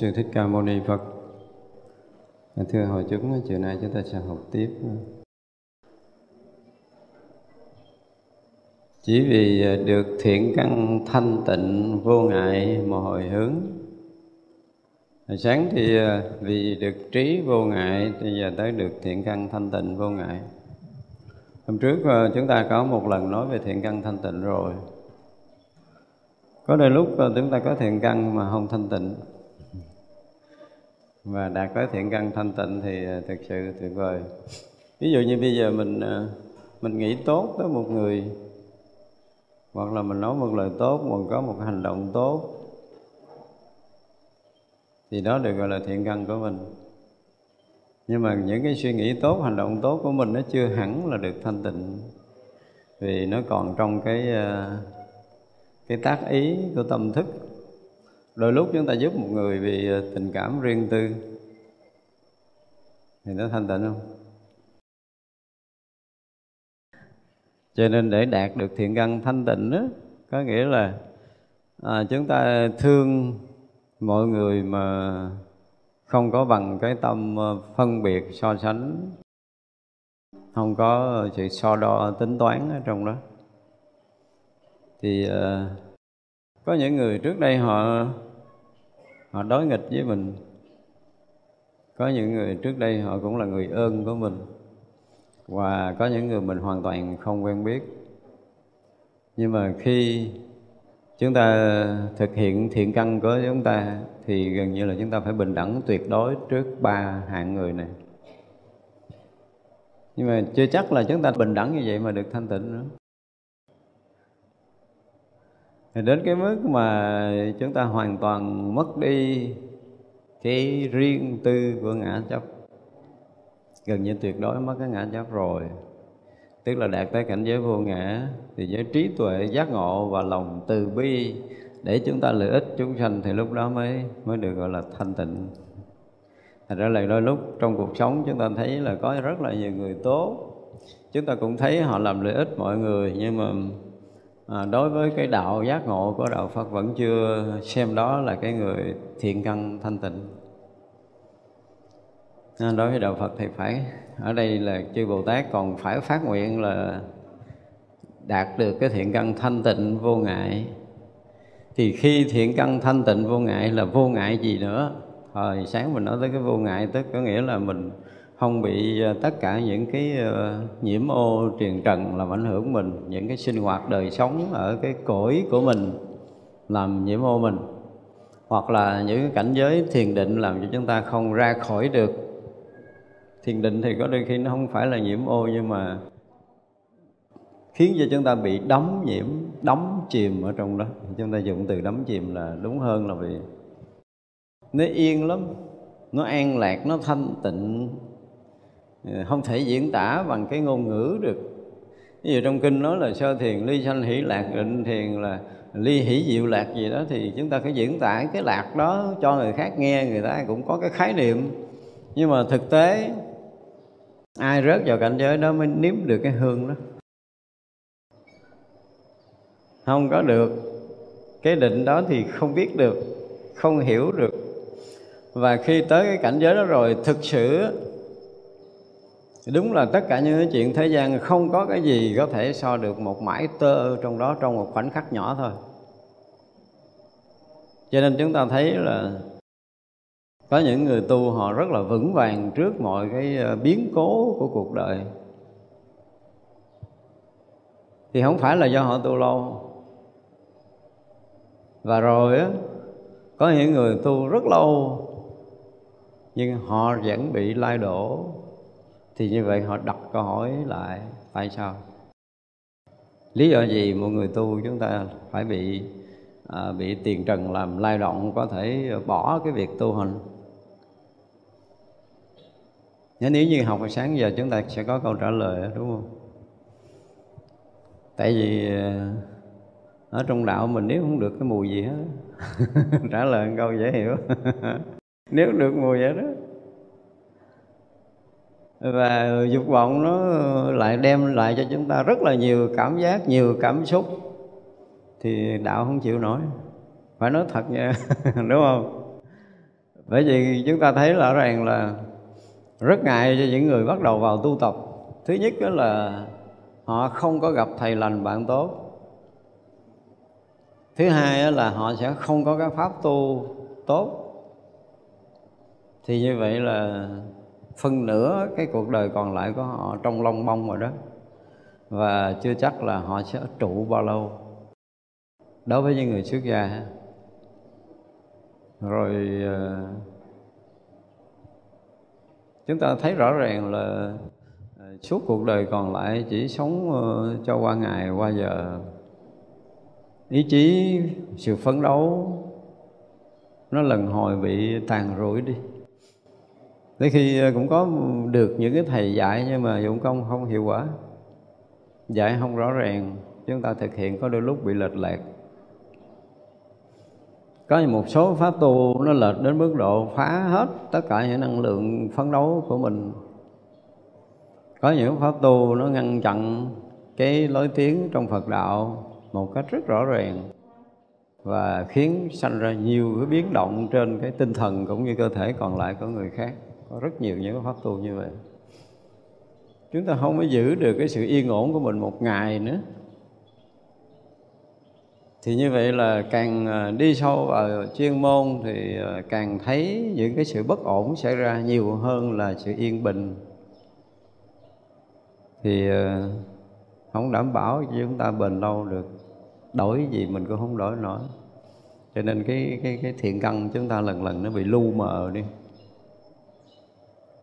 sư thích ca mâu ni phật. Dạ, thưa hội chúng chiều nay chúng ta sẽ học tiếp. Chỉ vì được thiện căn thanh tịnh vô ngại mà hồi hướng. Hồi sáng thì à, vì được trí vô ngại, bây giờ tới được thiện căn thanh tịnh vô ngại. Hôm trước à, chúng ta có một lần nói về thiện căn thanh tịnh rồi. Có đôi lúc à, chúng ta có thiện căn mà không thanh tịnh và đạt tới thiện căn thanh tịnh thì à, thực sự tuyệt vời. Ví dụ như bây giờ mình à, mình nghĩ tốt tới một người, hoặc là mình nói một lời tốt mình có một hành động tốt, thì đó được gọi là thiện căn của mình. Nhưng mà những cái suy nghĩ tốt, hành động tốt của mình nó chưa hẳn là được thanh tịnh, vì nó còn trong cái à, cái tác ý của tâm thức đôi lúc chúng ta giúp một người vì ờ, tình cảm riêng tư. Thì nó thanh tịnh không? Cho nên để đạt được thiện căn thanh tịnh đó có nghĩa là à, chúng ta thương mọi người mà không có bằng cái tâm ờ, phân biệt so sánh. Không có sự so đo tính toán ở trong đó. Thì à, có những người trước đây họ họ đối nghịch với mình. Có những người trước đây họ cũng là người ơn của mình. Và có những người mình hoàn toàn không quen biết. Nhưng mà khi chúng ta thực hiện thiện căn của chúng ta, thì gần như là chúng ta phải bình đẳng tuyệt đối trước ba hạng người này. Nhưng mà chưa chắc là chúng ta bình đẳng như vậy mà được thanh tịnh nữa thì đến cái mức mà chúng ta hoàn toàn mất đi cái riêng tư của ngã chấp. Gần như tuyệt đối mất cái ngã chấp rồi. Tức là đạt tới cảnh giới vô ngã, thì với trí tuệ, giác ngộ và lòng từ bi để chúng ta lợi ích chúng sanh thì lúc đó mới mới được gọi là thanh tịnh. Thật ra là đôi lúc trong cuộc sống chúng ta thấy là có rất là nhiều người tốt. Chúng ta cũng thấy họ làm lợi ích mọi người, Nhưng mà à, đối với cái đạo giác ngộ của đạo Phật vẫn chưa xem đó là cái người thiện căn thanh tịnh. À, Đối với đạo Phật thì phải Ở đây là chư Bồ Tát còn phải phát nguyện là đạt được cái thiện căn thanh tịnh vô ngại. Thì khi thiện căn thanh tịnh vô ngại là vô ngại gì nữa? Hồi sáng mình nói tới cái vô ngại tức có nghĩa là mình không bị ờ, tất cả những cái ờ, nhiễm ô truyền trần làm ảnh hưởng mình, những cái sinh hoạt đời sống ở cái cõi của mình làm nhiễm ô mình. Hoặc là những cảnh giới thiền định làm cho chúng ta không ra khỏi được. Thiền định thì có đôi khi nó không phải là nhiễm ô nhưng mà khiến cho chúng ta bị đóng nhiễm đóng chìm ở trong đó. Chúng ta dùng từ đóng chìm là đúng hơn là vì nó yên lắm, nó an lạc, nó thanh tịnh Ờ, không thể diễn tả bằng cái ngôn ngữ được. Ví dụ trong kinh nói là sơ thiền, ly sanh hỷ lạc, định thiền là ly hỷ diệu lạc gì đó, thì chúng ta phải diễn tả cái lạc đó cho người khác nghe, người ta cũng có cái khái niệm. Nhưng mà thực tế, ai rớt vào cảnh giới đó mới nếm được cái hương đó. Không có được. Cái định đó thì không biết được, không hiểu được. Và khi tới cái cảnh giới đó rồi, thực sự đúng là tất cả những cái chuyện thế gian không có cái gì có thể so được một mãi tơ trong đó trong một khoảnh khắc nhỏ thôi. Cho nên chúng ta thấy là có những người tu họ rất là vững vàng trước mọi cái ờ, biến cố của cuộc đời. Thì không phải là do họ tu lâu. Và rồi á, có những người tu rất lâu, nhưng họ vẫn bị lai đổ thì như vậy họ đặt câu hỏi lại tại sao? Lý do gì một người tu chúng ta phải bị à, bị tiền trần làm lai động có thể bỏ cái việc tu hành? Nếu như học hồi sáng giờ chúng ta sẽ có câu trả lời đúng không? Tại vì à, ở trong đạo mình nếu không được cái mùi gì hết trả lời câu dễ hiểu. Nếu được mùi vậy đó và dục vọng nó lại đem lại cho chúng ta rất là nhiều cảm giác, nhiều cảm xúc. Thì đạo không chịu nổi. Phải nói thật nha, đúng không? Bởi vì chúng ta thấy rõ ràng là rất ngại cho những người bắt đầu vào tu tập. Thứ nhất đó là họ không có gặp thầy lành bạn tốt. Thứ hai là họ sẽ không có cái pháp tu tốt. Thì như vậy là phân nửa cái cuộc đời còn lại của họ trong lông bông rồi đó. Và chưa chắc là họ sẽ trụ bao lâu. Đối với những người xuất gia rồi ờ, chúng ta thấy rõ ràng là ờ, suốt cuộc đời còn lại chỉ sống ờ, cho qua ngày, qua giờ. Ý chí sự phấn đấu nó lần hồi bị tàn rủi đi. Đến khi ờ, cũng có được những cái thầy dạy nhưng mà dụng công không hiệu quả. Dạy không rõ ràng, Chúng ta thực hiện có đôi lúc bị lệch lạc. Có một số pháp tu nó lệch đến mức độ phá hết tất cả những năng lượng phấn đấu của mình. Có những pháp tu nó ngăn chặn cái lối tiến trong Phật đạo một cách rất rõ ràng và khiến sanh ra nhiều cái biến động trên cái tinh thần cũng như cơ thể còn lại của người khác có rất nhiều những cái pháp tu như vậy. Chúng ta không có giữ được cái sự yên ổn của mình một ngày nữa. Thì như vậy là càng à, đi sâu vào chuyên môn thì à, càng thấy những cái sự bất ổn xảy ra nhiều hơn là sự yên bình. Thì à, không đảm bảo cho chúng ta bền lâu được. Đổi gì mình cũng không đổi nổi. Cho nên cái cái cái thiện căn chúng ta lần lần nó bị lu mờ đi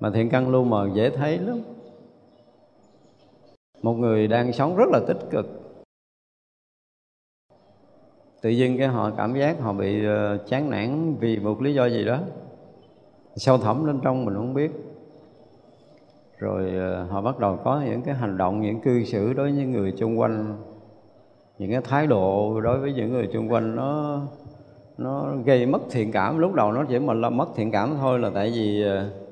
mà thiện căn lu mờ dễ thấy lắm. Một người đang sống rất là tích cực. Tự nhiên cái họ cảm giác họ bị ờ, chán nản vì một lý do gì đó. Sâu thẳm lên trong mình không biết. Rồi ờ, họ bắt đầu có những cái hành động, những cư xử đối với người xung quanh. Những cái thái độ đối với những người xung quanh nó nó gây mất thiện cảm. Lúc đầu nó chỉ mà là mất thiện cảm thôi là tại vì ờ,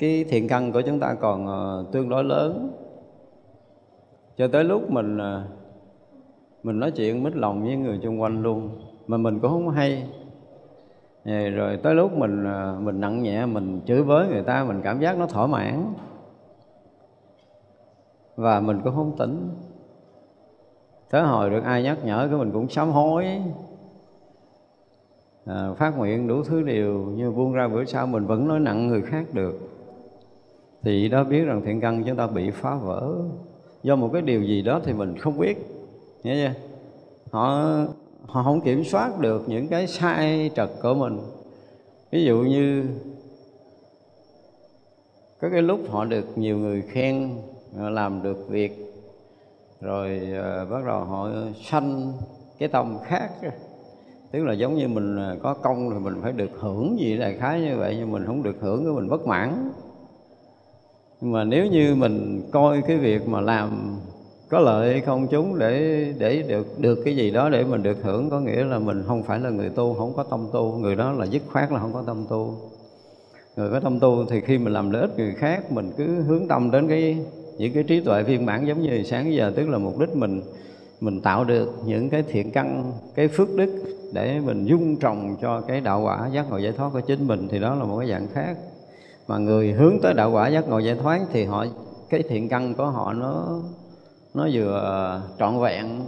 cái thiện căn của chúng ta còn ờ, tương đối lớn. Cho tới lúc mình ờ, mình nói chuyện mít lòng với người xung quanh luôn mà mình cũng không hay. Rồi tới lúc mình ờ, mình nặng nhẹ mình chửi với người ta mình cảm giác nó thỏa mãn. Và mình cũng không tỉnh. Tới hồi được ai nhắc nhở cái mình cũng sám hối. À, phát nguyện đủ thứ điều như buông ra bữa sau mình vẫn nói nặng người khác được thì đó biết rằng thiện căn chúng ta bị phá vỡ. Do một cái điều gì đó thì mình không biết. Nhớ chưa? Họ họ không kiểm soát được những cái sai trật của mình. Ví dụ như có cái lúc họ được nhiều người khen làm được việc rồi uh, bắt đầu họ sanh cái tâm khác. Tức là giống như mình ờ, có công thì mình phải được hưởng gì đại khái như vậy nhưng mình không được hưởng cái mình bất mãn nhưng mà nếu như mình coi cái việc mà làm có lợi hay không chúng để để được được cái gì đó để mình được hưởng, có nghĩa là mình không phải là người tu, không có tâm tu. Người đó là dứt khoát là không có tâm tu. Người có tâm tu thì khi mình làm lợi ích người khác, mình cứ hướng tâm đến cái, những cái trí tuệ viên mãn giống như sáng giờ, tức là mục đích mình mình tạo được những cái thiện căn, cái phước đức để mình dung trồng cho cái đạo quả, giác ngộ giải thoát của chính mình, thì đó là một cái dạng khác mà người hướng tới đạo quả giác ngộ giải thoát thì họ, cái thiện căn của họ nó nó vừa trọn vẹn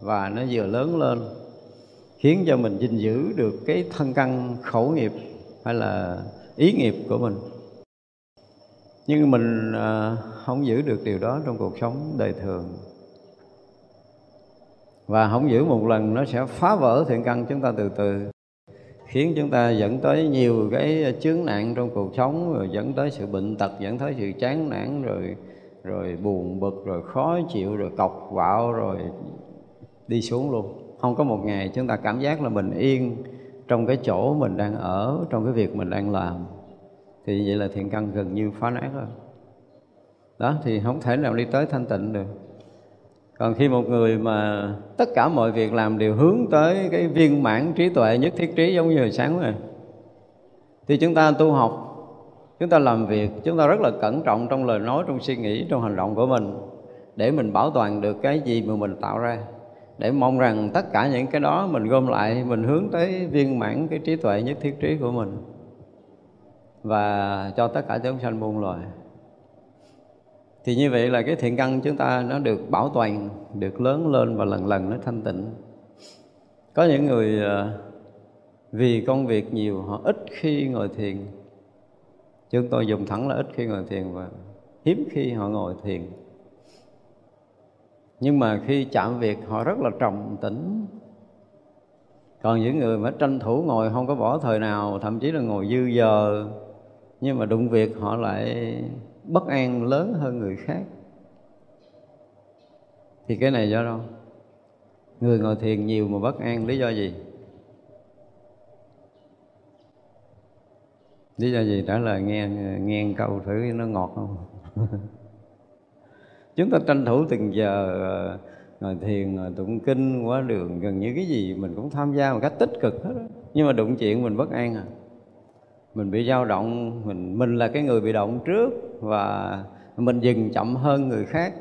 và nó vừa lớn lên, khiến cho mình gìn giữ được cái thân căn khẩu nghiệp hay là ý nghiệp của mình. Nhưng mình à, không giữ được điều đó trong cuộc sống đời thường. Và không giữ một lần nó sẽ phá vỡ thiện căn chúng ta từ từ khiến chúng ta dẫn tới nhiều cái chướng nạn trong cuộc sống, rồi dẫn tới sự bệnh tật, dẫn tới sự chán nản, rồi rồi buồn bực, rồi khó chịu, rồi cọc quạo, rồi đi xuống luôn. Không có một ngày chúng ta cảm giác là mình yên trong cái chỗ mình đang ở, trong cái việc mình đang làm. Thì vậy là thiện căn gần như phá nát rồi. Đó, thì không thể nào đi tới thanh tịnh được còn khi một người mà tất cả mọi việc làm đều hướng tới cái viên mãn trí tuệ nhất thiết trí giống như hồi sáng rồi thì chúng ta tu học, chúng ta làm việc, chúng ta rất là cẩn trọng trong lời nói, trong suy nghĩ, trong hành động của mình để mình bảo toàn được cái gì mà mình tạo ra. Để mong rằng tất cả những cái đó mình gom lại, mình hướng tới viên mãn cái trí tuệ nhất thiết trí của mình. Và cho tất cả chúng sanh muôn loài thì như vậy là cái thiện căn chúng ta nó được bảo toàn, được lớn lên và lần lần nó thanh tịnh. Có những người ờ, vì công việc nhiều, họ ít khi ngồi thiền. Chúng tôi dùng thẳng là ít khi ngồi thiền và hiếm khi họ ngồi thiền. Nhưng mà khi chạm việc, họ rất là trầm tĩnh. Còn những người mà tranh thủ ngồi không có bỏ thời nào, thậm chí là ngồi dư giờ, nhưng mà đụng việc họ lại bất an lớn hơn người khác. Thì cái này do đâu? Người ngồi thiền nhiều mà bất an, lý do gì? Lý do gì? Trả lời nghe nghe câu thử nó ngọt không? Chúng ta tranh thủ từng giờ ờ, ngồi thiền, ngồi tụng kinh quá đường, gần như cái gì mình cũng tham gia một cách tích cực hết đó. nhưng mà đụng chuyện mình bất an à? Mình bị dao động, mình mình là cái người bị động trước và mình dừng chậm hơn người khác.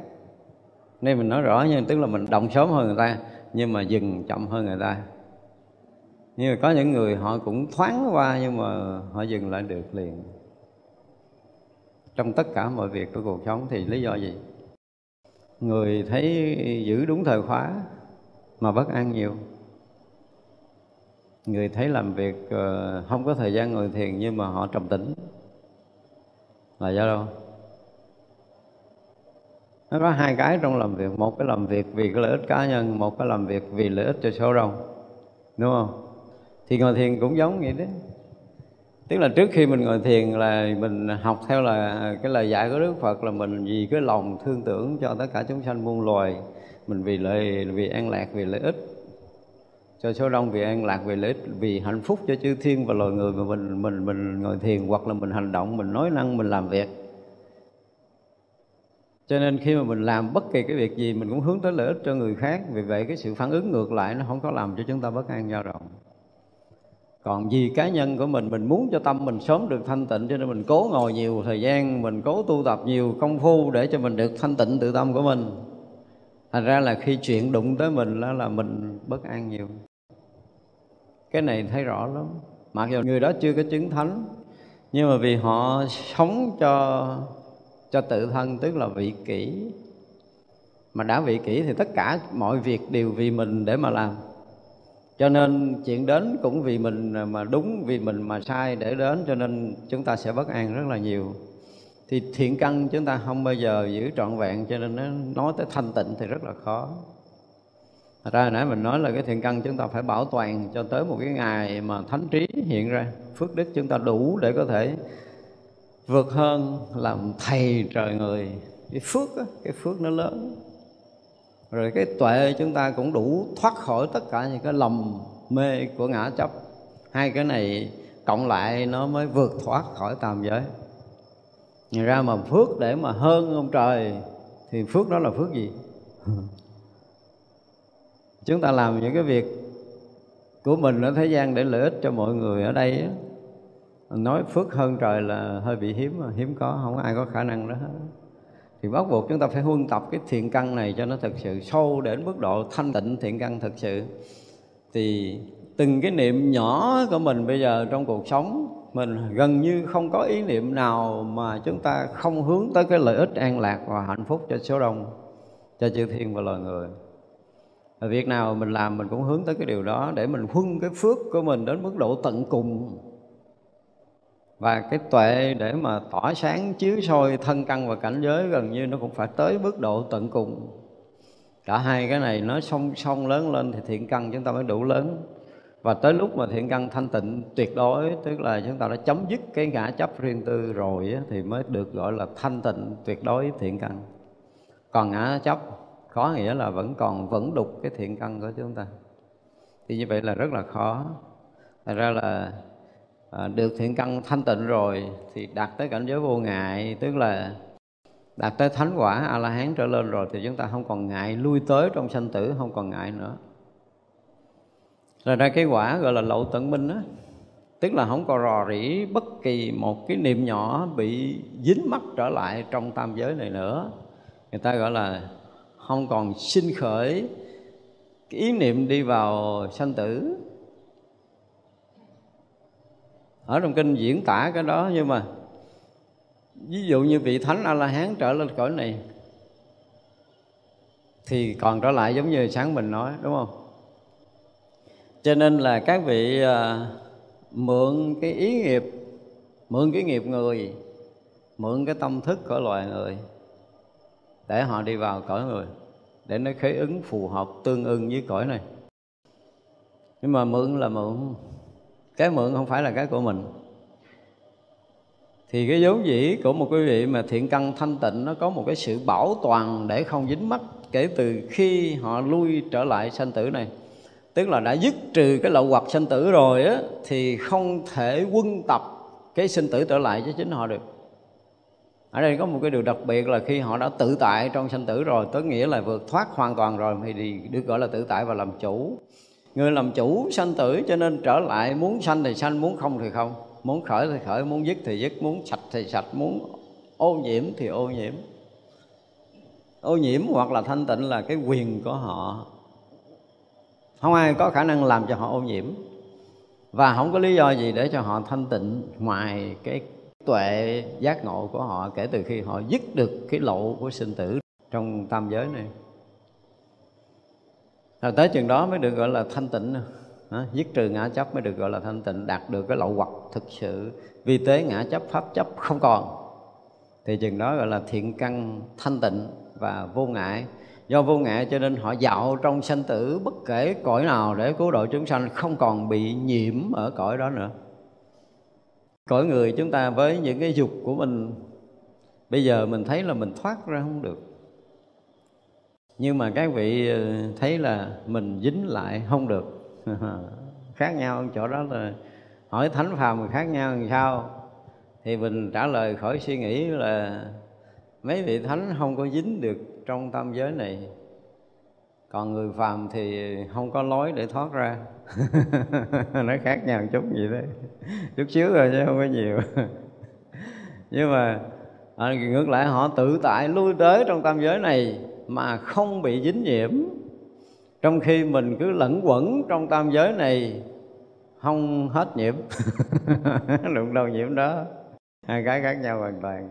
Nên mình nói rõ như tức là mình động sớm hơn người ta, nhưng mà dừng chậm hơn người ta. Nhưng mà có những người họ cũng thoáng qua, nhưng mà họ dừng lại được liền. Trong tất cả mọi việc của cuộc sống thì lý do gì? Người thấy giữ đúng thời khóa mà bất an nhiều người thấy làm việc ờ, không có thời gian ngồi thiền nhưng mà họ trầm tĩnh. Là do đâu? Nó có hai cái trong làm việc. Một cái làm việc vì cái lợi ích cá nhân, một cái làm việc vì lợi ích cho số đông. Đúng không? Thì ngồi thiền cũng giống vậy đấy. Tức là trước khi mình ngồi thiền là mình học theo là cái lời dạy của đức phật là mình vì cái lòng thương tưởng cho tất cả chúng sanh muôn loài. Mình vì lợi, vì an lạc, vì lợi ích cho số đông vì an lạc, vì lợi ích, vì hạnh phúc cho chư thiên và loài người mà mình mình mình ngồi thiền hoặc là mình hành động, mình nói năng, mình làm việc. Cho nên khi mà mình làm bất kỳ cái việc gì, mình cũng hướng tới lợi ích cho người khác. Vì vậy cái sự phản ứng ngược lại nó không có làm cho chúng ta bất an dao động còn vì cá nhân của mình mình muốn cho tâm mình sớm được thanh tịnh, cho nên mình cố ngồi nhiều thời gian, mình cố tu tập nhiều công phu để cho mình được thanh tịnh tự tâm của mình. Thành ra là khi chuyện đụng tới mình đó là mình bất an nhiều cái này thấy rõ lắm. Mặc dù người đó chưa có chứng thánh, nhưng mà vì họ sống cho cho tự thân, tức là vị kỷ. Mà đã vị kỷ thì tất cả mọi việc đều vì mình để mà làm. Cho nên chuyện đến cũng vì mình mà đúng, vì mình mà sai để đến, cho nên chúng ta sẽ bất an rất là nhiều. Thì thiện căn chúng ta không bao giờ giữ trọn vẹn, cho nên nó nói tới thanh tịnh thì rất là khó. Thật ra hồi nãy mình nói là cái thiện căn chúng ta phải bảo toàn cho tới một cái ngày mà thánh trí hiện ra. Phước đức chúng ta đủ để có thể vượt hơn làm thầy trời người. Cái phước đó, cái phước nó lớn. Rồi cái tuệ chúng ta cũng đủ thoát khỏi tất cả những cái lầm mê của ngã chấp. Hai cái này cộng lại nó mới vượt thoát khỏi tam giới. Thì ra mà phước để mà hơn ông trời thì phước đó là phước gì? chúng ta làm những cái việc của mình ở thế gian để lợi ích cho mọi người ở đây á. Nói phước hơn trời là hơi bị hiếm hiếm có, không có ai có khả năng đó. Hết thì bắt buộc chúng ta phải huân tập cái thiện căn này cho nó thật sự, sâu đến mức độ thanh tịnh thiện căn thật sự. Thì từng cái niệm nhỏ của mình bây giờ trong cuộc sống, mình gần như không có ý niệm nào mà chúng ta không hướng tới cái lợi ích an lạc và hạnh phúc cho số đông, cho chư thiên và loài người việc nào mình làm mình cũng hướng tới cái điều đó để mình huân cái phước của mình đến mức độ tận cùng. Và cái tuệ để mà tỏa sáng, chiếu soi thân căn và cảnh giới gần như nó cũng phải tới mức độ tận cùng. Cả hai cái này nó song song lớn lên thì thiện căn chúng ta mới đủ lớn. Và tới lúc mà thiện căn thanh tịnh tuyệt đối, tức là chúng ta đã chấm dứt cái ngã chấp riêng tư rồi thì mới được gọi là thanh tịnh tuyệt đối thiện căn. Còn ngã chấp khó nghĩa là vẫn còn vẫn đục cái thiện căn của chúng ta. Thì như vậy là rất là khó. Thật ra là à, được thiện căn thanh tịnh rồi thì đạt tới cảnh giới vô ngại tức là đạt tới thánh quả a la hán trở lên rồi thì chúng ta không còn ngại lui tới trong sanh tử không còn ngại nữa. Rồi ra cái quả gọi là lậu tận minh á tức là không còn rò rỉ bất kỳ một cái niệm nhỏ bị dính mắc trở lại trong tam giới này nữa. Người ta gọi là không còn sinh khởi cái ý niệm đi vào sanh tử. Ở trong kinh diễn tả cái đó nhưng mà ví dụ như vị thánh a la hán trở lên cõi này thì còn trở lại giống như sáng mình nói đúng không? Cho nên là các vị à, mượn cái ý nghiệp mượn cái nghiệp người mượn cái tâm thức của loài người để họ đi vào cõi người, để nó khế ứng phù hợp tương ưng với cõi này. Nhưng mà mượn là mượn, cái mượn không phải là cái của mình. Thì cái dấu dĩ của một quý vị mà thiện căn thanh tịnh, nó có một cái sự bảo toàn để không dính mắc kể từ khi họ lui trở lại sanh tử này. Tức là đã dứt trừ cái lậu hoặc sanh tử rồi á, thì không thể quân tập cái sinh tử trở lại cho chính họ được ở đây có một cái điều đặc biệt là khi họ đã tự tại trong sanh tử rồi tức nghĩa là vượt thoát hoàn toàn rồi thì được gọi là tự tại và làm chủ. Người làm chủ sanh tử cho nên trở lại muốn sanh thì sanh, muốn không thì không. Muốn khởi thì khởi, muốn dứt thì dứt, muốn sạch thì sạch, muốn ô nhiễm thì ô nhiễm. Ô nhiễm hoặc là thanh tịnh là cái quyền của họ. Không ai có khả năng làm cho họ ô nhiễm. Và không có lý do gì để cho họ thanh tịnh ngoài cái tuệ giác ngộ của họ kể từ khi họ dứt được cái lộ của sinh tử trong tam giới này. Rồi tới chừng đó mới được gọi là thanh tịnh. À, dứt trừ ngã chấp mới được gọi là thanh tịnh đạt được cái lậu hoặc thực sự. Vi tế ngã chấp pháp chấp không còn. Thì chừng đó gọi là thiện căn thanh tịnh và vô ngại. Do vô ngại cho nên họ dạo trong sanh tử bất kể cõi nào để cứu độ chúng sanh không còn bị nhiễm ở cõi đó nữa cõi người chúng ta với những cái dục của mình, bây giờ mình thấy là mình thoát ra không được. Nhưng mà các vị ờ, thấy là mình dính lại không được. Khác nhau chỗ đó là hỏi thánh phàm khác nhau làm sao? Thì mình trả lời khỏi suy nghĩ là mấy vị thánh không có dính được trong tam giới này. Còn người phàm thì không có lối để thoát ra. nó khác nhau một chút vậy đấy chút xíu rồi chứ không có nhiều. Nhưng mà à, ngược lại họ tự tại lui tới trong tam giới này mà không bị dính nhiễm. Trong khi mình cứ lẫn quẩn trong tam giới này không hết nhiễm. Đụng đầu nhiễm đó. Hai cái khác nhau hoàn toàn.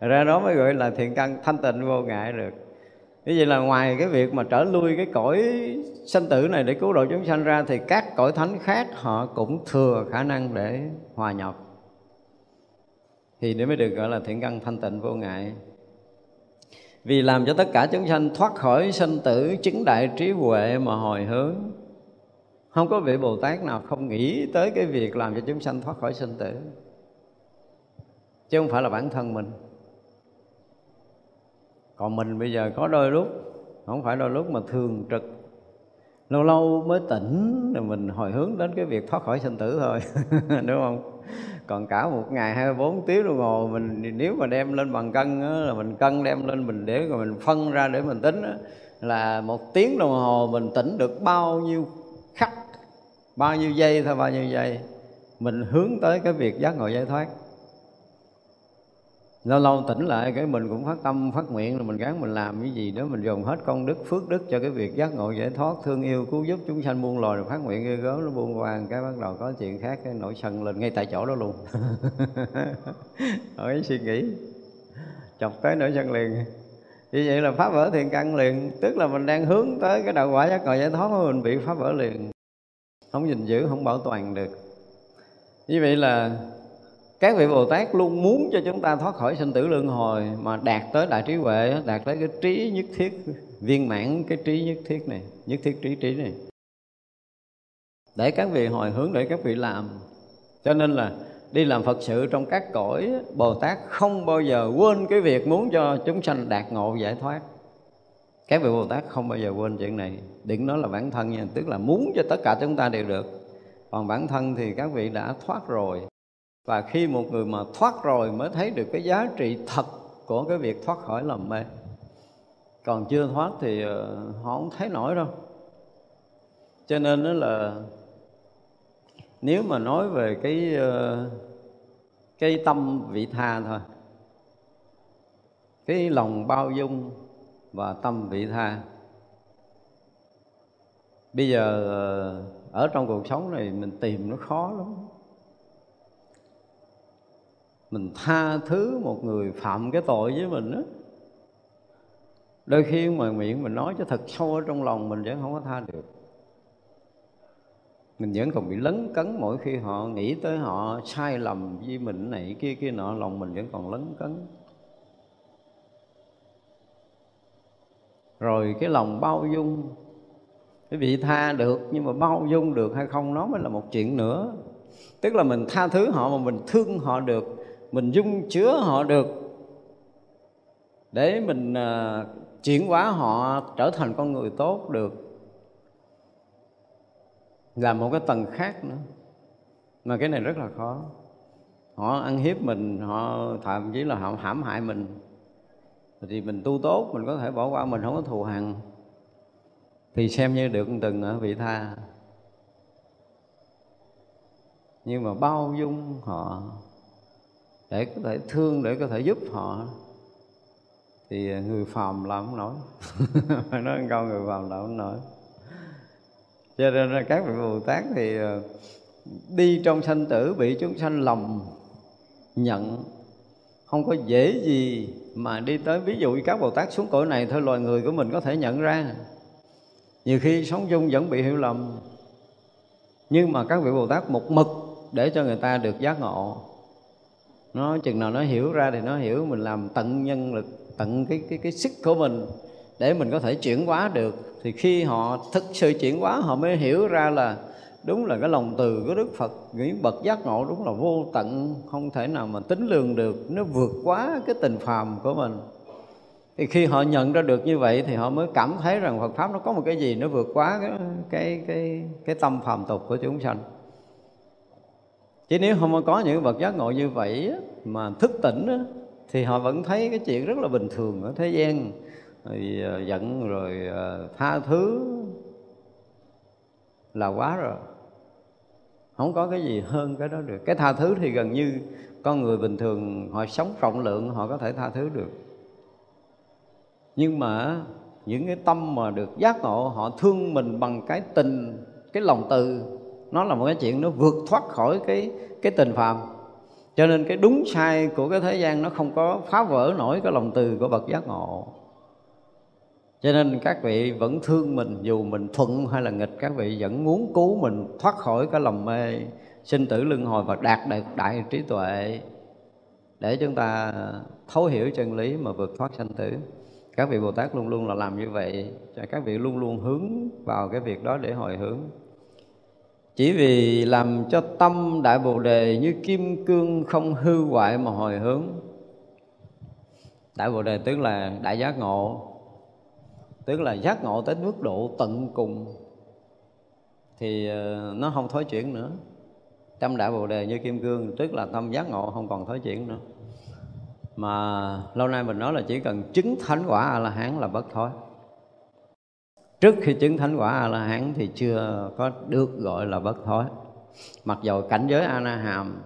Ra đó mới gọi là thiện căn thanh tịnh vô ngại được như vậy là ngoài cái việc mà trở lui cái cõi sanh tử này để cứu độ chúng sanh ra, thì các cõi thánh khác họ cũng thừa khả năng để hòa nhập. Thì để mới được gọi là thiện căn thanh tịnh vô ngại. Vì làm cho tất cả chúng sanh thoát khỏi sanh tử chứng đại trí huệ mà hồi hướng, không có vị bồ tát nào không nghĩ tới cái việc làm cho chúng sanh thoát khỏi sanh tử. Chứ không phải là bản thân mình còn mình bây giờ có đôi lúc không phải đôi lúc mà thường trực. Lâu lâu mới tỉnh rồi mình hồi hướng đến cái việc thoát khỏi sinh tử thôi đúng không? Còn cả một ngày 24 tiếng đồng hồ mình nếu mà đem lên bằng cân đó, là mình cân đem lên mình để rồi mình phân ra để mình tính đó, là một tiếng đồng hồ mình tỉnh được bao nhiêu khắc bao nhiêu giây thôi bao nhiêu giây. Mình hướng tới cái việc giác ngộ giải thoát lâu lâu tỉnh lại cái mình cũng phát tâm, phát nguyện là mình gắng mình làm cái gì đó, mình dùng hết công đức, phước đức cho cái việc giác ngộ, giải thoát, thương yêu, cứu giúp chúng sanh buông lòi rồi phát nguyện ghê gớm nó buông qua cái bắt đầu có chuyện khác, cái nổi sân lên ngay tại chỗ đó luôn. Hỏi suy nghĩ, chọc tới nổi sân liền. Như vậy là phá vỡ thiền căn liền, tức là mình đang hướng tới cái đạo quả giác ngộ giải thoát mà mình bị phá vỡ liền. Không gìn giữ, không bảo toàn được. Như vậy là các vị Bồ Tát luôn muốn cho chúng ta thoát khỏi sinh tử luân hồi mà đạt tới đại trí huệ, đạt tới cái trí nhất thiết viên mãn cái trí nhất thiết này, nhất thiết trí trí này. Để các vị hồi hướng để các vị làm. Cho nên là đi làm Phật sự trong các cõi Bồ Tát không bao giờ quên cái việc muốn cho chúng sanh đạt ngộ giải thoát. Các vị Bồ Tát không bao giờ quên chuyện này. Đừng nói là bản thân nha, tức là muốn cho tất cả chúng ta đều được. Còn bản thân thì các vị đã thoát rồi và khi một người mà thoát rồi mới thấy được cái giá trị thật của cái việc thoát khỏi lầm mê. Còn chưa thoát thì ờ, họ không thấy nổi đâu. Cho nên đó là nếu mà nói về cái ờ, cái tâm vị tha thôi, cái lòng bao dung và tâm vị tha. Bây giờ ờ, ở trong cuộc sống này mình tìm nó khó lắm mình tha thứ một người phạm cái tội với mình đó đôi khi mà miệng mình nói cho thật sâu ở trong lòng mình vẫn không có tha được. Mình vẫn còn bị lấn cấn mỗi khi họ nghĩ tới họ sai lầm với mình này kia kia nọ, lòng mình vẫn còn lấn cấn. Rồi cái lòng bao dung, cái vị tha được nhưng mà bao dung được hay không nó mới là một chuyện nữa. Tức là mình tha thứ họ mà mình thương họ được mình dung chứa họ được. Để mình uh, chuyển hóa họ trở thành con người tốt được. Là một cái tầng khác nữa. Mà cái này rất là khó. Họ ăn hiếp mình họ thậm chí là họ hãm hại mình. Thì mình tu tốt mình có thể bỏ qua mình không có thù hằn. Thì xem như được từng ở vị tha. Nhưng mà bao dung họ để có thể thương, để có thể giúp họ. Thì à, người phàm làm không nổi. Phải nói câu, người phàm làm không nổi. Cho nên là các vị bồ tát thì à, đi trong sanh tử bị chúng sanh lầm nhận. Không có dễ gì mà đi tới, ví dụ như các bồ tát xuống cõi này, thôi loài người của mình có thể nhận ra. Nhiều khi sống chung vẫn bị hiểu lầm. Nhưng mà các vị bồ tát một mực để cho người ta được giác ngộ nó chừng nào nó hiểu ra thì nó hiểu mình làm tận nhân lực tận cái cái cái sức của mình để mình có thể chuyển hóa được. Thì khi họ thực sự chuyển hóa họ mới hiểu ra là đúng là cái lòng từ của Đức Phật những bậc giác ngộ đúng là vô tận không thể nào mà tính lường được nó vượt quá cái tình phàm của mình. Thì khi họ nhận ra được như vậy thì họ mới cảm thấy rằng Phật pháp nó có một cái gì nó vượt quá cái cái cái, cái tâm phàm tục của chúng sanh chứ nếu không có những bậc giác ngộ như vậy mà thức tỉnh thì họ vẫn thấy cái chuyện rất là bình thường ở thế gian. Rồi ờ, giận rồi ờ, tha thứ là quá rồi. Không có cái gì hơn cái đó được. Cái tha thứ thì gần như con người bình thường, họ sống rộng lượng, họ có thể tha thứ được. Nhưng mà những cái tâm mà được giác ngộ, họ thương mình bằng cái tình, cái lòng từ nó là một cái chuyện nó vượt thoát khỏi cái cái tình phàm cho nên cái đúng sai của cái thế gian nó không có phá vỡ nổi cái lòng từ của bậc giác ngộ. Cho nên các vị vẫn thương mình dù mình thuận hay là nghịch, các vị vẫn muốn cứu mình thoát khỏi cái lòng mê, sinh tử luân hồi và đạt được đại trí tuệ. Để chúng ta thấu hiểu chân lý mà vượt thoát sanh tử. Các vị bồ tát luôn luôn là làm như vậy. Cho các vị luôn luôn hướng vào cái việc đó để hồi hướng chỉ vì làm cho tâm đại bồ đề như kim cương không hư hoại mà hồi hướng. Đại bồ đề tức là đại giác ngộ tức là giác ngộ tới mức độ tận cùng. Thì ờ, nó không thối chuyển nữa. Tâm đại bồ đề như kim cương, tức là tâm giác ngộ không còn thối chuyển nữa. Mà lâu nay mình nói là chỉ cần chứng thánh quả a la hán là bất thối trước khi chứng thánh quả a la hán thì chưa có được gọi là bất thối. Mặc dầu cảnh giới a la hàm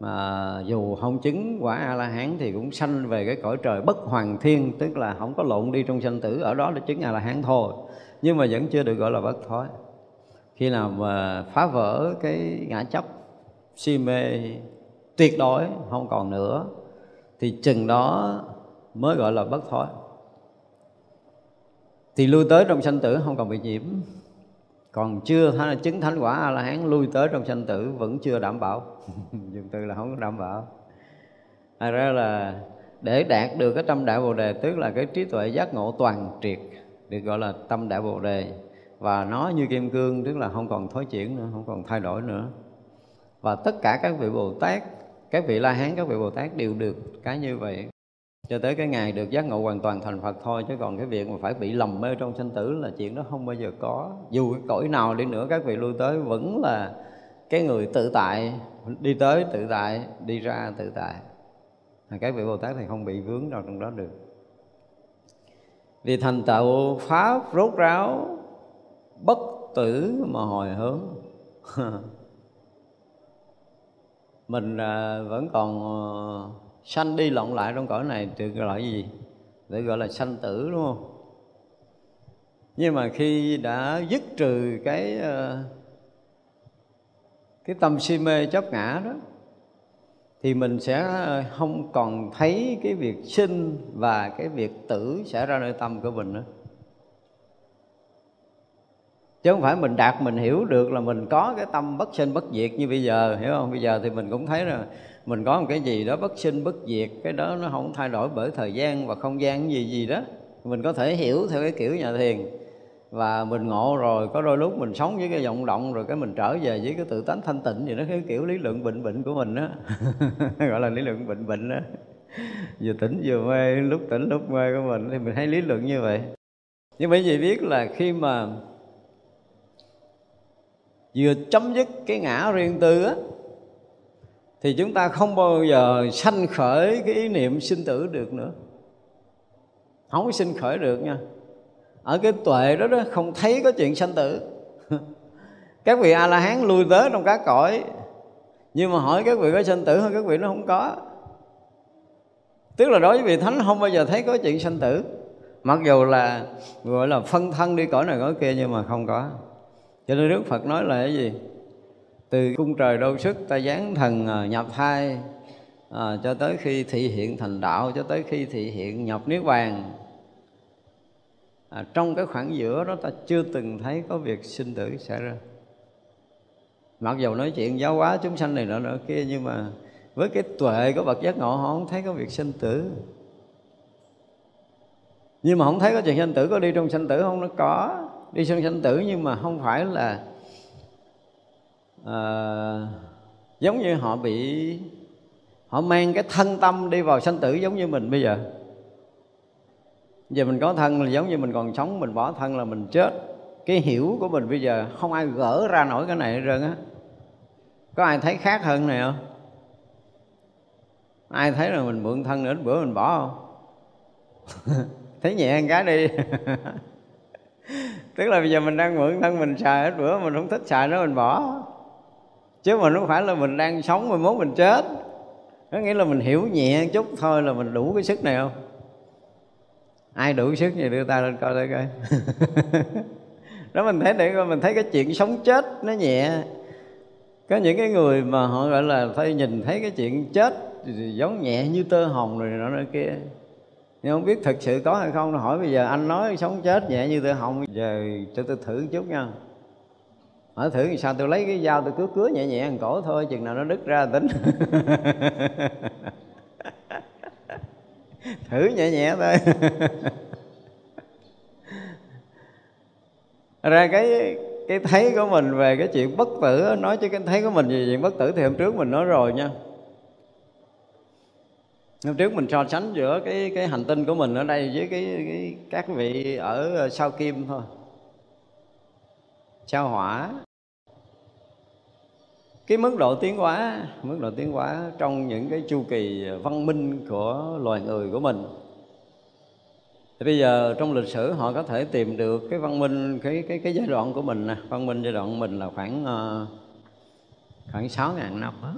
mà dù không chứng quả a la hán thì cũng sanh về cái cõi trời bất hoàng thiên, tức là không có lộn đi trong sanh tử, ở đó là chứng a la hán thôi. Nhưng mà vẫn chưa được gọi là bất thối. Khi nào mà phá vỡ cái ngã chấp si mê tuyệt đối không còn nữa, thì chừng đó mới gọi là bất thối thì lui tới trong sanh tử, không còn bị nhiễm. Còn chưa hay là chứng thánh quả a la hán lui tới trong sanh tử vẫn chưa đảm bảo. Dùng từ là không có đảm bảo. Thật ra là để đạt được cái tâm đại bồ đề, tức là cái trí tuệ giác ngộ toàn triệt, được gọi là tâm đại bồ đề. Và nó như kim cương, tức là không còn thối chuyển nữa, không còn thay đổi nữa. Và tất cả các vị bồ tát, các vị la hán các vị bồ tát đều được cái như vậy cho tới cái ngày được giác ngộ hoàn toàn thành phật thôi, chứ còn cái việc mà phải bị lầm mê trong sanh tử là chuyện đó không bao giờ có. Dù cái cõi nào đi nữa, các vị lui tới vẫn là cái người tự tại, đi tới tự tại, đi ra tự tại. Các vị bồ tát thì không bị vướng vào trong đó được. Vì thành tựu pháp rốt ráo, bất tử mà hồi hướng. Mình à, vẫn còn à, sanh đi lộn lại trong cõi này được gọi là gì? Để gọi là sanh tử, đúng không? Nhưng mà khi đã dứt trừ cái ờ, cái tâm si mê chấp ngã đó, thì mình sẽ ờ, không còn thấy cái việc sinh và cái việc tử xảy ra nơi tâm của mình nữa. Chứ không phải mình đạt mình hiểu được là mình có cái tâm bất sinh bất diệt như bây giờ, hiểu không? Bây giờ thì mình cũng thấy là mình có một cái gì đó bất sinh, bất diệt, cái đó nó không thay đổi bởi thời gian và không gian gì gì đó. Mình có thể hiểu theo cái kiểu nhà thiền. Và mình ngộ rồi, có đôi lúc mình sống với cái vọng động rồi cái mình trở về với cái tự tánh thanh tịnh gì đó, cái kiểu lý luận bệnh bệnh của mình đó gọi là lý luận bệnh bệnh đó vừa tỉnh vừa mê, lúc tỉnh lúc mê của mình thì mình thấy lý luận như vậy. Nhưng bởi vì biết là khi mà vừa chấm dứt cái ngã riêng tư á thì chúng ta không bao giờ sanh khởi cái ý niệm sinh tử được nữa. Không có sinh khởi được nha. Ở cái tuệ đó đó, không thấy có chuyện sanh tử. Các vị a la hán lui tới trong các cõi. Nhưng mà hỏi các vị có sanh tử hay các vị nó không có. Tức là đối với vị thánh, không bao giờ thấy có chuyện sanh tử. Mặc dù là, gọi là phân thân đi cõi này cõi kia, nhưng mà không có. Cho nên đức phật nói là cái gì? Từ cung trời đâu sức ta giáng thần à, nhập thai à, cho tới khi thị hiện thành đạo cho tới khi thị hiện nhập niết bàn. À, trong cái khoảng giữa đó ta chưa từng thấy có việc sinh tử xảy ra. Mặc dù nói chuyện giáo hóa chúng sanh này nọ nọ kia nhưng mà với cái tuệ của bậc giác ngộ họ không thấy có việc sinh tử. Nhưng mà không thấy có chuyện sinh tử có đi trong sinh tử không? Nó có đi trong sinh tử nhưng mà không phải là à, giống như họ bị họ mang cái thân tâm đi vào sanh tử giống như mình bây giờ. Giờ mình có thân là giống như mình còn sống mình bỏ thân là mình chết. Cái hiểu của mình bây giờ không ai gỡ ra nổi cái này hết trơn á. Có ai thấy khác hơn này không? Ai thấy là mình mượn thân nữa bữa mình bỏ không? Thấy nhẹ một cái đi. Tức là bây giờ mình đang mượn thân mình xài hết bữa mình không thích xài nó mình bỏ chứ mà nó phải là mình đang sống mà mốt mình chết. Có nghĩa là mình hiểu nhẹ chút thôi là mình đủ cái sức này không? Ai đủ sức thì đưa tay lên coi đây coi. Đó, mình thấy để coi, mình thấy cái chuyện sống chết nó nhẹ. Có những cái người mà họ gọi là thấy nhìn thấy cái chuyện chết thì giống nhẹ như tơ hồng rồi nọ nọ kia. Nhưng không biết thực sự có hay không hỏi bây giờ anh nói sống chết nhẹ như tơ hồng, giờ cho tôi thử chút nha hỏi thử sao tôi lấy cái dao tôi cứ cứa nhẹ nhẹ ăn cổ thôi chừng nào nó đứt ra tính. Thử nhẹ nhẹ thôi. Ra cái cái thấy của mình về cái chuyện bất tử nói chứ cái thấy của mình về chuyện bất tử thì hôm trước mình nói rồi nha. Hôm trước mình so sánh giữa cái cái hành tinh của mình ở đây với cái, cái các vị ở ờ, sao kim thôi. Sao hỏa cái mức độ tiến hóa mức độ tiến hóa trong những cái chu kỳ văn minh của loài người của mình. Thì bây giờ trong lịch sử họ có thể tìm được cái văn minh cái cái cái giai đoạn của mình nè. Văn minh giai đoạn của mình là khoảng uh, khoảng sáu ngàn năm đó.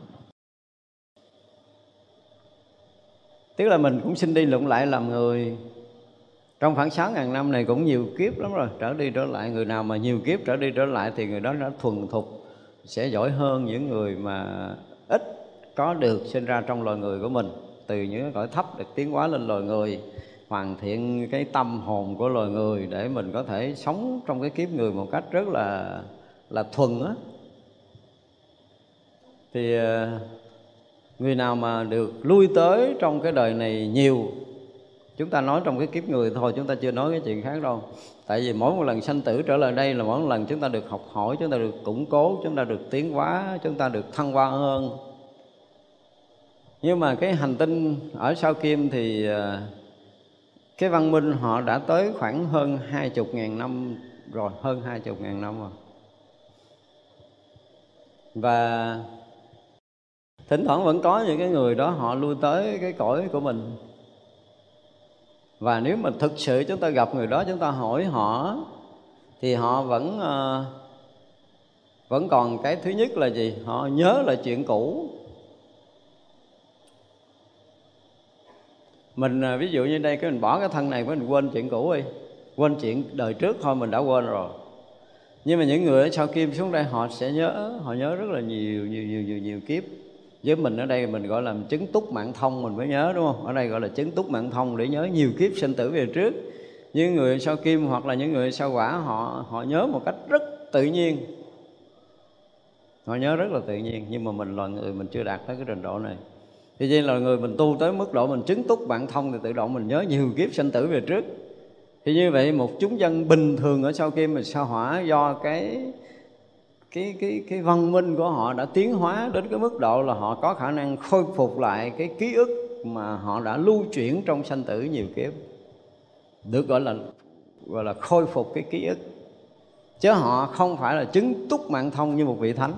tức là mình cũng xin đi lụng lại làm người. Trong khoảng sáu ngàn năm này cũng nhiều kiếp lắm rồi. Trở đi trở lại người nào mà nhiều kiếp trở đi trở lại thì người đó đã thuần thục sẽ giỏi hơn những người mà ít có được sinh ra trong loài người của mình. Từ những cõi thấp được tiến hóa lên loài người, hoàn thiện cái tâm hồn của loài người để mình có thể sống trong cái kiếp người một cách rất là là thuần á. Thì ờ, người nào mà được lui tới trong cái đời này nhiều chúng ta nói trong cái kiếp người thôi, chúng ta chưa nói cái chuyện khác đâu. Tại vì mỗi một lần sanh tử trở lại đây là mỗi một lần chúng ta được học hỏi, chúng ta được củng cố, chúng ta được tiến hóa, chúng ta được thăng hoa hơn. Nhưng mà cái hành tinh ở sao kim thì à, cái văn minh họ đã tới khoảng hơn hai chục ngàn năm rồi, hơn hai chục ngàn năm rồi. Và thỉnh thoảng vẫn có những cái người đó họ lui tới cái cõi của mình và nếu mà thực sự chúng ta gặp người đó, chúng ta hỏi họ, thì họ vẫn ờ, vẫn còn cái thứ nhất là gì? Họ nhớ là chuyện cũ. Mình ờ, ví dụ như đây, cái mình bỏ cái thân này mình quên chuyện cũ đi. Quên chuyện đời trước, thôi mình đã quên rồi. Nhưng mà những người ở sau kim xuống đây, họ sẽ nhớ, họ nhớ rất là nhiều nhiều nhiều nhiều nhiều kiếp với mình ở đây mình gọi là chứng túc mạng thông, mình mới nhớ, đúng không? Ở đây gọi là chứng túc mạng thông để nhớ nhiều kiếp sinh tử về trước. Những người sau kim hoặc là những người sau quả, họ họ nhớ một cách rất tự nhiên. Họ nhớ rất là tự nhiên, nhưng mà mình loài người mình chưa đạt tới cái trình độ này. Thì vậy là người mình tu tới mức độ mình chứng túc bạn thông thì tự động mình nhớ nhiều kiếp sinh tử về trước. Thì như vậy một chúng dân bình thường ở sau kim mình sao hỏa do cái cái cái cái văn minh của họ đã tiến hóa đến cái mức độ là họ có khả năng khôi phục lại cái ký ức mà họ đã lưu chuyển trong sanh tử nhiều kiếp. Được gọi là gọi là khôi phục cái ký ức. Chứ họ không phải là chứng túc mạng thông như một vị thánh.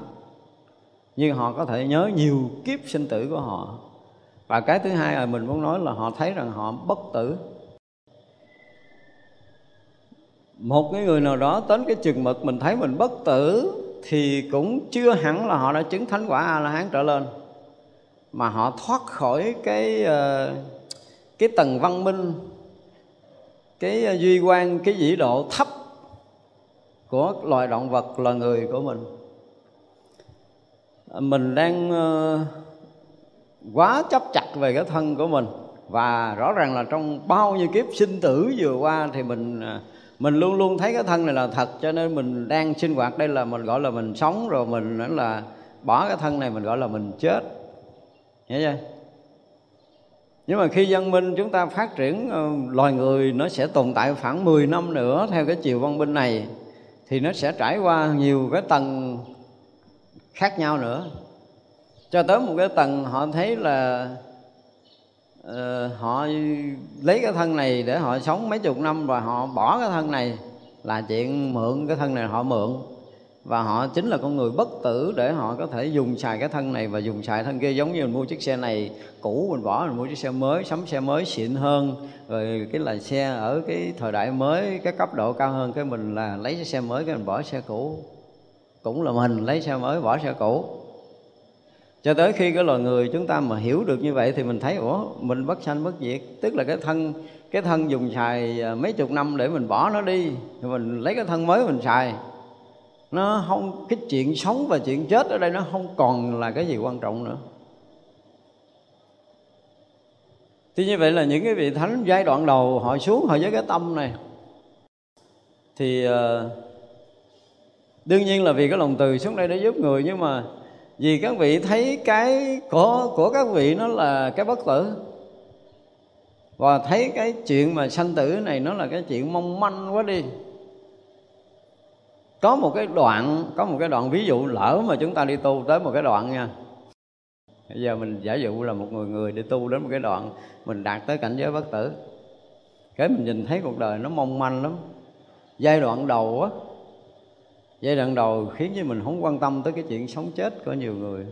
Nhưng họ có thể nhớ nhiều kiếp sinh tử của họ. Và cái thứ hai là mình muốn nói là họ thấy rằng họ bất tử. Một cái người nào đó đến cái chừng mực mình thấy mình bất tử thì cũng chưa hẳn là họ đã chứng thánh quả a la hán trở lên, mà họ thoát khỏi cái ờ, cái tầng văn minh, cái ờ, duy quan, cái vĩ độ thấp của loài động vật loài người của mình. Mình đang ờ, quá chấp chặt về cái thân của mình, và rõ ràng là trong bao nhiêu kiếp sinh tử vừa qua thì mình mình luôn luôn thấy cái thân này là thật, cho nên mình đang sinh hoạt đây là mình gọi là mình sống, rồi mình nữa là bỏ cái thân này mình gọi là mình chết. Hiểu chưa? Nhưng mà khi văn minh chúng ta phát triển ờ, loài người nó sẽ tồn tại khoảng 10 năm nữa theo cái chiều văn minh này, thì nó sẽ trải qua nhiều cái tầng khác nhau nữa. Cho tới một cái tầng họ thấy là uh, họ lấy cái thân này để họ sống mấy chục năm và họ bỏ cái thân này là chuyện mượn cái thân này họ mượn. Và họ chính là con người bất tử để họ có thể dùng xài cái thân này và dùng xài thân kia giống như mình mua chiếc xe này cũ mình bỏ mình mua chiếc xe mới sắm xe mới xịn hơn. Rồi cái là xe ở cái thời đại mới cái cấp độ cao hơn cái mình là lấy cái xe mới cái mình bỏ xe cũ. Cũng là mình lấy xe mới bỏ xe cũ cho tới khi cái loài người chúng ta mà hiểu được như vậy thì mình thấy, ủa, mình bất sanh bất diệt. Tức là cái thân cái thân dùng xài à, mấy chục năm để mình bỏ nó đi thì mình lấy cái thân mới mình xài. Nó không, cái chuyện sống và chuyện chết ở đây nó không còn là cái gì quan trọng nữa. Thì như vậy là những cái vị thánh giai đoạn đầu họ xuống họ với cái tâm này. Thì à, đương nhiên là vì cái lòng từ xuống đây để giúp người, nhưng mà vì các vị thấy cái của của các vị nó là cái bất tử. Và thấy cái chuyện mà sanh tử này nó là cái chuyện mong manh quá đi. Có một cái đoạn, có một cái đoạn ví dụ lỡ mà chúng ta đi tu tới một cái đoạn nha. Bây giờ mình giả dụ là một người người đi tu đến một cái đoạn mình đạt tới cảnh giới bất tử. Cái mình nhìn thấy cuộc đời nó mong manh lắm. Giai đoạn đầu á giai đoạn đầu khiến cho mình không quan tâm tới cái chuyện sống chết của nhiều người.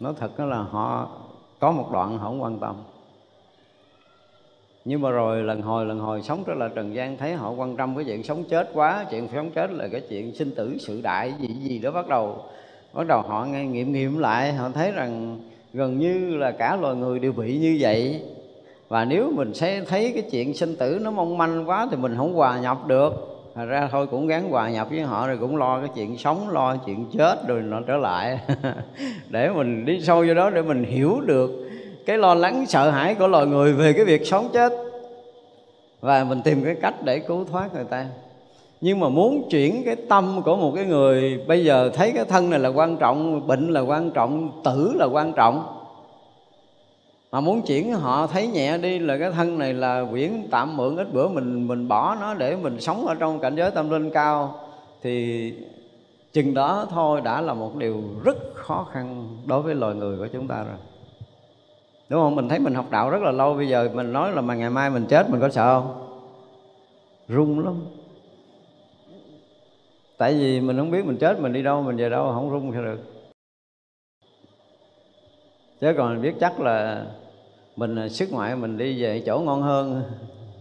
Nói thật đó là họ có một đoạn họ không quan tâm. Nhưng mà rồi lần hồi lần hồi sống trở lại trần gian thấy họ quan tâm cái chuyện sống chết quá. Chuyện sống chết là cái chuyện sinh tử sự đại, gì gì đó bắt đầu bắt đầu họ nghe nghiệm nghiệm lại. Họ thấy rằng gần như là cả loài người đều bị như vậy. Và nếu mình sẽ thấy cái chuyện sinh tử nó mong manh quá thì mình không hòa nhập được. Thật ra thôi, cũng gắn hòa nhập với họ rồi cũng lo cái chuyện sống, lo chuyện chết rồi nó trở lại. Để mình đi sâu vô đó để mình hiểu được cái lo lắng, sợ hãi của loài người về cái việc sống chết. Và mình tìm cái cách để cứu thoát người ta. Nhưng mà muốn chuyển cái tâm của một cái người, bây giờ thấy cái thân này là quan trọng, bệnh là quan trọng, tử là quan trọng mà muốn chuyển họ thấy nhẹ đi là cái thân này là quyển tạm mượn, ít bữa mình mình bỏ nó để mình sống ở trong cảnh giới tâm linh cao. Thì chừng đó thôi đã là một điều rất khó khăn đối với loài người của chúng ta rồi. Đúng không? Mình thấy mình học đạo rất là lâu, bây giờ mình nói là mà ngày mai mình chết mình có sợ không? Run lắm. Tại vì mình không biết mình chết mình đi đâu, mình về đâu không run sao được. Chứ còn biết chắc là mình à, sức ngoại mình đi về chỗ ngon hơn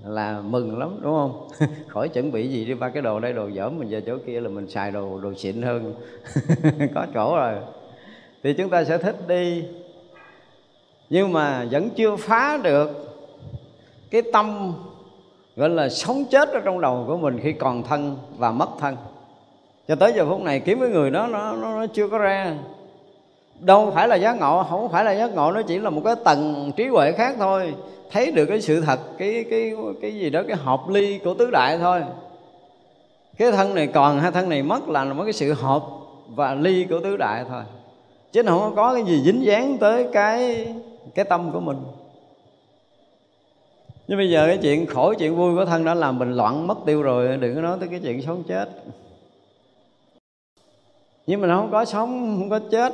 là mừng lắm đúng không? Khỏi chuẩn bị gì đi ba cái đồ đây đồ dởm mình về chỗ kia là mình xài đồ đồ xịn hơn. Có chỗ rồi. Thì chúng ta sẽ thích đi. Nhưng mà vẫn chưa phá được cái tâm gọi là sống chết ở trong đầu của mình khi còn thân và mất thân. Cho tới giờ phút này kiếm cái người đó nó, nó, nó chưa có ra đâu phải là giác ngộ, không phải là giác ngộ, nó chỉ là một cái tầng trí huệ khác thôi. Thấy được cái sự thật, cái cái cái gì đó, cái hợp ly của tứ đại thôi. Cái thân này còn, hai thân này mất là một cái sự hợp và ly của tứ đại thôi. Chứ nó không có cái gì dính dáng tới cái cái tâm của mình. Nhưng bây giờ cái chuyện khổ, chuyện vui của thân đã làm mình loạn mất tiêu rồi, đừng có nói tới cái chuyện sống chết. Nhưng mà nó không có sống, không có chết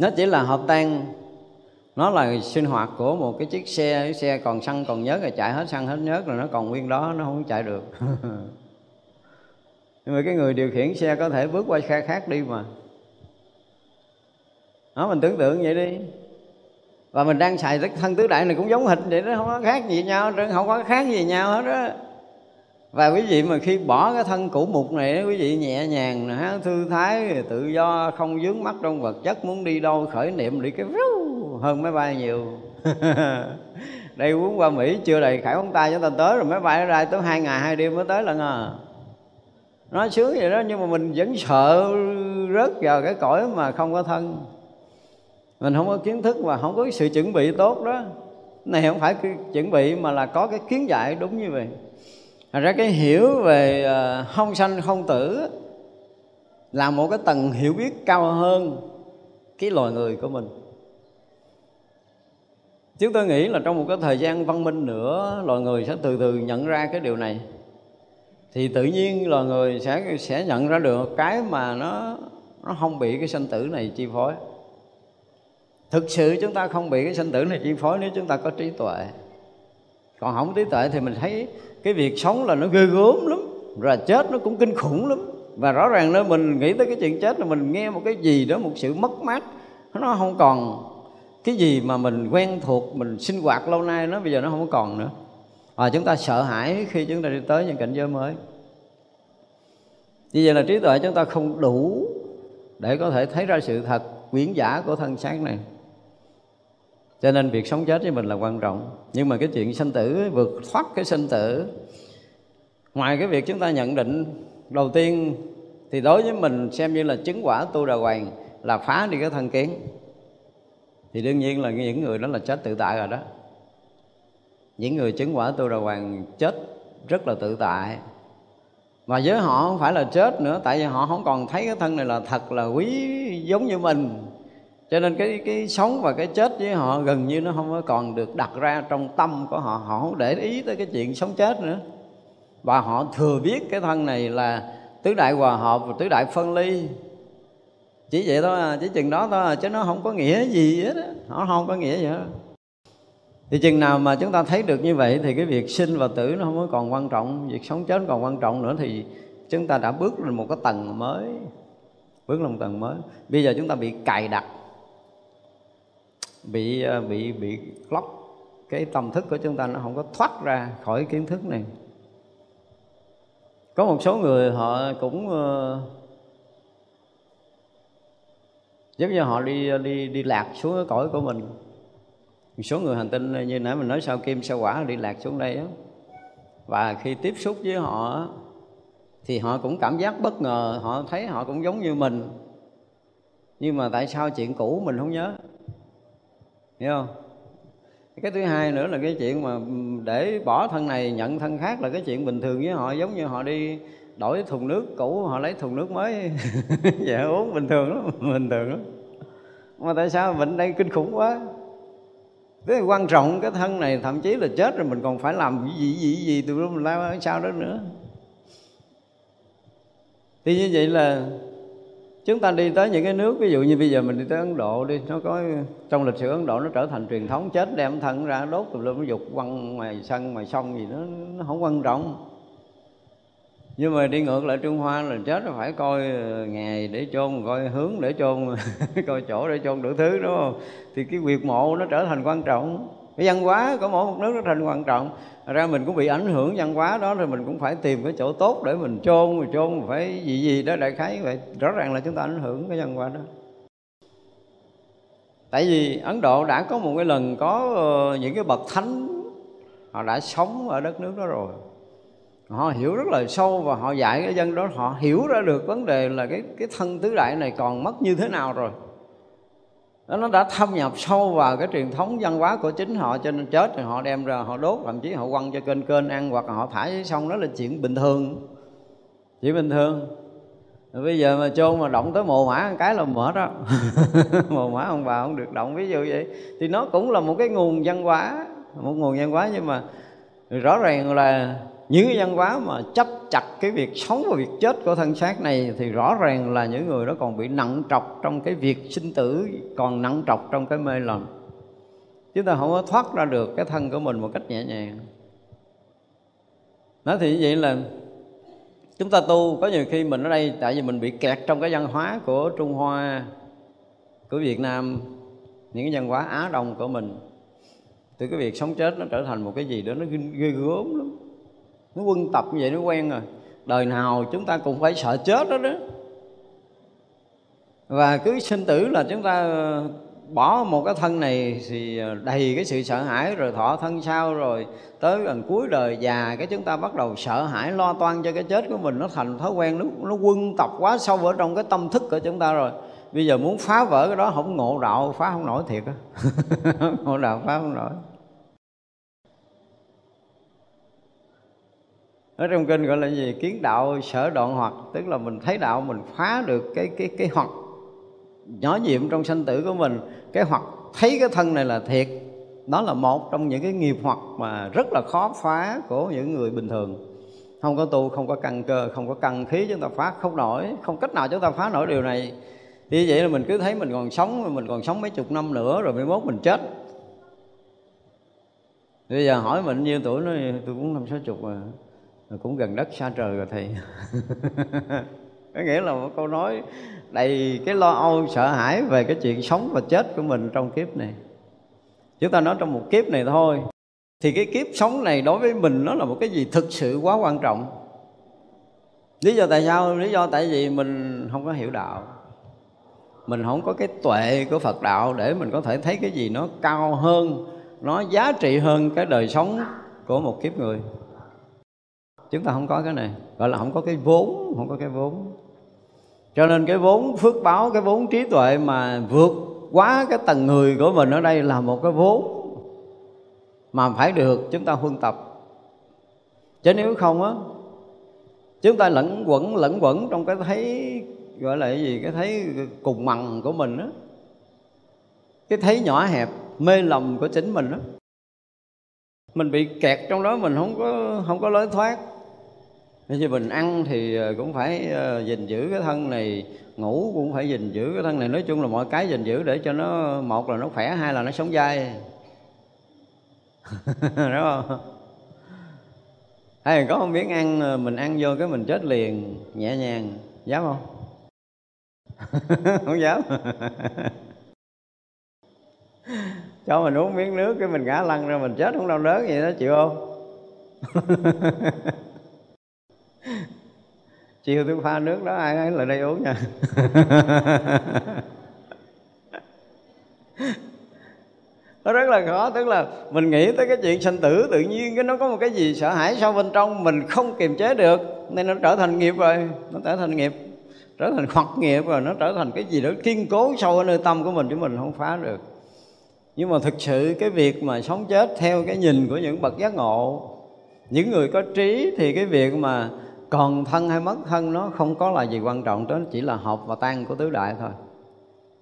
nó chỉ là hợp tan nó là sinh hoạt của một cái chiếc xe, cái xe còn xăng, còn nhớt rồi chạy hết xăng, hết nhớt rồi nó còn nguyên đó, nó không chạy được. Nhưng mà cái người điều khiển xe có thể bước qua xe khác đi mà. Đó, mình tưởng tượng vậy đi. Và mình đang xài cái thân tứ đại này cũng giống hình vậy đó, không có khác gì nhau, không có khác gì nhau hết đó và quý vị mà khi bỏ cái thân cũ mục này quý vị nhẹ nhàng nè thư thái, tự do, không dướng mắt trong vật chất, muốn đi đâu khởi niệm đi cái hơn máy bay nhiều. Đây muốn qua mỹ, chưa đầy khải phóng tay chúng ta tới rồi, máy bay nó ra tới hai ngày, hai đêm mới tới lần à. Nói sướng vậy đó, nhưng mà mình vẫn sợ rớt vào cái cõi mà không có thân. Mình không có kiến thức và không có sự chuẩn bị tốt đó. Này không phải chuẩn bị mà là có cái kiến giải đúng như vậy. Thành ra cái hiểu về ờ, không sanh không tử là một cái tầng hiểu biết cao hơn cái loài người của mình. Chúng tôi nghĩ là trong một cái thời gian văn minh nữa, loài người sẽ từ từ nhận ra cái điều này. Thì tự nhiên loài người sẽ sẽ nhận ra được cái mà nó nó không bị cái sanh tử này chi phối. Thực sự chúng ta không bị cái sanh tử này chi phối nếu chúng ta có trí tuệ. Còn không trí tuệ thì mình thấy cái việc sống là nó ghê gớm lắm, rồi chết nó cũng kinh khủng lắm. Và rõ ràng là mình nghĩ tới cái chuyện chết là mình nghe một cái gì đó, một sự mất mát. Nó không còn cái gì mà mình quen thuộc, mình sinh hoạt lâu nay nó bây giờ nó không còn nữa. Và chúng ta sợ hãi khi chúng ta đi tới những cảnh giới mới. Như vậy là trí tuệ chúng ta không đủ để có thể thấy ra sự thật quyển giả của thân xác này. Cho nên việc sống chết với mình là quan trọng nhưng mà cái chuyện sinh tử, vượt thoát cái sinh tử, ngoài cái việc chúng ta nhận định đầu tiên, thì đối với mình xem như là chứng quả tu đà hoàng là phá đi cái thân kiến. Thì đương nhiên là những người đó là chết tự tại rồi đó. Những người chứng quả tu đà hoàng chết rất là tự tại. Mà với họ không phải là chết nữa, tại vì họ không còn thấy cái thân này là thật, là quý giống như mình cho nên cái cái sống và cái chết với họ gần như nó không có còn được đặt ra trong tâm của họ. Họ không để ý tới cái chuyện sống chết nữa. Và họ thừa biết cái thân này là tứ đại hòa hợp và tứ đại phân ly. Chỉ vậy thôi à, chỉ chừng đó thôi à, chứ nó không có nghĩa gì hết á. Họ không có nghĩa gì hết. Thì chừng nào mà chúng ta thấy được như vậy thì cái việc sinh và tử nó không có còn quan trọng việc sống chết còn quan trọng nữa thì chúng ta đã bước lên một cái tầng mới bước lên một tầng mới. Bây giờ chúng ta bị cài đặt. Ờ, bị bị bị lóc cái tâm thức của chúng ta nó không có thoát ra khỏi kiến thức này. Có một số người họ cũng ờ, giống như họ đi đi đi lạc xuống cái cõi của mình. Một số người hành tinh như nãy mình nói, sao kim, sao quả đi lạc xuống đây đó. và khi tiếp xúc với họ thì họ cũng cảm giác bất ngờ, họ thấy họ cũng giống như mình. Nhưng mà tại sao chuyện cũ mình không nhớ? Hiểu không? Cái thứ hai nữa là cái chuyện mà để bỏ thân này nhận thân khác là cái chuyện bình thường với họ giống như họ đi đổi thùng nước cũ họ lấy thùng nước mới. Vậy dạ, uống bình thường lắm bình thường lắm. Mà tại sao bệnh đây kinh khủng quá? Thế quan trọng cái thân này thậm chí là chết rồi mình còn phải làm gì gì gì, gì từ lúc mình lao sao đó nữa. Thì như vậy là chúng ta đi tới những cái nước ví dụ như bây giờ mình đi tới ấn độ đi nó có trong lịch sử ấn độ nó trở thành truyền thống chết đem thân ra đốt tùm lum dục quăng ngoài sân ngoài sông gì nó, nó không quan trọng. Nhưng mà đi ngược lại trung hoa là chết nó phải coi ờ, ngày để chôn coi hướng để chôn coi chỗ để chôn đủ thứ đúng không? Thì cái việc mộ nó trở thành quan trọng. Cái văn hóa của mỗi một nước nó thành quan trọng ra mình cũng bị ảnh hưởng văn hóa đó, rồi mình cũng phải tìm cái chỗ tốt để mình chôn, rồi chôn phải gì gì đó, đại khái vậy. Rõ ràng là chúng ta ảnh hưởng cái văn hóa đó. Tại vì ấn độ đã có một cái lần có ờ, những cái bậc thánh, họ đã sống ở đất nước đó rồi. Họ hiểu rất là sâu và họ dạy cái dân đó, họ hiểu ra được vấn đề là cái cái thân tứ đại này còn mất như thế nào rồi nó đã thâm nhập sâu vào cái truyền thống văn hóa của chính họ, cho nên chết thì họ đem ra, họ đốt, thậm chí họ quăng cho kênh kênh ăn, hoặc là họ thả dưới sông. Đó là chuyện bình thường. Chỉ bình thường. Rồi bây giờ mà chôn mà động tới mồ mã một cái là mở đó. Mồ mã ông bà không được động, ví dụ vậy. Thì nó cũng là một cái nguồn văn hóa, một nguồn văn hóa, nhưng mà rõ ràng là những cái văn hóa mà chấp chặt cái việc sống và việc chết của thân xác này thì rõ ràng là những người đó còn bị nặng trọc trong cái việc sinh tử, còn nặng trọc trong cái mê lầm. Chúng ta không có thoát ra được cái thân của mình một cách nhẹ nhàng. Nói thì như vậy là chúng ta tu, có nhiều khi mình ở đây tại vì mình bị kẹt trong cái văn hóa của trung hoa, của việt nam, những cái văn hóa á đông của mình. Từ cái việc sống chết nó trở thành một cái gì đó nó ghê gớm lắm nó quân tập như vậy nó quen rồi. Đời nào chúng ta cũng phải sợ chết đó đó. Và cứ sinh tử là chúng ta ờ, bỏ một cái thân này thì ờ, đầy cái sự sợ hãi rồi thọ thân sau rồi tới gần cuối đời già cái chúng ta bắt đầu sợ hãi, lo toan cho cái chết của mình nó thành thói quen, nó nó quân tập quá sâu ở trong cái tâm thức của chúng ta rồi. Bây giờ muốn phá vỡ cái đó không ngộ đạo, phá không nổi thiệt á. Ngộ đạo phá không nổi. Ở trong kinh gọi là gì? Kiến đạo sở đoạn hoặc, tức là mình thấy đạo, mình phá được cái cái cái hoặc nhỏ nhiệm trong sanh tử của mình. Cái hoặc thấy cái thân này là thiệt. Đó là một trong những cái nghiệp hoặc mà rất là khó phá của những người bình thường. Không có tu, không có căn cơ, không có căn khí chúng ta phá không nổi. Không cách nào chúng ta phá nổi điều này. Như vậy là mình cứ thấy mình còn sống, mình còn sống mấy chục năm nữa rồi mai mốt mình chết. Bây giờ hỏi mình nhiêu tuổi nói, tôi cũng năm sáu chục mà cũng gần đất xa trời rồi thầy. Có nghĩa là một câu nói đầy cái lo âu, sợ hãi về cái chuyện sống và chết của mình trong kiếp này. Chúng ta nói trong một kiếp này thôi, thì cái kiếp sống này đối với mình nó là một cái gì thực sự quá quan trọng. Lý do tại sao? Lý do tại vì mình không có hiểu đạo. Mình không có cái tuệ của phật đạo để mình có thể thấy cái gì nó cao hơn, nó giá trị hơn cái đời sống của một kiếp người chúng ta không có cái này. Gọi là không có cái vốn, không có cái vốn. Cho nên cái vốn phước báo, cái vốn trí tuệ mà vượt quá cái tầng người của mình ở đây là một cái vốn mà phải được chúng ta huân tập. Chứ nếu không á, chúng ta lẫn quẩn lẫn quẩn trong cái thấy, gọi là cái gì? Cái thấy cùng mằng của mình á. Cái thấy nhỏ hẹp, mê lầm của chính mình á. Mình bị kẹt trong đó, mình không có không có lối thoát như mình ăn thì ờ, cũng phải ờ, gìn giữ cái thân này, ngủ cũng phải gìn giữ cái thân này. Nói chung là mọi cái gìn giữ để cho nó, một là nó khỏe, hai là nó sống dai. Đúng không? Hay có không biết ăn ờ, mình ăn vô cái mình chết liền, nhẹ nhàng. Dám không? Không dám. Cho mình uống miếng nước cái mình ngã lăn ra mình chết không đau đớn vậy đó, chịu không? Chiều tôi pha nước đó, ai ấy lại đây uống nha. Nó rất là khó, tức là mình nghĩ tới cái chuyện sanh tử tự nhiên, cái nó có một cái gì sợ hãi sau bên trong mình không kiềm chế được, nên nó trở thành nghiệp rồi, nó trở thành nghiệp, trở thành hoặc nghiệp rồi, nó trở thành cái gì đó kiên cố sâu ở nơi tâm của mình chứ mình không phá được. Nhưng mà thực sự cái việc mà sống chết theo cái nhìn của những bậc giác ngộ, những người có trí thì cái việc mà còn thân hay mất thân nó không có là gì quan trọng đó chỉ là hợp và tan của tứ đại thôi.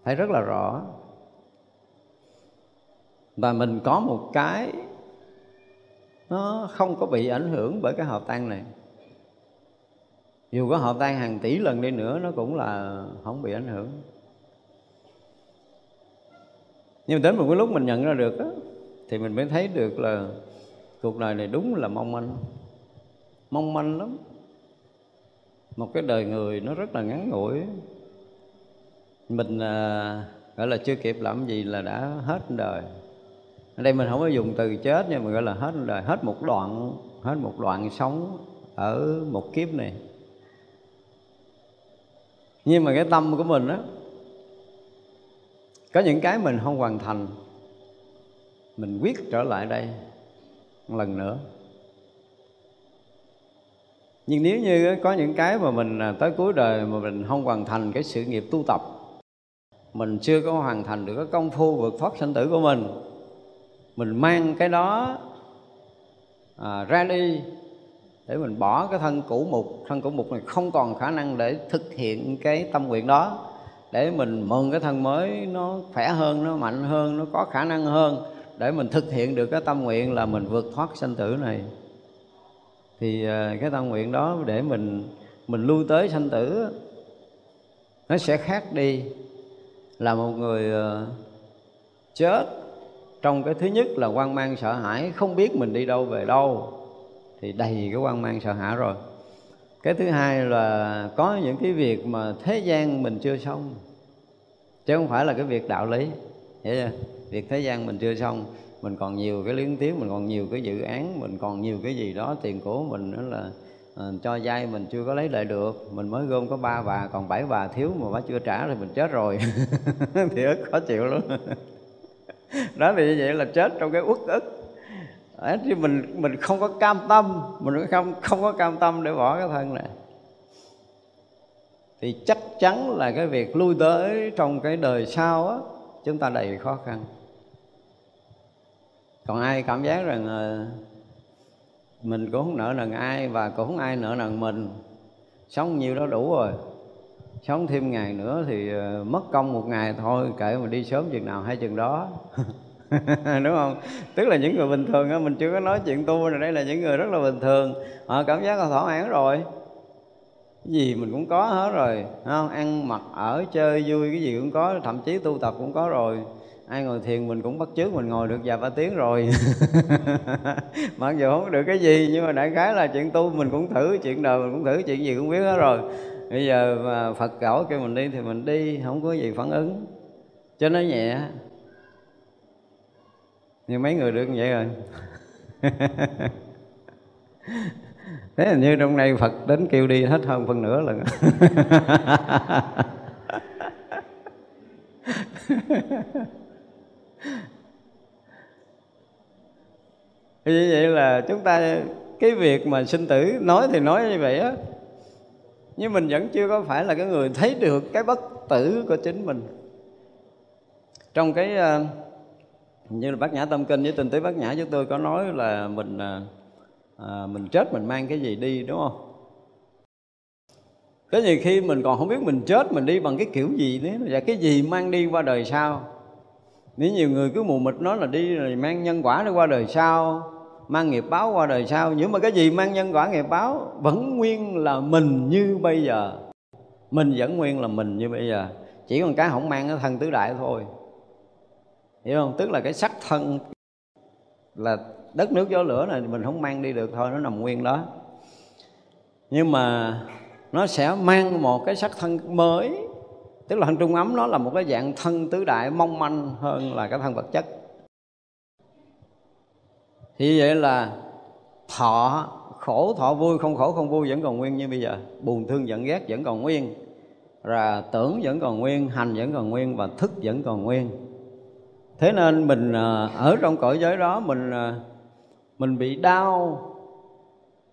Thấy rất là rõ. Và mình có một cái nó không có bị ảnh hưởng bởi cái hợp tan này. Dù có hợp tan hàng tỷ lần đi nữa nó cũng là không bị ảnh hưởng. Nhưng đến một cái lúc mình nhận ra được đó, thì mình mới thấy được là cuộc đời này đúng là mong manh. Mong manh lắm một cái đời người nó rất là ngắn ngủi. Mình à, gọi là chưa kịp làm gì là đã hết đời. Ở đây mình không có dùng từ chết nhưng mà gọi là hết đời hết một đoạn hết một đoạn sống ở một kiếp này. Nhưng mà cái tâm của mình á có những cái mình không hoàn thành mình quyết trở lại đây một lần nữa nhưng nếu như có những cái mà mình à, tới cuối đời mà mình không hoàn thành cái sự nghiệp tu tập mình chưa có hoàn thành được cái công phu vượt thoát sanh tử của mình mình mang cái đó à, ra đi để mình bỏ cái thân cũ mục thân cũ mục này không còn khả năng để thực hiện cái tâm nguyện đó để mình mừng cái thân mới nó khỏe hơn nó mạnh hơn nó có khả năng hơn để mình thực hiện được cái tâm nguyện là mình vượt thoát sanh tử này thì à, cái tâm nguyện đó để mình mình lui tới sanh tử nó sẽ khác đi. Là một người à, chết trong cái thứ nhất là quan mang sợ hãi, không biết mình đi đâu về đâu, thì đầy cái quan mang sợ hãi rồi. Cái thứ hai là có những cái việc mà thế gian mình chưa xong, chứ không phải là cái việc đạo lý, hiểu chưa? Việc thế gian mình chưa xong mình còn nhiều cái liên tiếp mình còn nhiều cái dự án mình còn nhiều cái gì đó tiền của mình nữa là à, cho vay mình chưa có lấy lại được. Mình mới gom có ba bà còn bảy bà thiếu mà bà chưa trả thì mình chết rồi. Thì ức khó chịu lắm. Đó thì như vậy là chết trong cái uất ức. Đấy, thì mình mình không có cam tâm mình không không có cam tâm để bỏ cái thân này. Thì chắc chắn là cái việc lui tới trong cái đời sau á chúng ta đầy khó khăn còn ai cảm giác rằng ờ, mình cũng không nợ nần ai và cũng không ai nợ nần mình? Sống nhiêu đó đủ rồi. Sống thêm ngày nữa thì ờ, mất công một ngày thôi, kệ mà đi sớm chừng nào hay chừng đó. Đúng không? Tức là những người bình thường á, mình chưa có nói chuyện tu này đây là những người rất là bình thường. Họ cảm giác là thỏa mãn rồi. Cái gì mình cũng có hết rồi không? Ăn mặc, ở, chơi, vui, cái gì cũng có, thậm chí tu tập cũng có rồi ai ngồi thiền mình cũng bắt chước mình ngồi được vài ba tiếng rồi. Mặc dù không được cái gì, nhưng mà đại khái là chuyện tu mình cũng thử, chuyện đời mình cũng thử, chuyện gì cũng biết hết rồi. Bây giờ mà phật gõ kêu mình đi thì mình đi, không có gì phản ứng. Cho nó nhẹ. Nhưng mấy người được như vậy rồi. Thế là như trong này phật đến kêu đi hết hơn phân nửa lần. như vậy là chúng ta cái việc mà sinh tử nói thì nói như vậy á nhưng mình vẫn chưa có phải là cái người thấy được cái bất tử của chính mình. Trong cái ờ, như là bác nhã tâm kinh với tình tứ bác nhã chúng tôi có nói là mình à, mình chết mình mang cái gì đi đúng không? Có nhiều khi mình còn không biết mình chết mình đi bằng cái kiểu gì nữa. Và cái gì mang đi qua đời sau? Nếu nhiều người cứ mù mịt nói là đi rồi mang nhân quả đi qua đời sau mang nghiệp báo qua đời sau. Nhưng mà cái gì mang nhân quả nghiệp báo? Vẫn nguyên là mình như bây giờ. Mình vẫn nguyên là mình như bây giờ. Chỉ còn cái không mang cái thân tứ đại thôi. Hiểu không? Tức là cái sắc thân là đất nước gió lửa này, mình không mang đi được thôi, nó nằm nguyên đó. Nhưng mà nó sẽ mang một cái sắc thân mới. Tức là thân trung ấm, nó là một cái dạng thân tứ đại mong manh hơn là cái thân vật chất thì vậy là thọ khổ, thọ vui, không khổ không vui vẫn còn nguyên như bây giờ. Buồn thương giận ghét vẫn còn nguyên là tưởng vẫn còn nguyên, hành vẫn còn nguyên và thức vẫn còn nguyên. Thế nên mình à, ở trong cõi giới đó mình à, mình bị đau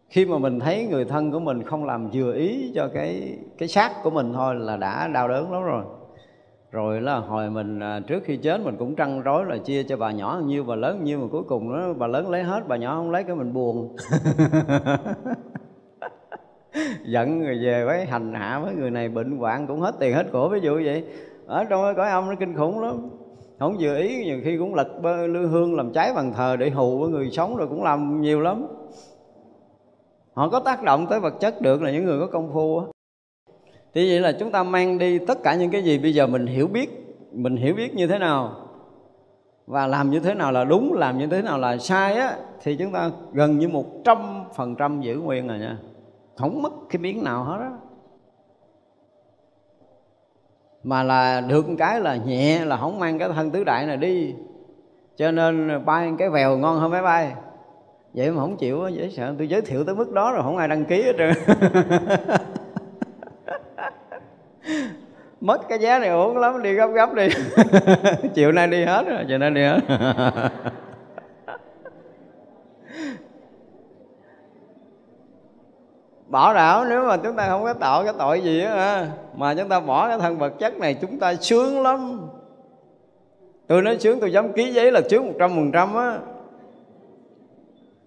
khi mà mình thấy người thân của mình không làm vừa ý cho cái cái xác của mình thôi là đã đau đớn lắm rồi rồi là hồi mình à, trước khi chết mình cũng trăn rối là chia cho bà nhỏ nhiêu bà lớn nhiêu mà cuối cùng nó bà lớn lấy hết bà nhỏ không lấy cái mình buồn. Giận người về với hành hạ với người này bệnh hoạn cũng hết tiền hết của ví dụ vậy. Ở trong cái cõi âm nó kinh khủng lắm. Không vừa ý nhiều khi cũng lật lư hương làm trái bàn thờ để hù với người sống rồi cũng làm nhiều lắm. Họ có tác động tới vật chất được là những người có công phu á thì vậy là chúng ta mang đi tất cả những cái gì bây giờ mình hiểu biết, mình hiểu biết như thế nào và làm như thế nào là đúng, làm như thế nào là sai á, thì chúng ta gần như một trăm phần trăm giữ nguyên rồi nha. Không mất cái biến nào hết á. Mà là được cái là nhẹ, là không mang cái thân tứ đại này đi. Cho nên bay cái vèo ngon hơn máy bay. Vậy mà không chịu dễ sợ. Tôi giới thiệu tới mức đó rồi không ai đăng ký hết trơn. mất cái giá này uống lắm, đi gấp gấp đi. Chiều nay đi hết rồi, chiều nay đi hết. Bảo đảo nếu mà chúng ta không có tạo cái tội gì á mà chúng ta bỏ cái thân vật chất này, chúng ta sướng lắm. Tôi nói sướng, tôi dám ký giấy là sướng một trăm phần trăm á.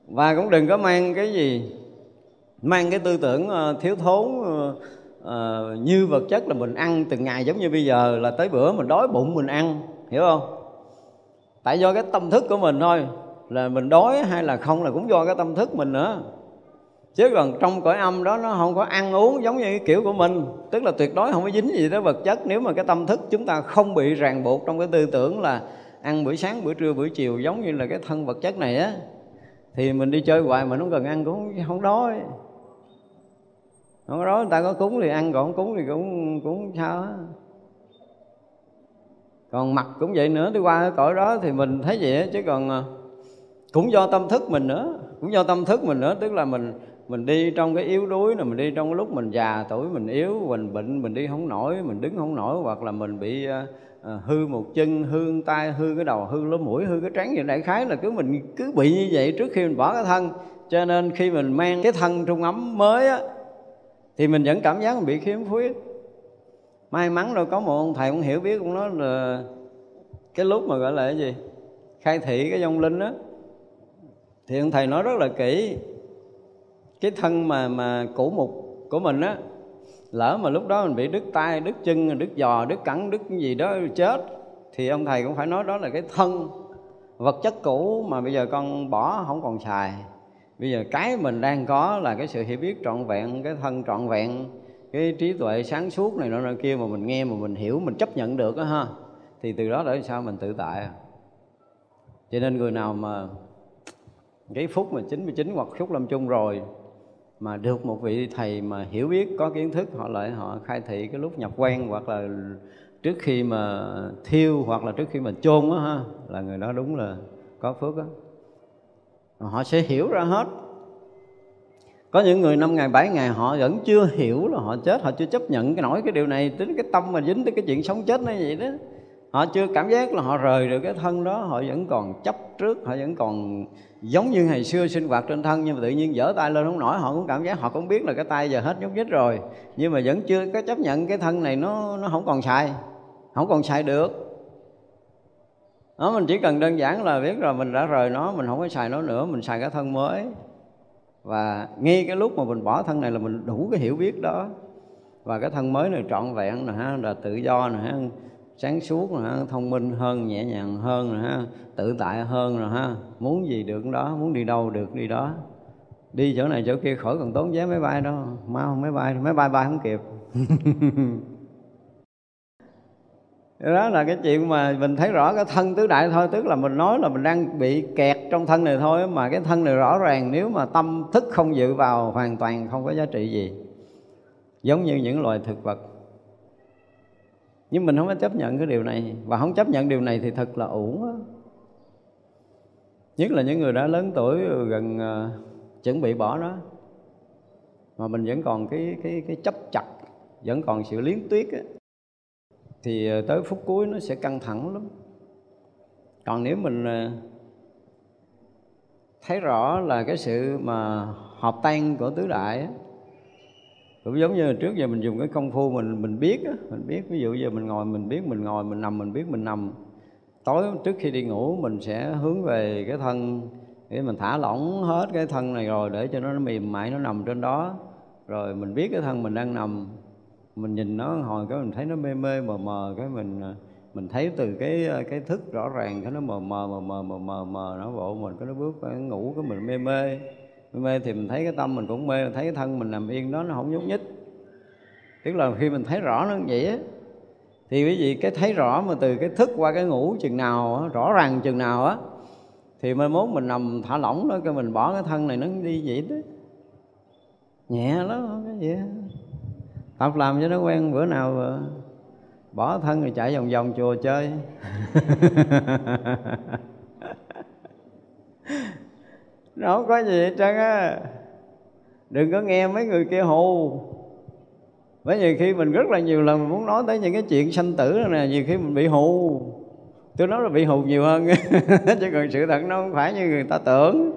Và cũng đừng có mang cái gì, mang cái tư tưởng ờ, thiếu thốn ờ, uh, như vật chất là mình ăn từng ngày giống như bây giờ là tới bữa mình đói bụng mình ăn hiểu không? Tại do cái tâm thức của mình thôi là mình đói hay là không là cũng do cái tâm thức mình nữa. Chứ còn trong cõi âm đó nó không có ăn uống giống như cái kiểu của mình tức là tuyệt đối không có dính gì tới vật chất. Nếu mà cái tâm thức chúng ta không bị ràng buộc trong cái tư tưởng là ăn bữa sáng bữa trưa bữa chiều giống như là cái thân vật chất này á thì mình đi chơi hoài mà nó cần ăn cũng không đói không đó, người ta có cúng thì ăn còn không cúng thì cũng cũng sao á. Còn mặt cũng vậy nữa đi qua cái cõi đó thì mình thấy vậy chứ còn à, cũng do tâm thức mình nữa cũng do tâm thức mình nữa tức là mình mình đi trong cái yếu đuối là mình đi trong cái lúc mình già tuổi mình yếu mình bệnh mình đi không nổi mình đứng không nổi hoặc là mình bị uh, hư một chân hư tay hư cái đầu hư lỗ mũi hư cái trán vậy đại khái là cứ mình cứ bị như vậy trước khi mình bỏ cái thân. Cho nên khi mình mang cái thân trung ấm mới á thì mình vẫn cảm giác mình bị khiếm khuyết. May mắn đâu có một ông thầy cũng hiểu biết cũng nói là cái lúc mà gọi là cái gì? Khai thị cái vong linh đó, thì ông thầy nói rất là kỹ. Cái thân mà mà cũ mục của mình á lỡ mà lúc đó mình bị đứt tay đứt chân đứt giò đứt cẳng đứt cái gì đó chết thì ông thầy cũng phải nói đó là cái thân vật chất cũ mà bây giờ con bỏ không còn xài bây giờ cái mình đang có là cái sự hiểu biết trọn vẹn, cái thân trọn vẹn, cái trí tuệ sáng suốt này nọ kia mà mình nghe mà mình hiểu, mình chấp nhận được á ha, thì từ đó để sao mình tự tại. À cho nên người nào mà cái phút mà 99 hoặc phút lâm chung rồi mà được một vị thầy mà hiểu biết, có kiến thức, họ lại họ khai thị cái lúc nhập quan hoặc là trước khi mà thiêu hoặc là trước khi mà chôn á ha, là người đó đúng là có phước á họ sẽ hiểu ra hết. Có những người năm ngày, bảy ngày họ vẫn chưa hiểu là họ chết. Họ chưa chấp nhận cái nổi cái điều này tính cái tâm mà dính tới cái chuyện sống chết nó vậy đó. Họ chưa cảm giác là họ rời được cái thân đó. Họ vẫn còn chấp trước. Họ vẫn còn giống như ngày xưa sinh hoạt trên thân, nhưng mà tự nhiên dở tay lên không nổi. Họ cũng cảm giác, họ cũng biết là cái tay giờ hết nhúc nhích rồi. Nhưng mà vẫn chưa có chấp nhận cái thân này, nó nó không còn xài. Không còn xài được đó, mình chỉ cần đơn giản là biết rồi mình đã rời nó, mình không có xài nó nữa, mình xài cái thân mới. Và ngay cái lúc mà mình bỏ thân này là mình đủ cái hiểu biết đó. Và cái thân mới này trọn vẹn nè ha, là tự do nè ha, sáng suốt nè ha, thông minh hơn, nhẹ nhàng hơn nè ha, tự tại hơn nè ha. Muốn gì được đó, muốn đi đâu được đi đó. Đi chỗ này chỗ kia khỏi cần tốn vé máy bay đâu, mau, máy bay máy bay bay không kịp. đó là cái chuyện mà mình thấy rõ cái thân tứ đại thôi tức là mình nói là mình đang bị kẹt trong thân này thôi mà cái thân này rõ ràng nếu mà tâm thức không dự vào hoàn toàn không có giá trị gì. Giống như những loài thực vật. Nhưng mình không có chấp nhận cái điều này và không chấp nhận điều này thì thật là uổng á. Nhất là những người đã lớn tuổi gần uh, chuẩn bị bỏ nó mà mình vẫn còn cái cái cái chấp chặt vẫn còn sự liến tuyết á thì ờ, tới phút cuối nó sẽ căng thẳng lắm. Còn nếu mình ờ, thấy rõ là cái sự mà hợp tan của tứ đại á, cũng giống như trước giờ mình dùng cái công phu mình mình biết á, mình biết ví dụ giờ mình ngồi mình biết mình ngồi mình nằm mình biết mình nằm. Tối trước khi đi ngủ mình sẽ hướng về cái thân để mình thả lỏng hết cái thân này rồi để cho nó mềm mại nó nằm trên đó. Rồi mình biết cái thân mình đang nằm mình nhìn nó hồi cái mình thấy nó mê mê mờ mờ cái mình à, mình thấy từ cái à, cái thức rõ ràng cái nó mờ mờ mờ mờ mờ mờ, mờ nó bộ mình cái nó bước cái ngủ cái mình mê mê. Mê mê thì mình thấy cái tâm mình cũng mê mình thấy cái thân mình nằm yên đó nó không nhúc nhích. Tức là khi mình thấy rõ nó như vậy á thì quý vị cái thấy rõ mà từ cái thức qua cái ngủ chừng nào á, rõ ràng chừng nào á thì mai mốt mình nằm thả lỏng đó cái mình bỏ cái thân này nó đi vậy đó. Nhẹ lắm cái gì tập làm cho nó quen, bữa nào bỏ thân rồi chạy vòng vòng chùa chơi. Nó không có gì hết trơn á. Đừng có nghe mấy người kia hù. Bởi vì khi mình rất là nhiều lần muốn nói tới những cái chuyện sanh tử này nhiều khi mình bị hù. Tôi nói là bị hù nhiều hơn. Chứ còn sự thật nó không phải như người ta tưởng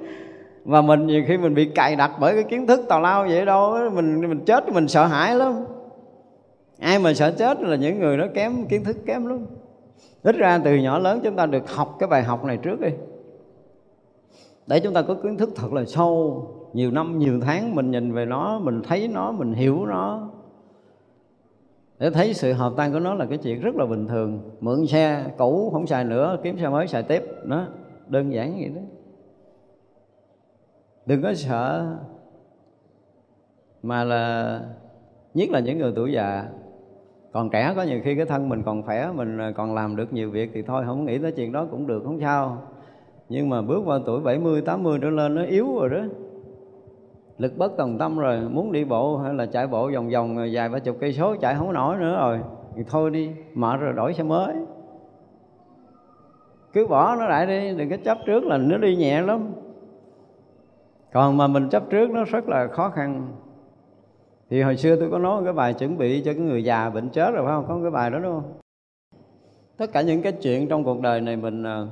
và mình nhiều khi mình bị cài đặt bởi cái kiến thức tào lao vậy đâu. Mình mình chết mình sợ hãi lắm. Ai mà sợ chết là những người đó kém kiến thức kém lắm. Ít ra từ nhỏ lớn chúng ta được học cái bài học này trước đi. Để chúng ta có kiến thức thật là sâu. Nhiều năm, nhiều tháng mình nhìn về nó, mình thấy nó, mình hiểu nó. Để thấy sự hợp tan của nó là cái chuyện rất là bình thường. Mượn xe, cũ không xài nữa, kiếm xe mới xài tiếp. Nó đơn giản vậy đó đừng có sợ mà là nhất là những người tuổi già. Còn trẻ có nhiều khi cái thân mình còn khỏe mình còn làm được nhiều việc thì thôi không nghĩ tới chuyện đó cũng được không sao. Nhưng mà bước vào tuổi 70, 80 trở lên nó yếu rồi đó. Lực bất tòng tâm rồi muốn đi bộ hay là chạy bộ vòng vòng dài ba chục cây số chạy không nổi nữa rồi. Thì thôi đi mệt rồi đổi xe mới. Cứ bỏ nó lại đi đừng có chấp trước là nó đi nhẹ lắm còn mà mình chấp trước nó rất là khó khăn. Thì hồi xưa tôi có nói cái bài chuẩn bị cho cái người già bệnh chết rồi, phải không? Có cái bài đó, đúng không? Tất cả những cái chuyện trong cuộc đời này mình ờ,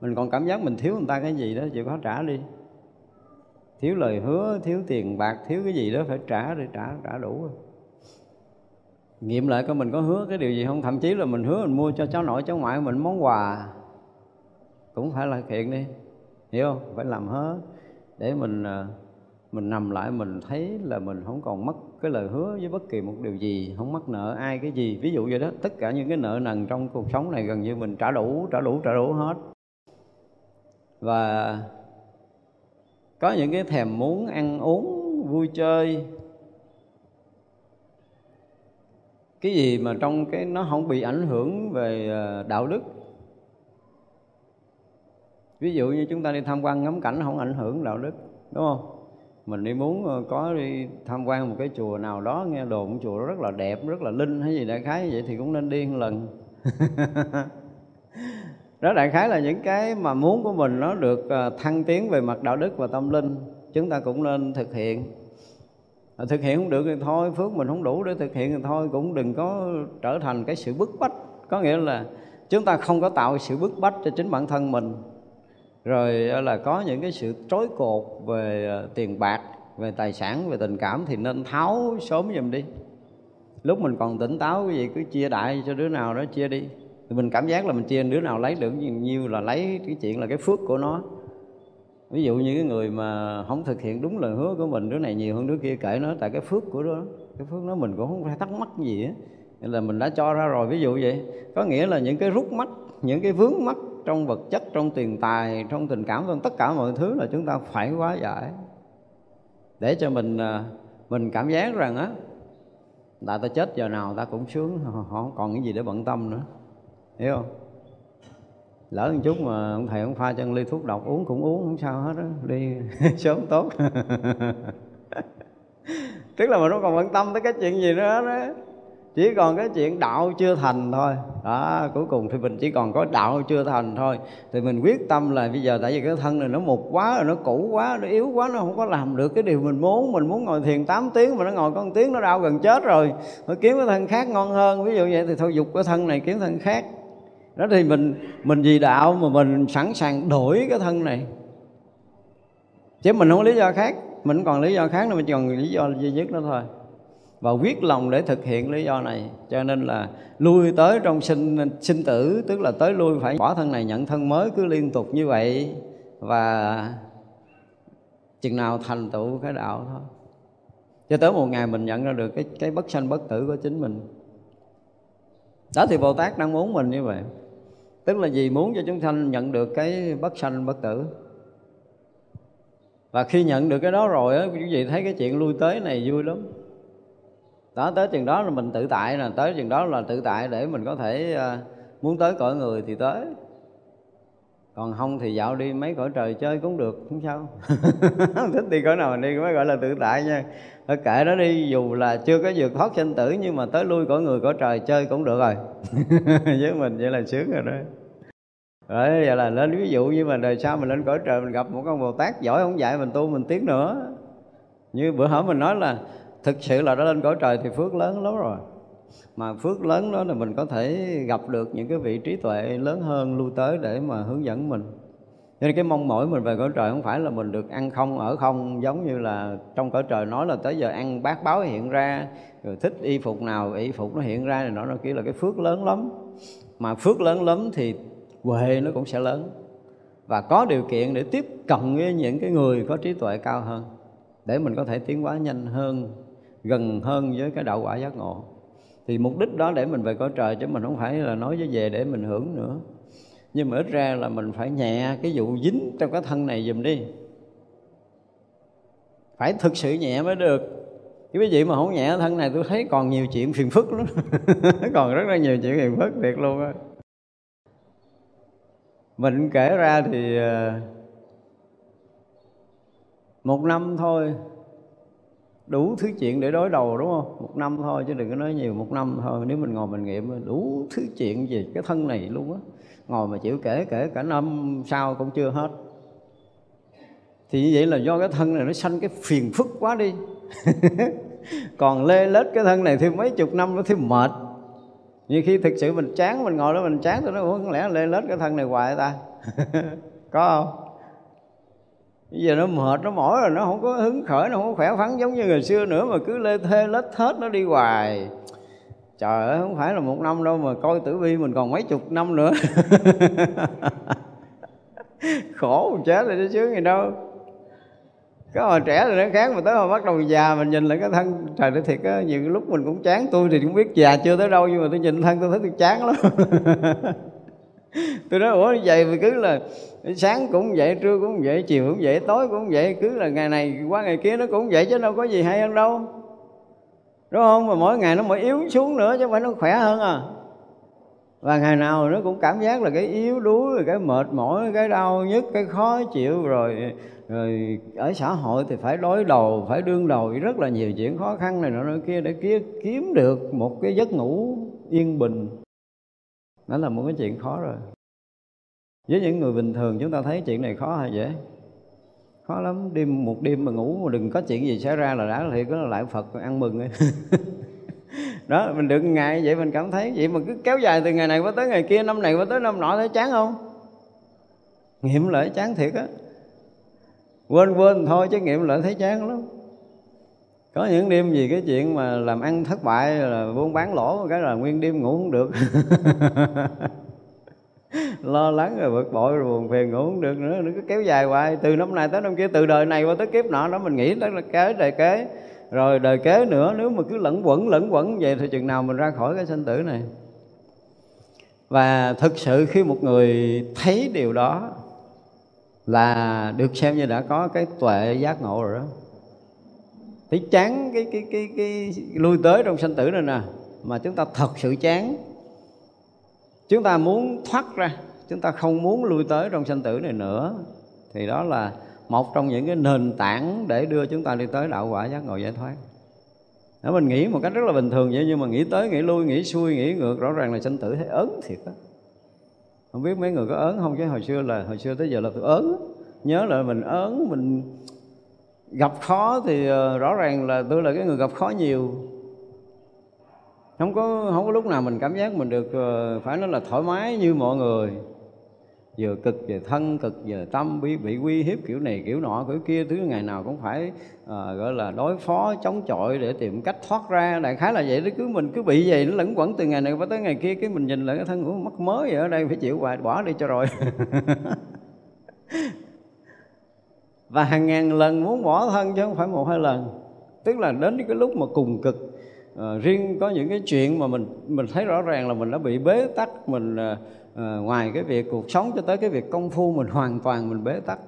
mình còn cảm giác mình thiếu người ta cái gì đó, chịu khó trả đi. Thiếu lời hứa, thiếu tiền bạc, thiếu cái gì đó phải trả để trả trả đủ. Rồi nghiệm lại coi mình có hứa cái điều gì không? Thậm chí là mình hứa mình mua cho cháu nội, cháu ngoại mình món quà. Cũng phải là thiện đi. Hiểu không? Phải làm hết để mình ờ, mình nằm lại mình thấy là mình không còn mất cái lời hứa với bất kỳ một điều gì, không mắc nợ ai cái gì. Ví dụ vậy đó, tất cả những cái nợ nần trong cuộc sống này gần như mình trả đủ trả đủ trả đủ hết. Và có những cái thèm muốn ăn uống, vui chơi. Cái gì mà trong cái nó không bị ảnh hưởng về ờ, đạo đức ví dụ như chúng ta đi tham quan ngắm cảnh không ảnh hưởng đạo đức, đúng không? Mình đi muốn ờ, có đi tham quan một cái chùa nào đó, nghe đồn chùa đó rất là đẹp, rất là linh hay gì đại khái vậy thì cũng nên đi một lần. Đó đại khái là những cái mà muốn của mình nó được ờ, thăng tiến về mặt đạo đức và tâm linh, chúng ta cũng nên thực hiện. Thực hiện không được thì thôi, phước mình không đủ để thực hiện thì thôi, cũng đừng có trở thành cái sự bức bách. Có nghĩa là chúng ta không có tạo sự bức bách cho chính bản thân mình rồi ờ, là có những cái sự trói cột về ờ, tiền bạc, về tài sản, về tình cảm thì nên tháo sớm giùm đi. Lúc mình còn tỉnh táo cái gì cứ chia đại cho đứa nào đó chia đi. Thì mình cảm giác là mình chia đứa nào lấy được nhiều nhiêu là lấy cái chuyện là cái phước của nó. Ví dụ như cái người mà không thực hiện đúng lời hứa của mình, đứa này nhiều hơn đứa kia kể nó, tại cái phước của đó, cái phước nó mình cũng không phải thắc mắc gì á. Nên là mình đã cho ra rồi, ví dụ vậy. Có nghĩa là những cái rút mắt, những cái vướng mắt trong vật chất, trong tiền tài, trong tình cảm, trong tất cả mọi thứ là chúng ta phải quá giải. Để cho mình à, mình cảm giác rằng á tại ta chết giờ nào ta cũng sướng họ không còn cái gì để bận tâm nữa. Hiểu không? Lỡ một chút mà ông thầy ông pha chân ly thuốc độc uống cũng uống, không sao hết á, đi sớm tốt. Tức là mình không còn bận tâm tới cái chuyện gì nữa đó chỉ còn cái chuyện đạo chưa thành thôi. Đó, cuối cùng thì mình chỉ còn có đạo chưa thành thôi. Thì mình quyết tâm là bây giờ tại vì cái thân này nó mục quá rồi, nó cũ quá, nó yếu quá, nó không có làm được cái điều mình muốn. Mình muốn ngồi thiền 8 tiếng mà nó ngồi có 1 tiếng nó đau gần chết rồi. Phải kiếm cái thân khác ngon hơn. Ví dụ vậy thì thôi dục cái thân này kiếm thân khác. Đó thì mình mình vì đạo mà mình sẵn sàng đổi cái thân này. Chứ mình không có lý do khác. Mình còn lý do khác nữa, mình còn lý do duy nhất đó thôi và quyết lòng để thực hiện lý do này. Cho nên là lui tới trong sinh sinh tử, tức là tới lui phải bỏ thân này, nhận thân mới cứ liên tục như vậy. Và chừng nào thành tựu cái đạo thôi. Cho tới một ngày mình nhận ra được cái cái bất sanh bất tử của chính mình. Đó thì bồ tát đang muốn mình như vậy. Tức là gì muốn cho chúng sanh nhận được cái bất sanh bất tử. Và khi nhận được cái đó rồi á, quý vị thấy cái chuyện lui tới này vui lắm đó tới chừng đó là mình tự tại nè tới chừng đó là tự tại để mình có thể uh, muốn tới cõi người thì tới. Còn không thì dạo đi mấy cõi trời chơi cũng được không sao. Thích đi cõi nào mình đi mới gọi là tự tại nha. Thôi kệ đó đi dù là chưa có vượt thoát sinh tử nhưng mà tới lui cõi người cõi trời chơi cũng được rồi. Với mình vậy là sướng rồi đó. Đấy vậy là lên ví dụ như mà đời sau mình lên cõi trời mình gặp một con bồ tát giỏi không dạy mình tu mình tiến nữa. Như bữa hổm mình nói là thực sự là đã lên cõi trời thì phước lớn lắm rồi. Mà phước lớn đó là mình có thể gặp được những cái vị trí tuệ lớn hơn lưu tới để mà hướng dẫn mình. Cho nên cái mong mỏi mình về cõi trời không phải là mình được ăn không, ở không, giống như là trong cõi trời nói là tới giờ ăn bát báo hiện ra, rồi thích y phục nào, y phục nó hiện ra này nó nó kia là cái phước lớn lắm. Mà phước lớn lắm thì huệ nó cũng sẽ lớn. Và có điều kiện để tiếp cận với những cái người có trí tuệ cao hơn, để mình có thể tiến hóa nhanh hơn gần hơn với cái đạo quả giác ngộ. Thì mục đích đó để mình về cõi trời chứ mình không phải là nói với về để mình hưởng nữa. Nhưng mà ít ra là mình phải nhẹ cái vụ dính trong cái thân này dùm đi. Phải thực sự nhẹ mới được. Chứ quý vị mà không nhẹ thân này, tôi thấy còn nhiều chuyện phiền phức lắm. Còn rất là nhiều chuyện phiền phức, thiệt luôn á. Mình kể ra thì ờ, một năm thôi đủ thứ chuyện để đối đầu, đúng không? Một năm thôi, chứ đừng có nói nhiều, một năm thôi. Nếu mình ngồi mình nghiệm, đủ thứ chuyện về cái thân này luôn á. Ngồi mà chịu kể kể cả năm sau cũng chưa hết. Thì như vậy là do cái thân này nó sanh cái phiền phức quá đi. Còn lê lết cái thân này thêm mấy chục năm nó thêm mệt. Như khi thực sự mình chán, mình ngồi đó mình chán, tôi nó uống không lẽ lê lết cái thân này hoài ta. Có không? Bây giờ nó mệt, nó mỏi rồi, nó không có hứng khởi, nó không có khỏe khoắn giống như ngày xưa nữa mà cứ lê thê, lết thết nó đi hoài. Trời ơi, không phải là một năm đâu mà coi tử vi mình còn mấy chục năm nữa. Khổ chết rồi chứ sướng gì đâu. Cái hồi trẻ thì nó khác mà tới hồi bắt đầu già mình nhìn lại cái thân, trời nó thiệt á, nhiều lúc mình cũng chán tôi thì cũng biết già chưa tới đâu, nhưng mà tôi nhìn thân tôi thấy tôi chán lắm. tôi nói, ủa, vậy mà cứ là sáng cũng vậy, trưa cũng vậy, chiều cũng vậy, tối cũng vậy, cứ là ngày này qua ngày kia nó cũng vậy chứ đâu có gì hay hơn đâu. Đúng không? Mà mỗi ngày nó mỗi yếu xuống nữa chứ không phải nó khỏe hơn à. Và ngày nào nó cũng cảm giác là cái yếu đuối, cái mệt mỏi, cái đau nhức, cái khó chịu, rồi rồi ở xã hội thì phải đối đầu, phải đương đầu rất là nhiều chuyện khó khăn này nọ kia để kiếm được một cái giấc ngủ yên bình nó là một cái chuyện khó rồi. Với những người bình thường, chúng ta thấy chuyện này khó hay dễ? Khó lắm. Đêm, một đêm mà ngủ mà đừng có chuyện gì xảy ra là đã thì có lại phật, ăn mừng ấy. đó, mình được ngày vậy mình cảm thấy vậy mà cứ kéo dài từ ngày này qua tới ngày kia, năm này qua tới năm nọ thấy chán không? Nghiệm lại chán thiệt á. Quên quên thôi chứ nghiệm lại thấy chán lắm có những đêm gì cái chuyện mà làm ăn thất bại là buôn bán lỗ, cái là nguyên đêm ngủ không được. Lo lắng rồi bực bội rồi buồn phiền ngủ không được nữa nó cứ kéo dài hoài. Từ năm này tới năm kia, từ đời này qua tới kiếp nọ đó, mình nghĩ đó là kế, đời kế. Rồi đời kế nữa, nếu mà cứ lẫn quẩn lẫn quẩn vậy thì chừng nào mình ra khỏi cái sinh tử này. Và thực sự khi một người thấy điều đó là được xem như đã có cái tuệ giác ngộ rồi đó thấy chán cái cái cái cái lui tới trong sanh tử này nè, mà chúng ta thật sự chán. Chúng ta muốn thoát ra, chúng ta không muốn lui tới trong sanh tử này nữa. Thì đó là một trong những cái nền tảng để đưa chúng ta đi tới đạo quả giác ngộ giải thoát. Đó, mình nghĩ một cách rất là bình thường vậy, nhưng mà nghĩ tới, nghĩ lui, nghĩ xuôi, nghĩ ngược, rõ ràng là sanh tử thấy ớn thiệt á. Không biết mấy người có ớn không chứ? Hồi xưa là, hồi xưa tới giờ là tôi ớn. Nhớ là mình ớn, mình gặp khó thì ờ, rõ ràng là tôi là cái người gặp khó nhiều. Không có không có lúc nào mình cảm giác mình được ờ, phải nói là thoải mái như mọi người. Vừa cực về thân cực về tâm bị bị uy hiếp kiểu này kiểu nọ kiểu kia thứ ngày nào cũng phải à, gọi là đối phó chống chọi để tìm cách thoát ra. Đại khái là vậy đó cứ mình cứ bị vậy nó lẫn quẩn từ ngày này qua tới ngày kia cái mình nhìn lại cái thân của mất mới ở đây phải chịu hoài bỏ đi cho rồi. và hàng ngàn lần muốn bỏ thân chứ không phải một hai lần. Tức là đến cái lúc mà cùng cực à, riêng có những cái chuyện mà mình mình thấy rõ ràng là mình đã bị bế tắc mình à, ngoài cái việc cuộc sống cho tới cái việc công phu mình hoàn toàn mình bế tắc.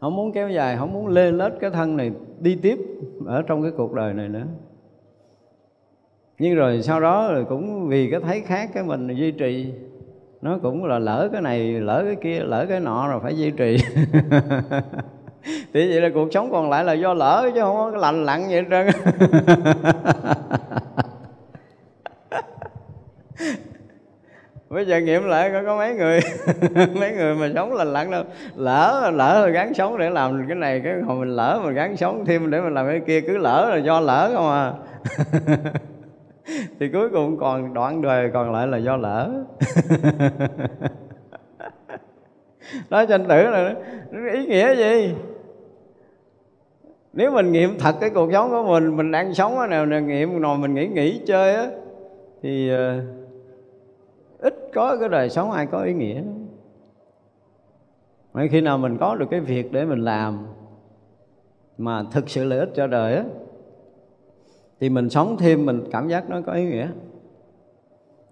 Không muốn kéo dài không muốn lê lết cái thân này đi tiếp ở trong cái cuộc đời này nữa. Nhưng rồi sau đó rồi cũng vì cái thấy khác cái mình duy trì nó cũng là lỡ cái này lỡ cái kia lỡ cái nọ rồi phải duy trì. Thì vậy là cuộc sống còn lại là do lỡ chứ không có lành lặn vậy hết trơn. Bây giờ nghiệm lại có, có mấy người mấy người mà sống lành lặn đâu. Lỡ lỡ rồi gắng sống để làm cái này cái hồi mình lỡ mình gắng sống thêm để mình làm cái kia cứ lỡ là do lỡ không à thì cuối cùng còn đoạn đời còn lại là do lỡ. Đó tranh tử là ý nghĩa gì? Nếu mình nghiệm thật cái cuộc sống của mình mình đang sống ở nào nè nghiệm rồi mình nghĩ nghỉ chơi á thì uh, ít có cái đời sống ai có ý nghĩa. Mấy khi nào mình có được cái việc để mình làm mà thực sự lợi ích cho đời á thì mình sống thêm, mình cảm giác nó có ý nghĩa.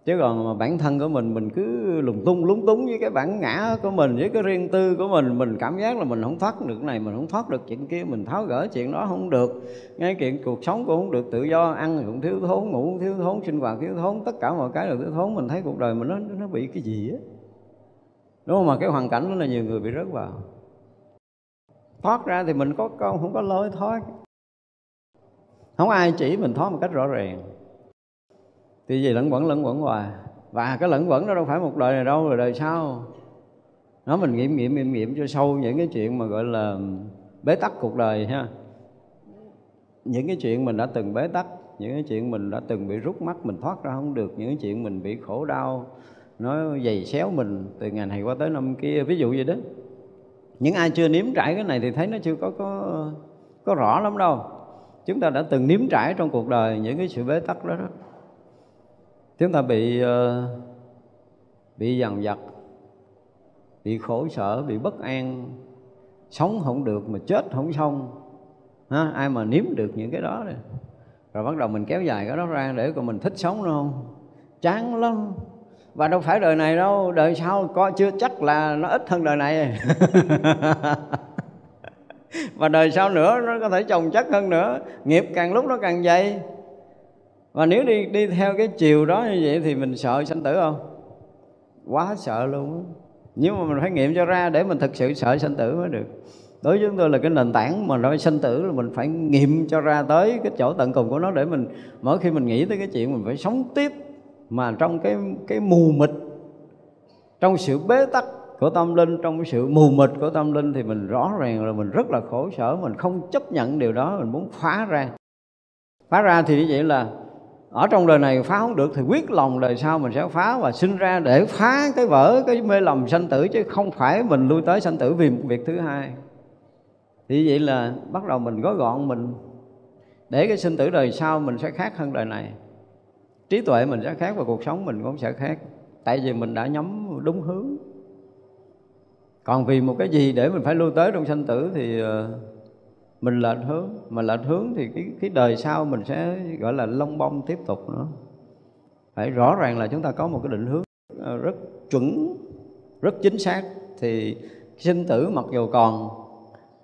Chứ còn mà bản thân của mình mình cứ lùng tung lúng túng với cái bản ngã của mình, với cái riêng tư của mình mình cảm giác là mình không thoát được cái này, mình không thoát được chuyện kia, mình tháo gỡ chuyện đó không được. Ngay chuyện cuộc sống cũng không được tự do, ăn cũng thiếu thốn, ngủ cũng thiếu thốn, sinh hoạt thiếu thốn, tất cả mọi cái đều thiếu thốn. Mình thấy cuộc đời mình nó nó bị cái gì á? Đúng không? Mà cái hoàn cảnh đó là nhiều người bị rớt vào. Thoát ra thì mình có câu không có lối thoát không ai chỉ mình thoát một cách rõ ràng. Thì gì lẫn quẩn lẫn quẩn hoài. Và cái lẫn quẩn đó đâu phải một đời này đâu, rồi đời sau. Nó mình nghiệm nghiệm nghiệm nghiệm cho sâu những cái chuyện mà gọi là bế tắc cuộc đời ha. Những cái chuyện mình đã từng bế tắc, những cái chuyện mình đã từng bị rút mắt, mình thoát ra không được, những cái chuyện mình bị khổ đau, nó dày xéo mình từ ngày này qua tới năm kia. Ví dụ vậy đó. Những ai chưa nếm trải cái này thì thấy nó chưa có có có rõ lắm đâu chúng ta đã từng nếm trải trong cuộc đời những cái sự bế tắc đó đó. Chúng ta bị ờ, bị dằn vặt, bị khổ sở, bị bất an. Sống không được mà chết không xong. Ha? ai mà nếm được những cái đó rồi rồi bắt đầu mình kéo dài cái đó ra để còn mình thích sống nữa không? Chán lắm. Và đâu phải đời này đâu, đời sau có chưa chắc là nó ít hơn đời này. và đời sau nữa, nó có thể chồng chất hơn nữa. Nghiệp càng lúc nó càng dày. Và nếu đi đi theo cái chiều đó như vậy thì mình sợ sanh tử không? Quá sợ luôn nhưng mà mình phải nghiệm cho ra để mình thực sự sợ sanh tử mới được. Đối với chúng tôi là cái nền tảng mà nói sanh tử là mình phải nghiệm cho ra tới cái chỗ tận cùng của nó để mình, mỗi khi mình nghĩ tới cái chuyện mình phải sống tiếp mà trong cái cái mù mịt, trong sự bế tắc của tâm linh, trong cái sự mù mịt của tâm linh thì mình rõ ràng là mình rất là khổ sở, mình không chấp nhận điều đó, mình muốn phá ra. Phá ra thì như vậy là ở trong đời này phá không được thì quyết lòng đời sau mình sẽ phá và sinh ra để phá cái vỡ cái mê lầm sanh tử, chứ không phải mình lui tới sanh tử vì một việc thứ hai. Thì vậy là bắt đầu mình gói gọn mình, để cái sinh tử đời sau mình sẽ khác hơn đời này. Trí tuệ mình sẽ khác và cuộc sống mình cũng sẽ khác. Tại vì mình đã nhắm đúng hướng còn vì một cái gì để mình phải lưu tới trong sanh tử thì ờ, mình lệch hướng, mà lệch hướng thì cái cái đời sau mình sẽ, gọi là lông bông tiếp tục nữa. Phải rõ ràng là chúng ta có một cái định hướng ờ, rất chuẩn, rất chính xác. Thì sinh tử mặc dù còn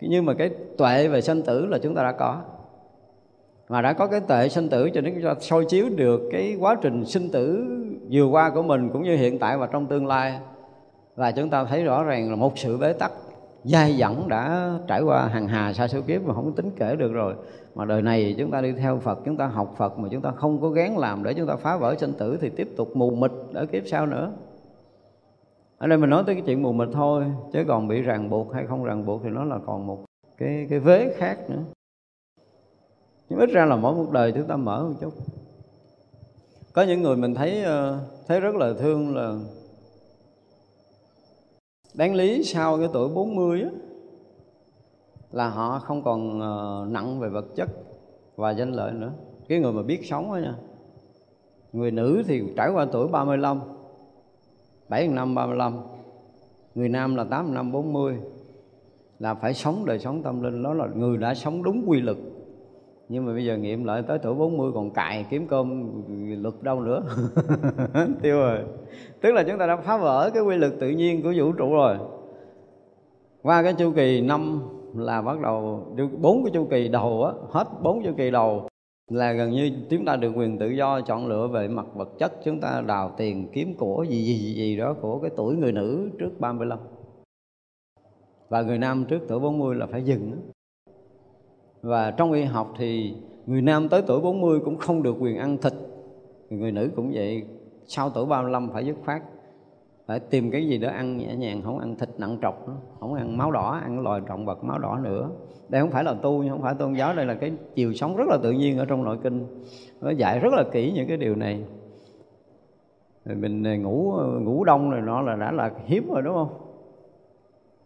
nhưng mà cái tuệ về sinh tử là chúng ta đã có. Mà đã có cái tuệ sinh tử cho nên chúng ta soi chiếu được cái quá trình sinh tử vừa qua của mình cũng như hiện tại và trong tương lai và chúng ta thấy rõ ràng là một sự bế tắc dai dẳng đã trải qua hàng hà sa số kiếp mà không tính kể được rồi. Mà đời này chúng ta đi theo Phật, chúng ta học Phật mà chúng ta không có gán làm để chúng ta phá vỡ sinh tử thì tiếp tục mù mịt ở kiếp sau nữa. Ở đây mình nói tới cái chuyện mù mịt thôi, chứ còn bị ràng buộc hay không ràng buộc thì nó là còn một cái cái vế khác nữa. Nhưng ít ra là mỗi một đời chúng ta mở một chút. Có những người mình thấy ờ, thấy rất là thương là đáng lý sau cái tuổi 40 á, là họ không còn ờ, nặng về vật chất và danh lợi nữa. Cái người mà biết sống đó nha người nữ thì trải qua tuổi 35 7 năm 35 người nam là 8 năm 40 là phải sống đời sống tâm linh. Đó là người đã sống đúng quy luật nhưng mà bây giờ nghiệm lại tới tuổi 40 còn cài kiếm cơm luật đâu nữa. Tiêu rồi. Tức là chúng ta đã phá vỡ cái quy luật tự nhiên của vũ trụ rồi. Qua cái chu kỳ năm là bắt đầu bốn cái chu kỳ đầu á hết bốn chu kỳ đầu là gần như chúng ta được quyền tự do chọn lựa về mặt vật chất. Chúng ta đào tiền kiếm của gì gì gì, gì đó của cái tuổi người nữ trước 35 và người nam trước tuổi 40 là phải dừng và trong y học thì người nam tới tuổi 40 cũng không được quyền ăn thịt. Người nữ cũng vậy, sau tuổi 35 phải dứt khoát, phải tìm cái gì đó ăn nhẹ nhàng, không ăn thịt nặng trọc nữa không ăn máu đỏ, ăn loài động vật máu đỏ nữa. Đây không phải là tu không phải tôn giáo, đây là cái chiều sống rất là tự nhiên ở trong nội kinh. Nó dạy rất là kỹ những cái điều này. Rồi mình ngủ ngủ đông rồi nó là đã là hiếm rồi, đúng không?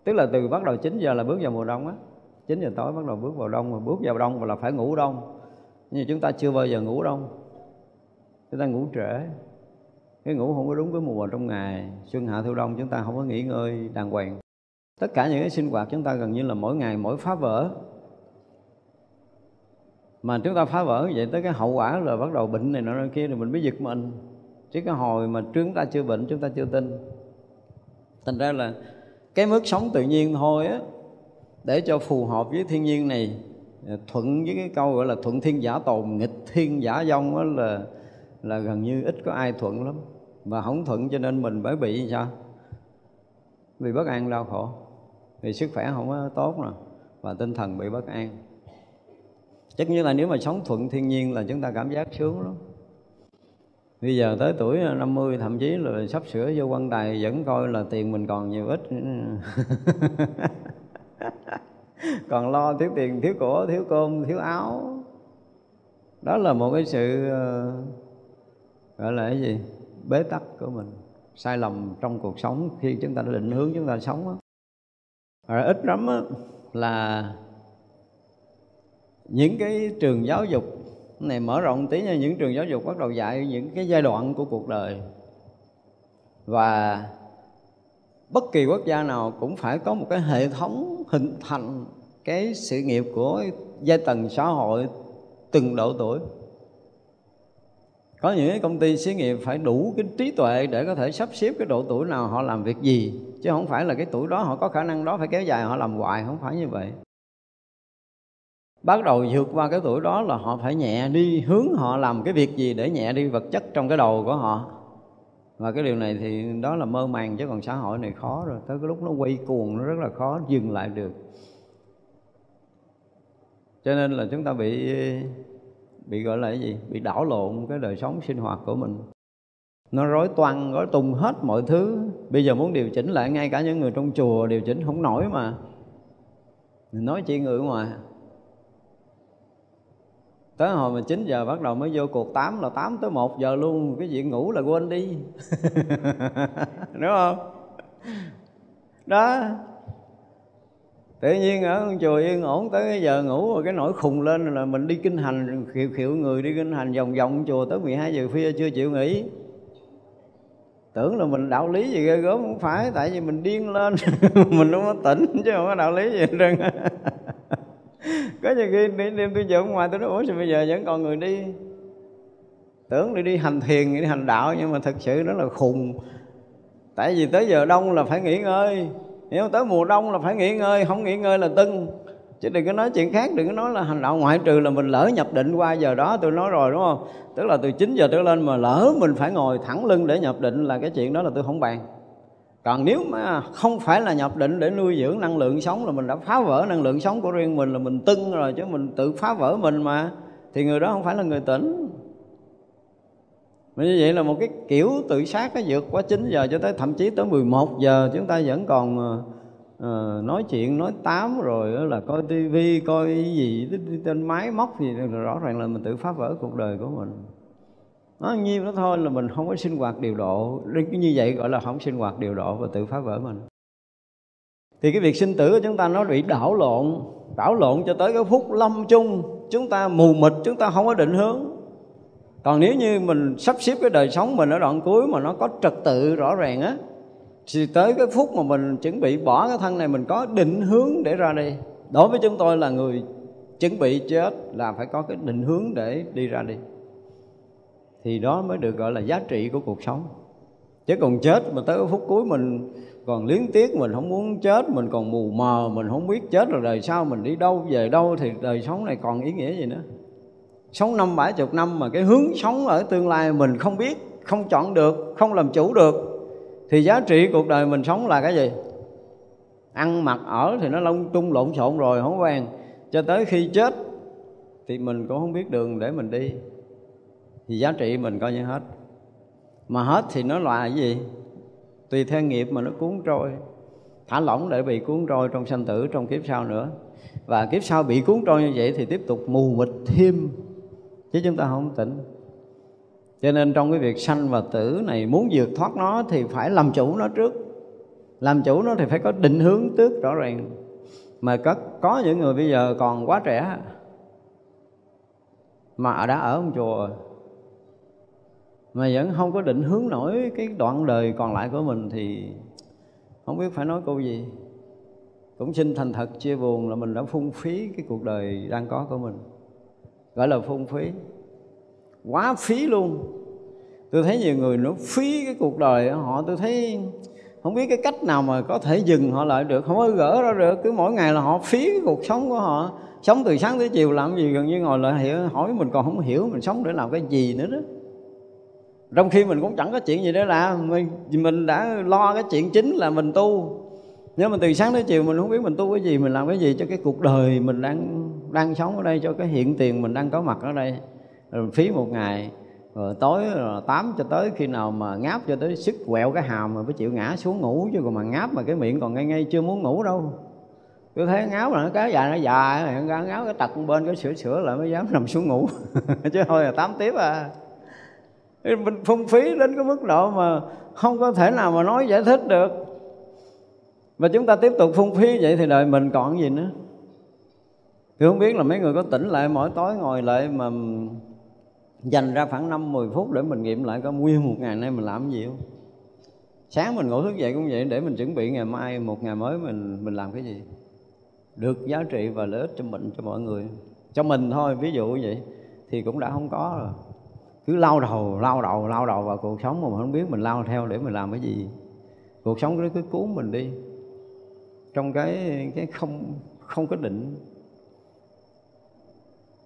Tức là từ bắt đầu 9 giờ là bước vào mùa đông á. 9 giờ tối bắt đầu bước vào đông, mà bước vào đông và là phải ngủ đông. Nhưng chúng ta chưa bao giờ ngủ đông. Chúng ta ngủ trễ. Cái ngủ không có đúng cái mùa trong ngày. Xuân hạ thu đông, chúng ta không có nghỉ ngơi, đàng hoàng. Tất cả những cái sinh hoạt chúng ta gần như là mỗi ngày, mỗi phá vỡ. Mà chúng ta phá vỡ vậy tới cái hậu quả là bắt đầu bệnh này nọ kia rồi mình mới giật mình. Chứ cái hồi mà chúng ta chưa bệnh, chúng ta chưa tin. Thành ra là cái mức sống tự nhiên thôi á để cho phù hợp với thiên nhiên này à, thuận với cái câu gọi là thuận thiên giả tồn, nghịch thiên giả dông đó là là gần như ít có ai thuận lắm. Mà không thuận cho nên mình mới bị sao? Vì bất an đau khổ. Vì sức khỏe không có tốt nè, và tinh thần bị bất an. Chắc như là nếu mà sống thuận thiên nhiên là chúng ta cảm giác sướng lắm. Bây giờ tới tuổi à, 50 thậm chí là sắp sửa vô quan tài vẫn coi là tiền mình còn nhiều ít. còn lo thiếu tiền, thiếu của thiếu cơm, thiếu áo. Đó là một cái sự ờ, gọi là cái gì? Bế tắc của mình. Sai lầm trong cuộc sống khi chúng ta đã định hướng chúng ta sống đó. Rồi ít lắm là những cái trường giáo dục, này mở rộng tí nha, những trường giáo dục bắt đầu dạy những cái giai đoạn của cuộc đời. Và bất kỳ quốc gia nào cũng phải có một cái hệ thống hình thành cái sự nghiệp của giai tầng xã hội từng độ tuổi. Có những cái công ty xí nghiệp phải đủ cái trí tuệ để có thể sắp xếp cái độ tuổi nào họ làm việc gì, chứ không phải là cái tuổi đó họ có khả năng đó phải kéo dài, họ làm hoài, không phải như vậy. Bắt đầu vượt qua cái tuổi đó là họ phải nhẹ đi, hướng họ làm cái việc gì để nhẹ đi vật chất trong cái đầu của họ và cái điều này thì đó là mơ màng chứ còn xã hội này khó rồi. Tới cái lúc nó quay cuồng nó rất là khó dừng lại được. Cho nên là chúng ta bị bị gọi là cái gì? Bị đảo lộn cái đời sống sinh hoạt của mình. Nó rối toan, rối tung hết mọi thứ. Bây giờ muốn điều chỉnh lại ngay cả những người trong chùa, điều chỉnh không nổi mà. Nói chuyện người ngoài tới hồi mà 9 giờ bắt đầu mới vô cuộc 8 là 8 tới 1 giờ luôn, cái chuyện ngủ là quên đi. Đúng không? Đó. Tự nhiên ở con chùa yên ổn, tới cái giờ ngủ rồi cái nỗi khùng lên là mình đi kinh hành khiệu khiệu người đi kinh hành vòng vòng chùa tới 12 giờ khuya chưa chịu nghỉ. Tưởng là mình đạo lý gì ghê gớm, không phải, tại vì mình điên lên. Mình không có tỉnh chứ không có đạo lý gì hết trơn có nhiều khi đi đêm tôi giờ ngoài tôi nói, ủa, sao bây giờ vẫn còn người đi? Tưởng đi đi hành thiền, đi hành đạo nhưng mà thực sự đó là khùng. Tại vì tới giờ đông là phải nghỉ ngơi. Hiểu không tới mùa đông là phải nghỉ ngơi, không nghỉ ngơi là tưng. Chứ đừng có nói chuyện khác, đừng có nói là hành đạo ngoại trừ là mình lỡ nhập định qua giờ đó, tôi nói rồi, đúng không? Tức là từ 9 giờ trở lên mà lỡ mình phải ngồi thẳng lưng để nhập định là cái chuyện đó là tôi không bàn còn nếu mà không phải là nhập định để nuôi dưỡng năng lượng sống là mình đã phá vỡ năng lượng sống của riêng mình là mình tưng rồi chứ mình tự phá vỡ mình mà thì người đó không phải là người tỉnh. Mà như vậy là một cái kiểu tự sát nó vượt qua 9 giờ cho tới thậm chí tới 11 giờ. Chúng ta vẫn còn uh, nói chuyện nói tám rồi là coi tivi coi cái gì trên máy móc gì rõ ràng là mình tự phá vỡ cuộc đời của mình nó nhiêu đó thôi là mình không có sinh hoạt điều độ. Như vậy gọi là không sinh hoạt điều độ và tự phá vỡ mình. Thì cái việc sinh tử của chúng ta nó bị đảo lộn đảo lộn cho tới cái phút lâm chung. Chúng ta mù mịt, chúng ta không có định hướng. Còn nếu như mình sắp xếp cái đời sống mình ở đoạn cuối mà nó có trật tự rõ ràng á, thì tới cái phút mà mình chuẩn bị bỏ cái thân này, mình có định hướng để ra đi. Đối với chúng tôi là người chuẩn bị chết là phải có cái định hướng để đi ra đi thì đó mới được gọi là giá trị của cuộc sống. Chứ còn chết mà tới phút cuối mình còn liếng tiếc, mình không muốn chết, mình còn mù mờ, mình không biết chết rồi đời sau mình đi đâu, về đâu, thì đời sống này còn ý nghĩa gì nữa? Sống năm bảy chục năm mà cái hướng sống ở tương lai mình không biết, không chọn được, không làm chủ được, thì giá trị cuộc đời mình sống là cái gì? Ăn mặc, ở thì nó lông tung lộn xộn rồi, không quen cho tới khi chết thì mình cũng không biết đường để mình đi thì giá trị mình coi như hết. Mà hết thì nó là cái gì? Tùy theo nghiệp mà nó cuốn trôi. Thả lỏng để bị cuốn trôi trong sanh tử trong kiếp sau nữa. Và kiếp sau bị cuốn trôi như vậy thì tiếp tục mù mịt thêm. Chứ chúng ta không tỉnh. Cho nên trong cái việc sanh và tử này muốn vượt thoát nó thì phải làm chủ nó trước. Làm chủ nó thì phải có định hướng trước rõ ràng. Mà có, có những người bây giờ còn quá trẻ. Mà đã ở ông chùa mà vẫn không có định hướng nổi cái đoạn đời còn lại của mình thì không biết phải nói câu gì. Cũng xin thành thật chia buồn là mình đã phung phí cái cuộc đời đang có của mình. Gọi là phung phí. Quá phí luôn. Tôi thấy nhiều người nó phí cái cuộc đời họ tôi thấy không biết cái cách nào mà có thể dừng họ lại được. Không có gỡ ra được, cứ mỗi ngày là họ phí cái cuộc sống của họ. Sống từ sáng tới chiều làm gì gần như ngồi lại hiểu, hỏi mình còn không hiểu mình sống để làm cái gì nữa đó trong khi mình cũng chẳng có chuyện gì để làm mình, mình đã lo cái chuyện chính là mình tu. Nếu mà từ sáng tới chiều mình không biết mình tu cái gì mình làm cái gì cho cái cuộc đời mình đang đang sống ở đây cho cái hiện tiền mình đang có mặt ở đây. Rồi phí một ngày rồi tối rồi tám cho tới khi nào mà ngáp cho tới sức quẹo cái hàm mà mới chịu ngã xuống ngủ. Chứ còn mà ngáp mà cái miệng còn ngay ngay chưa muốn ngủ đâu. Cứ thấy ngáo là nó cái dài nó dài nó ngáo cái tật bên cái sửa sửa lại mới dám nằm xuống ngủ. Chứ thôi là tám tiếp à mình phung phí đến cái mức độ mà không có thể nào mà nói giải thích được. Mà chúng ta tiếp tục phung phí vậy thì đời mình còn gì nữa? Thì không biết là mấy người có tỉnh lại mỗi tối ngồi lại mà dành ra khoảng năm 10 phút để mình nghiệm lại có nguyên một ngày nay mình làm gì không? Sáng mình ngủ thức dậy cũng vậy, để mình chuẩn bị ngày mai một ngày mới mình mình làm cái gì? Được giá trị và lợi ích cho mình, cho mọi người. Cho mình thôi, ví dụ vậy thì cũng đã không có rồi cứ lao đầu lao đầu lao đầu vào cuộc sống mà mình không biết mình lao theo để mình làm cái gì. Cuộc sống nó cứ cuốn mình đi. Trong cái cái không không có định.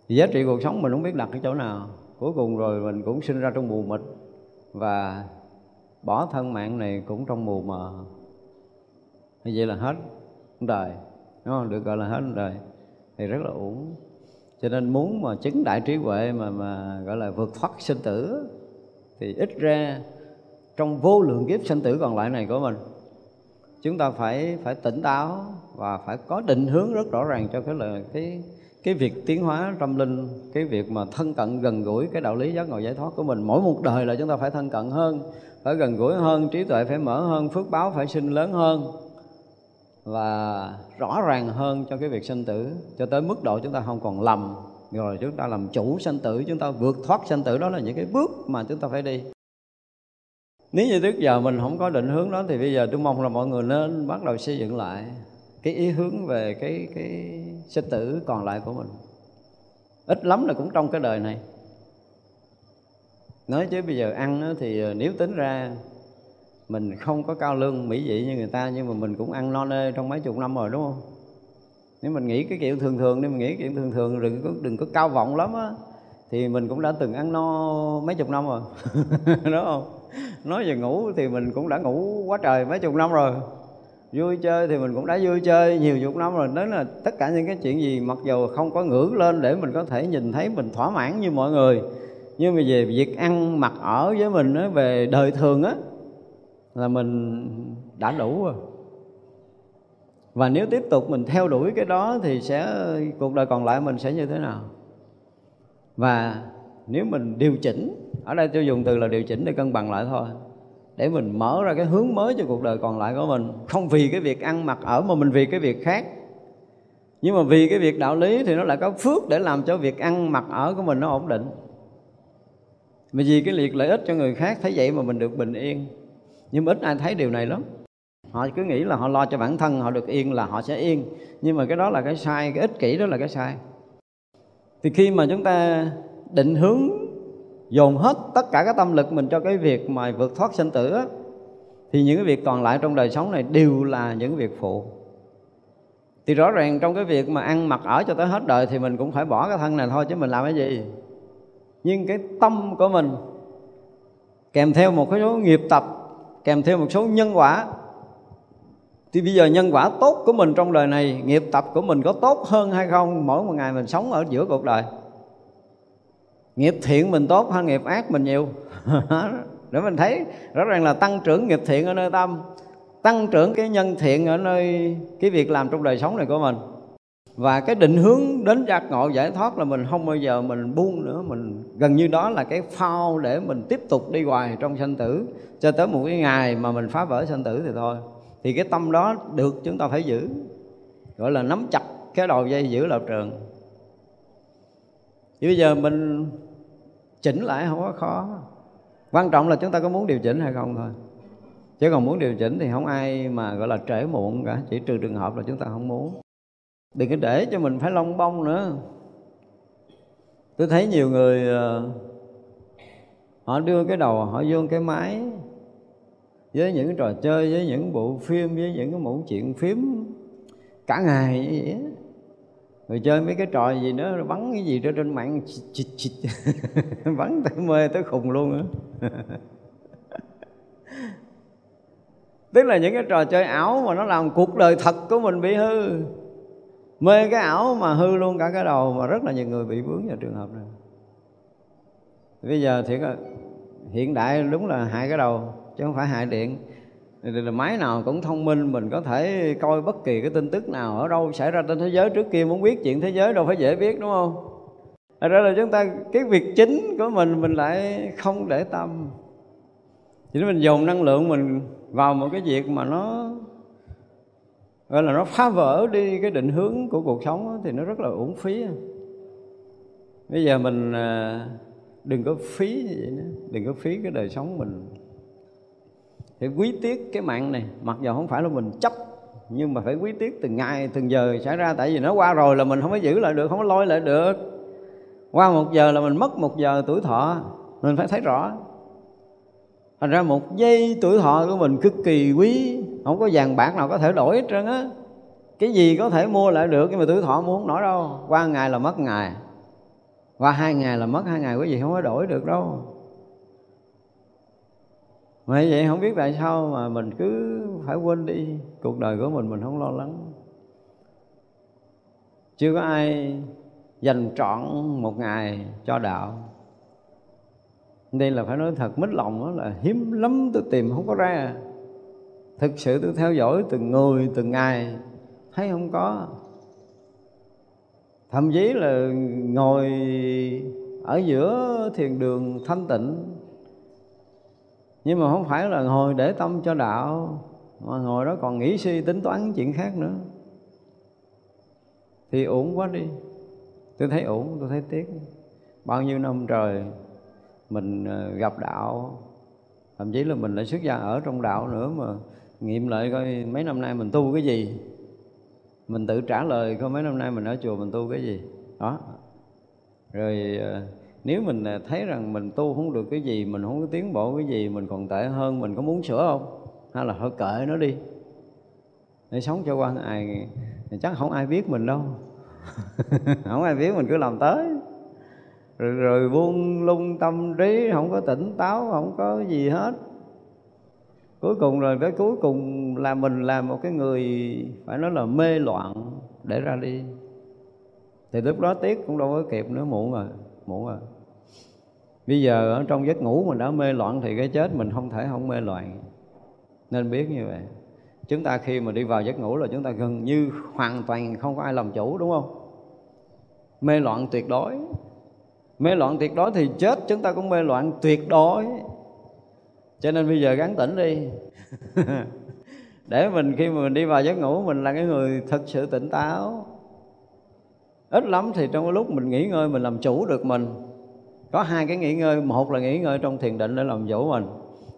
Thì giá trị cuộc sống mình không biết đặt ở chỗ nào. Cuối cùng rồi mình cũng sinh ra trong mù mịt. Và bỏ thân mạng này cũng trong mù mờ. Như vậy là hết đời. Đúng không? Được gọi là hết đời. Thì rất là uổng cho nên muốn mà chứng đại trí huệ mà mà gọi là vượt thoát sinh tử thì ít ra trong vô lượng kiếp sinh tử còn lại này của mình, chúng ta phải phải tỉnh táo và phải có định hướng rất rõ ràng cho cái là cái cái việc tiến hóa tâm linh, cái việc mà thân cận gần gũi cái đạo lý giác ngộ giải thoát của mình. Mỗi một đời là chúng ta phải thân cận hơn, phải gần gũi hơn, trí tuệ phải mở hơn, phước báo phải sinh lớn hơn và rõ ràng hơn cho cái việc sinh tử. Cho tới mức độ chúng ta không còn lầm. Rồi chúng ta làm chủ sinh tử, chúng ta vượt thoát sinh tử. Đó là những cái bước mà chúng ta phải đi. Nếu như trước giờ mình không có định hướng đó, thì bây giờ tôi mong là mọi người nên bắt đầu xây dựng lại cái ý hướng về cái cái sinh tử còn lại của mình. Ít lắm là cũng trong cái đời này. Nói chứ bây giờ ăn thì ờ, nếu tính ra mình không có cao lương mỹ vị như người ta nhưng mà mình cũng ăn no nê trong mấy chục năm rồi đúng không? Nếu mình nghĩ cái kiểu thường thường nếu mình nghĩ kiểu thường thường đừng có đừng có cao vọng lắm á thì mình cũng đã từng ăn no mấy chục năm rồi đúng không? Nói về ngủ thì mình cũng đã ngủ quá trời mấy chục năm rồi vui chơi thì mình cũng đã vui chơi nhiều chục năm rồi. Đó là tất cả những cái chuyện gì mặc dù không có ngưỡng lên để mình có thể nhìn thấy mình thỏa mãn như mọi người nhưng mà về việc ăn mặc ở với mình á, về đời thường á là mình đã đủ rồi. Và nếu tiếp tục mình theo đuổi cái đó thì sẽ, cuộc đời còn lại mình sẽ như thế nào? Và nếu mình điều chỉnh, ở đây tôi dùng từ là điều chỉnh để cân bằng lại thôi. Để mình mở ra cái hướng mới cho cuộc đời còn lại của mình, không vì cái việc ăn mặc ở mà mình vì cái việc khác. Nhưng mà vì cái việc đạo lý thì nó lại có phước để làm cho việc ăn mặc ở của mình nó ổn định. Mà vì cái liệt lợi ích cho người khác, thấy vậy mà mình được bình yên nhưng ít ai thấy điều này lắm. Họ cứ nghĩ là họ lo cho bản thân họ được yên là họ sẽ yên. Nhưng mà cái đó là cái sai cái ích kỷ đó là cái sai. Thì khi mà chúng ta định hướng dồn hết tất cả các tâm lực mình cho cái việc mà vượt thoát sinh tử á, thì những cái việc còn lại trong đời sống này đều là những việc phụ. Thì rõ ràng trong cái việc mà ăn mặc ở cho tới hết đời thì mình cũng phải bỏ cái thân này thôi chứ mình làm cái gì? Nhưng cái tâm của mình kèm theo một cái số nghiệp tập kèm theo một số nhân quả. Thì bây giờ nhân quả tốt của mình trong đời này, nghiệp tập của mình có tốt hơn hay không? Mỗi một ngày mình sống ở giữa cuộc đời. Nghiệp thiện mình tốt hơn nghiệp ác mình nhiều. Để mình thấy, rõ ràng là tăng trưởng nghiệp thiện ở nơi tâm, tăng trưởng cái nhân thiện ở nơi cái việc làm trong đời sống này của mình và cái định hướng đến giác ngộ giải thoát là mình không bao giờ mình buông nữa. Mình gần như đó là cái phao để mình tiếp tục đi hoài trong sanh tử. Cho tới một cái ngày mà mình phá vỡ sanh tử thì thôi. Thì cái tâm đó được chúng ta phải giữ. Gọi là nắm chặt cái đầu dây giữ lập trường. Chứ bây giờ mình chỉnh lại không có khó. Quan trọng là chúng ta có muốn điều chỉnh hay không thôi. Chứ còn muốn điều chỉnh thì không ai mà gọi là trễ muộn cả. Chỉ trừ trường hợp là chúng ta không muốn đừng có để cho mình phải long bông nữa. Tôi thấy nhiều người ờ, họ đưa cái đầu, họ vô cái máy với những trò chơi, với những bộ phim, với những cái mẫu chuyện phím cả ngày như vậy rồi chơi mấy cái trò gì nữa rồi bắn cái gì đó trên mạng chịch chịch bắn tới mê, tới khùng luôn á. Tức là những cái trò chơi ảo mà nó làm cuộc đời thật của mình bị hư mê cái ảo mà hư luôn cả cái đầu mà rất là nhiều người bị vướng vào trường hợp này. Bây giờ thì hiện đại đúng là hại cái đầu, chứ không phải hại điện. Là máy nào cũng thông minh, mình có thể coi bất kỳ cái tin tức nào ở đâu xảy ra trên thế giới trước kia, muốn biết chuyện thế giới đâu phải dễ biết, đúng không? Thật ra là chúng ta, cái việc chính của mình mình lại không để tâm. Chỉ mình dồn năng lượng mình vào một cái việc mà nó gọi là nó phá vỡ đi cái định hướng của cuộc sống đó, thì nó rất là uổng phí bây giờ mình à, đừng có phí như vậy nữa đừng có phí cái đời sống mình. Phải quý tiếc cái mạng này mặc dù không phải là mình chấp nhưng mà phải quý tiếc từng ngày từng giờ xảy ra. Tại vì nó qua rồi là mình không có giữ lại được không có lôi lại được. Qua một giờ là mình mất một giờ tuổi thọ mình phải thấy rõ. Thành ra một giây tuổi thọ của mình cực kỳ quý không có vàng bạc nào có thể đổi hết trơn á. Cái gì có thể mua lại được, nhưng mà tuổi thọ mua không nổi đâu. Qua ngày là mất ngày. Qua hai ngày là mất hai ngày cái gì không có đổi được đâu. Mà vậy không biết tại sao mà mình cứ phải quên đi. Cuộc đời của mình mình không lo lắng. Chưa có ai dành trọn một ngày cho đạo. Đây là phải nói thật, mít lòng đó là hiếm lắm tôi tìm, không có ra thực sự tôi theo dõi từng người, từng ngày. Thấy không có. Thậm chí là ngồi ở giữa thiền đường thanh tịnh. Nhưng mà không phải là ngồi để tâm cho đạo, mà ngồi đó còn nghĩ suy tính toán chuyện khác nữa. Thì ổn quá đi. Tôi thấy ổn tôi thấy tiếc. Bao nhiêu năm trời mình ờ, gặp đạo, thậm chí là mình lại xuất gia ở trong đạo nữa mà nghiệm lại coi mấy năm nay mình tu cái gì. Mình tự trả lời coi mấy năm nay mình ở chùa mình tu cái gì. Đó. Rồi ờ, nếu mình ờ, thấy rằng mình tu không được cái gì mình không có tiến bộ cái gì mình còn tệ hơn mình có muốn sửa không? Hay là thôi kệ nó đi. Để sống cho quan ai chắc không ai biết mình đâu. Không ai biết mình cứ làm tới. Rồi, rồi buông lung tâm trí không có tỉnh táo không có gì hết cuối cùng rồi tới cuối cùng là mình làm một cái người, phải nói là mê loạn để ra đi. Thì lúc đó tiếc cũng đâu có kịp nữa, muộn rồi muộn rồi. Bây giờ ở trong giấc ngủ mình đã mê loạn thì cái chết mình không thể không mê loạn. Nên biết như vậy. Chúng ta khi mà đi vào giấc ngủ là chúng ta gần như hoàn toàn không có ai làm chủ, đúng không? Mê loạn tuyệt đối. Mê loạn tuyệt đối thì chết chúng ta cũng mê loạn tuyệt đối cho nên bây giờ gắn tỉnh đi. Để mình khi mà mình đi vào giấc ngủ, mình là cái người thật sự tỉnh táo. Ít lắm thì trong cái lúc mình nghỉ ngơi, mình làm chủ được mình. Có hai cái nghỉ ngơi, một là nghỉ ngơi trong thiền định để làm chủ mình.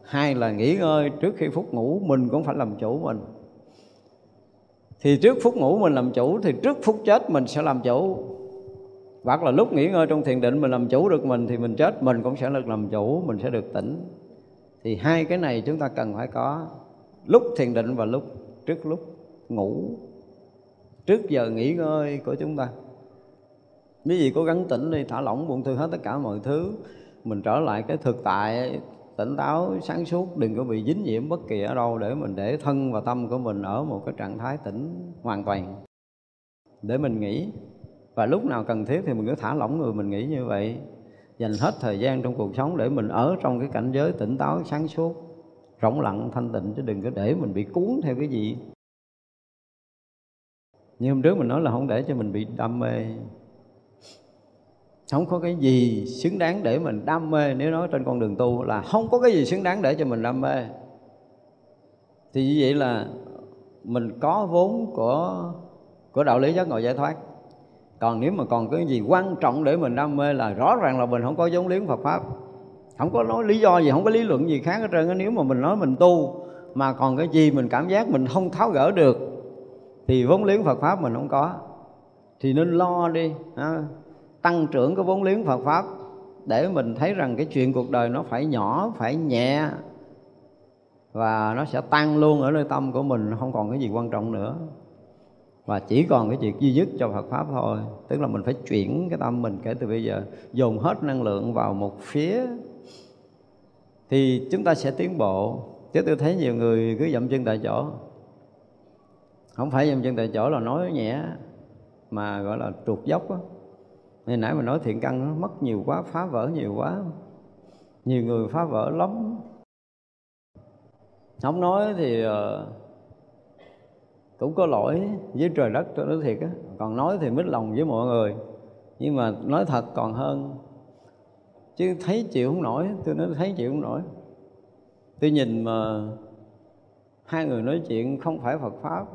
Hai là nghỉ ngơi trước khi phút ngủ, mình cũng phải làm chủ mình. Thì trước phút ngủ mình làm chủ, thì trước phút chết mình sẽ làm chủ. Hoặc là lúc nghỉ ngơi trong thiền định mình làm chủ được mình, thì mình chết mình cũng sẽ được làm chủ, mình sẽ được tỉnh thì hai cái này chúng ta cần phải có lúc thiền định và lúc trước lúc ngủ. Trước giờ nghỉ ngơi của chúng ta. Quý vị cố gắng tỉnh đi, thả lỏng buông thư hết tất cả mọi thứ. Mình trở lại cái thực tại, tỉnh táo, sáng suốt, đừng có bị dính nhiễm bất kỳ ở đâu để mình để thân và tâm của mình ở một cái trạng thái tỉnh hoàn toàn. Để mình nghĩ và lúc nào cần thiết thì mình cứ thả lỏng người mình nghĩ như vậy dành hết thời gian trong cuộc sống để mình ở trong cái cảnh giới tỉnh táo, sáng suốt, rỗng lặng, thanh tịnh, chứ đừng có để mình bị cuốn theo cái gì. Như hôm trước mình nói là không để cho mình bị đam mê. Không có cái gì xứng đáng để mình đam mê. Nếu nói trên con đường tu là không có cái gì xứng đáng để cho mình đam mê. Thì như vậy là mình có vốn của của đạo lý giác ngộ giải thoát còn nếu mà còn cái gì quan trọng để mình đam mê là rõ ràng là mình không có giống liếng Phật pháp. Không có nói lý do gì, không có lý luận gì khác hết trơn nếu mà mình nói mình tu mà còn cái gì mình cảm giác mình không tháo gỡ được, thì vốn liếng Phật pháp mình không có. Thì nên lo đi, ha. tăng trưởng cái vốn liếng Phật pháp để mình thấy rằng cái chuyện cuộc đời nó phải nhỏ, phải nhẹ và nó sẽ tăng luôn ở nơi tâm của mình, không còn cái gì quan trọng nữa và chỉ còn cái việc duy nhất cho Phật pháp thôi. Tức là mình phải chuyển cái tâm mình kể từ bây giờ dồn hết năng lượng vào một phía. Thì chúng ta sẽ tiến bộ. Chứ tôi thấy nhiều người cứ dậm chân tại chỗ. Không phải dậm chân tại chỗ là nói nhẹ mà gọi là trục dốc á. Hồi nãy mình nói thiện căn nó mất nhiều quá, phá vỡ nhiều quá. Nhiều người phá vỡ lắm. Không nói thì uh, cũng có lỗi với trời đất cho nó thiệt á. Còn nói thì mít lòng với mọi người. Nhưng mà nói thật còn hơn. Chứ thấy chịu không nổi, tôi nói thấy chịu không nổi. Tôi nhìn mà hai người nói chuyện không phải Phật pháp,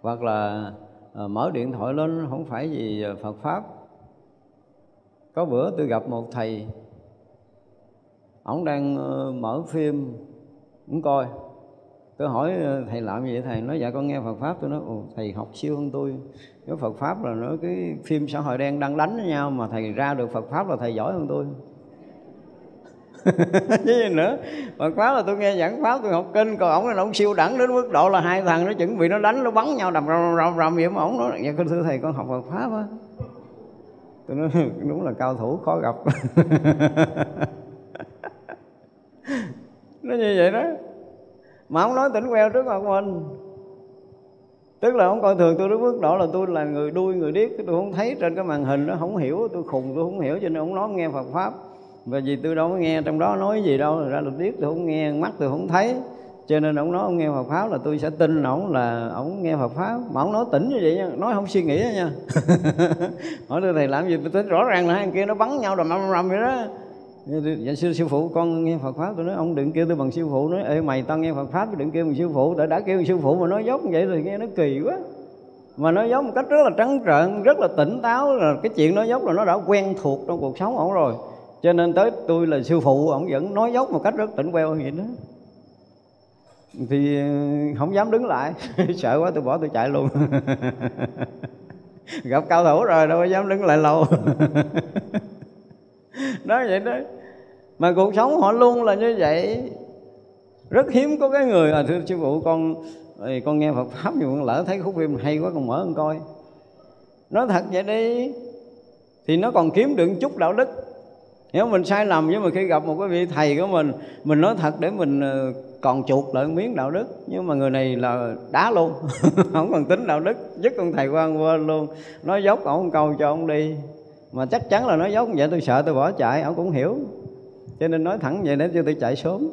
hoặc là ờ, mở điện thoại lên không phải gì Phật pháp. Có bữa tôi gặp một thầy ông đang ờ, mở phim cũng coi tôi hỏi ờ, thầy làm gì vậy? Thầy nói dạ con nghe Phật pháp. Tôi nói, ồ, thầy học siêu hơn tôi. Nếu Phật pháp là nó cái phim xã hội đen đang đánh với nhau mà thầy ra được Phật pháp là thầy giỏi hơn tôi. Chứ gì nữa? Phật pháp là tôi nghe giảng pháp, tôi học kinh, còn ổng là ổng siêu đẳng đến mức độ là hai thằng nó chuẩn bị nó đánh, nó bắn nhau đầm rầm rầm rầm vậy mà ổng nói dạ thưa thầy, con học Phật pháp á. Tôi nói ừ, đúng là cao thủ, khó gặp. Nó như vậy đó mà ông nói tỉnh queo trước mặt mình. Tức là ông coi thường tôi đến mức độ là tôi là người đuôi người điếc. Tôi không thấy trên cái màn hình nó không hiểu tôi khùng tôi không hiểu cho nên ông nói nghe Phật pháp. Và vì tôi đâu có nghe trong đó nói gì đâu ra được điếc tôi không nghe mắt tôi không thấy. Cho nên ông nói ông nghe Phật pháp là tôi sẽ tin ông là ông nghe Phật pháp. Mà ông nói tỉnh như vậy nha nói không suy nghĩ nha. Hỏi tôi thầy làm gì? Tôi tính rõ ràng là hai kia nó bắn nhau đầm rầm rầm vậy đó dạ sư sư phụ, con nghe Phật pháp, tôi nói, ông đừng kêu tôi bằng sư phụ nói ê, mày, tao nghe Phật pháp đừng kêu bằng sư phụ. Đã đã kêu sư phụ mà nói dốc như vậy thì nghe nó kỳ quá. Mà nói dốc một cách rất là trắng trợn, rất là tỉnh táo là cái chuyện nói dốc là nó đã quen thuộc trong cuộc sống ổng rồi. Cho nên tới tôi là sư phụ, ổng vẫn nói dốc một cách rất tỉnh queo vậy đó. Thì ờ, không dám đứng lại. Sợ quá, tôi bỏ tôi chạy luôn. Gặp cao thủ rồi, đâu có dám đứng lại lâu. nói vậy đó. Mà cuộc sống họ luôn là như vậy. Rất hiếm có cái người à thưa sư phụ, con con nghe Phật pháp nhiều con lỡ thấy khúc phim hay quá, con mở con coi. Nói thật vậy đi, thì nó còn kiếm được chút đạo đức. Nếu mình sai lầm, nhưng mà khi gặp một cái vị thầy của mình mình nói thật để mình ờ, còn chuột lại miếng đạo đức. Nhưng mà người này là đá luôn, không còn tính đạo đức dứt con thầy quan quên luôn. Nói dốc ổng câu cho ông đi mà chắc chắn là nói dốc vậy, tôi sợ tôi bỏ chạy, ông cũng hiểu. Cho nên nói thẳng vậy để cho tôi chạy sớm.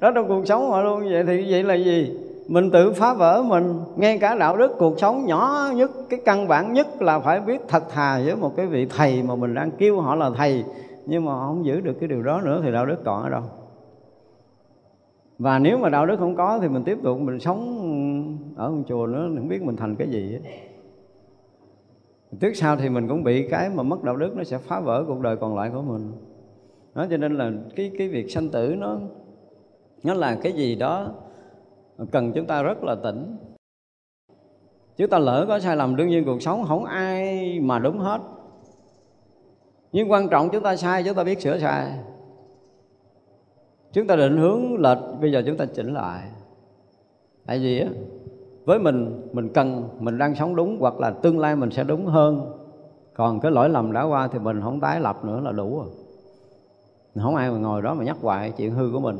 Đó trong cuộc sống họ luôn, vậy thì vậy là gì? Mình tự phá vỡ mình, ngay cả đạo đức cuộc sống nhỏ nhất, cái căn bản nhất là phải biết thật thà với một cái vị thầy mà mình đang kêu họ là thầy. Nhưng mà họ không giữ được cái điều đó nữa thì đạo đức còn ở đâu? Và nếu mà đạo đức không có thì mình tiếp tục mình sống ở một chùa nữa không biết mình thành cái gì ấy trước sau thì mình cũng bị cái mà mất đạo đức nó sẽ phá vỡ cuộc đời còn lại của mình. Đó, cho nên là cái cái việc sanh tử nó nó là cái gì đó cần chúng ta rất là tỉnh. Chúng ta lỡ có sai lầm, đương nhiên cuộc sống không ai mà đúng hết. Nhưng quan trọng chúng ta sai, chúng ta biết sửa sai. Chúng ta định hướng lệch, bây giờ chúng ta chỉnh lại. Tại vì á với mình mình cần, mình đang sống đúng hoặc là tương lai mình sẽ đúng hơn. Còn cái lỗi lầm đã qua thì mình không tái lập nữa là đủ rồi. Không ai mà ngồi đó mà nhắc hoài chuyện hư của mình.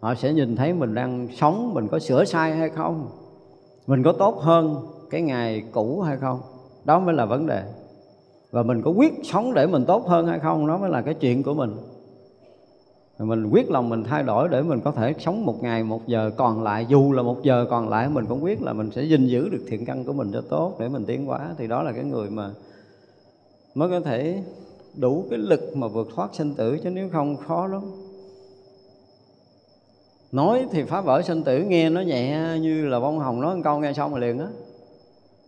Họ sẽ nhìn thấy mình đang sống, mình có sửa sai hay không? Mình có tốt hơn cái ngày cũ hay không? Đó mới là vấn đề. Và mình có quyết sống để mình tốt hơn hay không? Đó mới là cái chuyện của mình mình quyết lòng mình thay đổi để mình có thể sống một ngày, một giờ còn lại. Dù là một giờ còn lại, mình cũng quyết là mình sẽ gìn giữ được thiện căn của mình cho tốt để mình tiến hóa. Thì đó là cái người mà mới có thể đủ cái lực mà vượt thoát sinh tử, chứ nếu không khó lắm. Nói thì phá vỡ sinh tử, nghe nó nhẹ như là bông hồng, nói một câu nghe xong rồi liền á.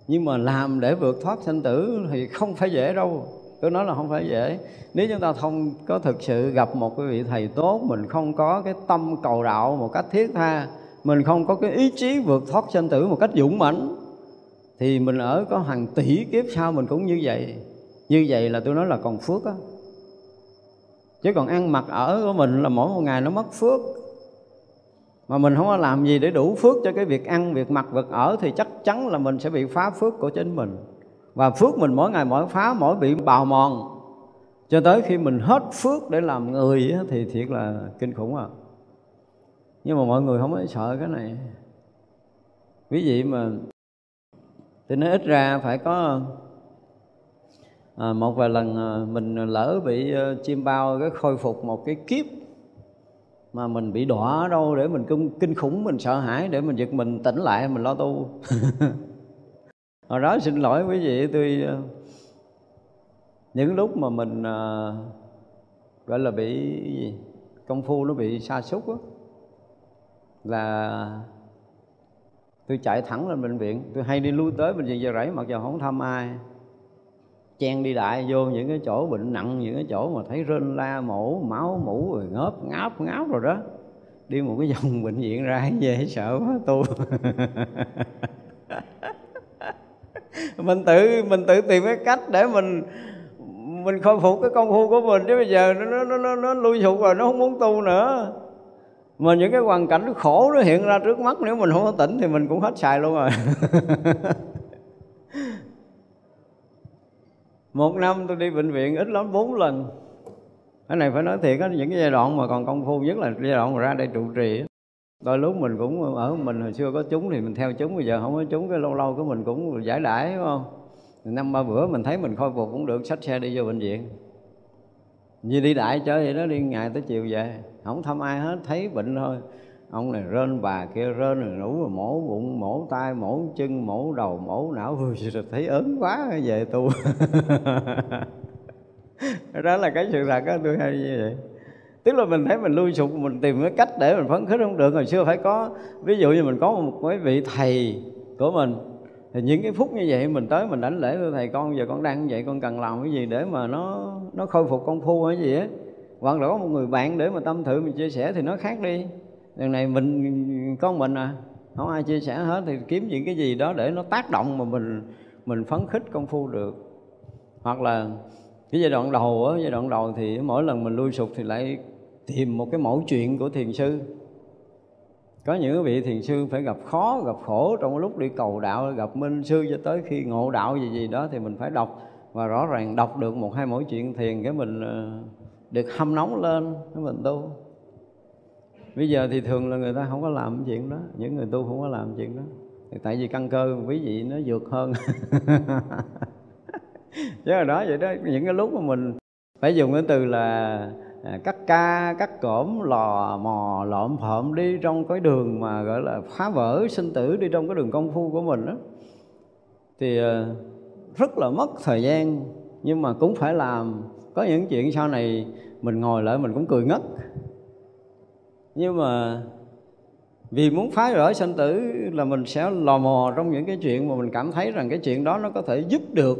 Nhưng mà làm để vượt thoát sinh tử thì không phải dễ đâu tôi nói là không phải dễ. Nếu chúng ta không có thực sự gặp một cái vị thầy tốt, mình không có cái tâm cầu đạo một cách thiết tha, mình không có cái ý chí vượt thoát sinh tử một cách dũng mãnh, thì mình ở có hàng tỷ kiếp sau mình cũng như vậy. Như vậy là tôi nói là còn phước á. Chứ còn ăn mặc ở của mình là mỗi một ngày nó mất phước. Mà mình không có làm gì để đủ phước cho cái việc ăn, việc mặc, việc ở, thì chắc chắn là mình sẽ bị phá phước của chính mình và phước mình mỗi ngày mỗi phá mỗi bị bào mòn. Cho tới khi mình hết phước để làm người thì thiệt là kinh khủng à. Nhưng mà mọi người không có sợ cái này. Quý vị mà thì nó ít ra phải có à, một vài lần à, mình lỡ bị à, chim bao cái khôi phục một cái kiếp mà mình bị đọa đâu để mình kinh, kinh khủng mình sợ hãi để mình giật mình tỉnh lại mình lo tu. hồi đó xin lỗi quý vị tôi ờ, những lúc mà mình à, gọi là bị gì? công phu nó bị sa sút á là tôi chạy thẳng lên bệnh viện tôi hay đi lui tới bệnh viện giờ rẫy mặc dù không thăm ai chen đi đại vô những cái chỗ bệnh nặng những cái chỗ mà thấy rên la mổ máu mũ rồi ngớp ngáp ngáp rồi đó đi một cái vòng bệnh viện ra về sợ quá tu mình tự mình tự tìm cái cách để mình mình khôi phục cái công phu của mình. Chứ bây giờ nó nó nó nó lui sụp rồi, nó không muốn tu nữa. Mà những cái hoàn cảnh khổ nó hiện ra trước mắt, nếu mình không có tỉnh thì mình cũng hết xài luôn rồi. Một năm tôi đi bệnh viện ít lắm, bốn lần. Cái này phải nói thiệt á, những cái giai đoạn mà còn công phu nhất là giai đoạn mà ra đây trụ trì đôi lúc mình cũng ở mình hồi xưa có chúng thì mình theo chúng, bây giờ không có chúng, cái lâu lâu cái mình cũng giải đãi, đúng không? Năm ba bữa mình thấy mình khôi phục cũng được, xách xe đi vô bệnh viện. Như đi đại chơi vậy đó, đi ngày tới chiều về, không thăm ai hết, thấy bệnh thôi. Ông này rên bà kia rên rồi nủ rồi mổ bụng, mổ tay, mổ chân, mổ đầu, mổ não. Rồi thấy ớn quá về tu. Đó là cái sự thật đó tôi hay như vậy tức là mình thấy mình lui sụp, mình tìm cái cách để mình phấn khích không được. Hồi xưa phải có, ví dụ như mình có một cái vị thầy của mình, thì những cái phút như vậy mình tới mình đánh lễ, thưa thầy, con giờ con đang như vậy, con cần làm cái gì để mà nó nó khôi phục công phu hay gì á? Hoặc là có một người bạn để mà tâm thử mình chia sẻ thì nó khác đi. Lần này mình, con mình à không ai chia sẻ hết, thì kiếm những cái gì đó để nó tác động mà mình mình phấn khích công phu được. Hoặc là cái giai đoạn đầu á, giai đoạn đầu thì mỗi lần mình lui sụp thì lại tìm một cái mẫu chuyện của thiền sư. Có những vị thiền sư phải gặp khó, gặp khổ trong lúc đi cầu đạo, gặp minh sư cho tới khi ngộ đạo gì gì đó thì mình phải đọc và rõ ràng đọc được một hai mỗi chuyện thiền cái mình ờ, được hâm nóng lên cái mình tu. Bây giờ thì thường là người ta không có làm chuyện đó, những người tu không có làm chuyện đó. Tại vì căn cơ quý vị nó vượt hơn. Chứ là đó vậy đó, những cái lúc mà mình phải dùng cái từ là À, cắt ca cắt cổm lò mò, lộm phộm đi trong cái đường mà, gọi là, phá vỡ sinh tử đi trong cái đường công phu của mình đó thì à, rất là mất thời gian, nhưng mà cũng phải làm. Có những chuyện sau này mình ngồi lại mình cũng cười ngất. Nhưng mà vì muốn phá vỡ sanh tử là mình sẽ lò mò trong những cái chuyện mà mình cảm thấy rằng cái chuyện đó nó có thể giúp được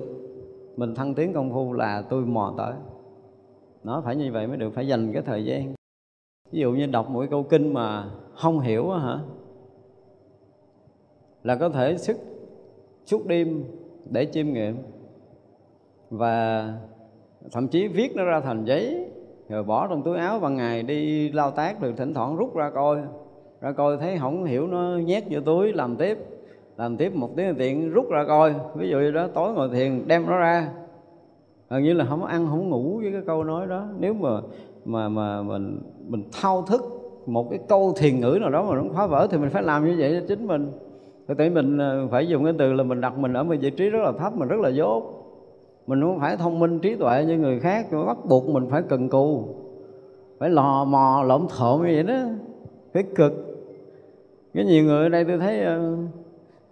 mình thăng tiến công phu là tôi mò tới nó phải như vậy mới được, phải dành cái thời gian. Ví dụ như đọc một câu kinh mà không hiểu hả? Là có thể sức, suốt đêm để chiêm nghiệm. Và thậm chí viết nó ra thành giấy, rồi bỏ trong túi áo ban ngày đi lao tác được thỉnh thoảng rút ra coi. Ra coi thấy không hiểu nó nhét vô túi, làm tiếp làm tiếp một tiếng tiện, rút ra coi. Ví dụ như đó, tối ngồi thiền đem nó ra. Ờ, gần như là không ăn không ngủ với cái câu nói đó. Nếu mà mà mà mình mình thao thức một cái câu thiền ngữ nào đó mà nó phá vỡ thì mình phải làm như vậy cho chính mình. Tại mình ờ, phải dùng cái từ là mình đặt mình ở một vị trí rất là thấp mình rất là dốt. Mình không phải thông minh trí tuệ như người khác mà bắt buộc mình phải cần cù. Phải lò mò lộn thộn như vậy đó. Phải cực. Cái nhiều người ở đây tôi thấy uh,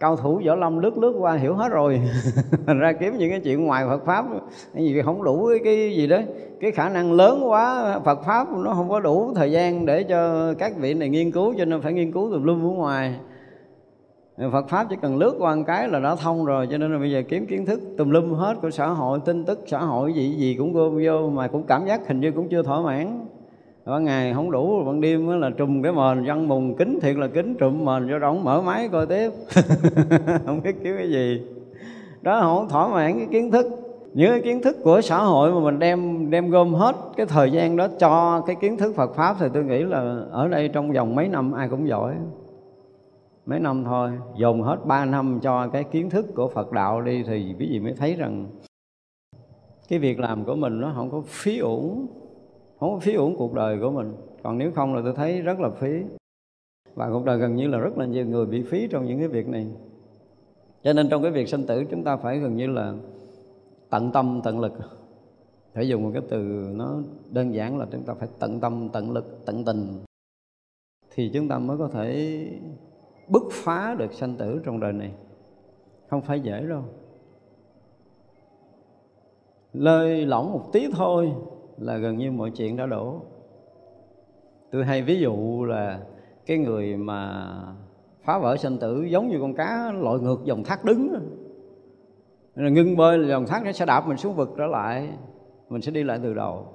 cao thủ võ lâm lướt lướt qua hiểu hết rồi. Thành ra kiếm những cái chuyện ngoài Phật pháp cái gì không đủ cái, cái gì đó. Cái khả năng lớn quá Phật pháp nó không có đủ thời gian để cho các vị này nghiên cứu cho nên phải nghiên cứu tùm lum ở ngoài. Phật pháp chỉ cần lướt qua một cái là đã thông rồi cho nên là bây giờ kiếm kiến thức tùm lum hết của xã hội tin tức xã hội gì gì cũng gom vô mà cũng cảm giác hình như cũng chưa thỏa mãn ban ngày không đủ, ban đêm là trùm cái mền, văn mùng kính thiệt là kính, trùm mền cho rộng, mở máy coi tiếp. Không biết kiếm cái gì. Đó, không thỏa mãn cái kiến thức. Những cái kiến thức của xã hội mà mình đem đem gom hết cái thời gian đó cho cái kiến thức Phật pháp thì tôi nghĩ là ở đây trong vòng mấy năm ai cũng giỏi. Mấy năm thôi dùng hết ba năm cho cái kiến thức của Phật đạo đi thì quý vị mới thấy rằng cái việc làm của mình nó không có phí uổng không có phí uổng cuộc đời của mình. Còn nếu không là tôi thấy rất là phí. Và cuộc đời gần như là rất là nhiều người bị phí trong những cái việc này. Cho nên trong cái việc sinh tử, chúng ta phải gần như là tận tâm, tận lực. Phải dùng một cái từ nó đơn giản là chúng ta phải tận tâm, tận lực, tận tình. Thì chúng ta mới có thể bứt phá được sanh tử trong đời này. Không phải dễ đâu. Lơi lỏng một tí thôi là gần như mọi chuyện đã đổ tôi hay ví dụ là cái người mà phá vỡ sanh tử giống như con cá lội ngược dòng thác đứng là ngưng bơi dòng thác nó sẽ đạp mình xuống vực trở lại, mình sẽ đi lại từ đầu.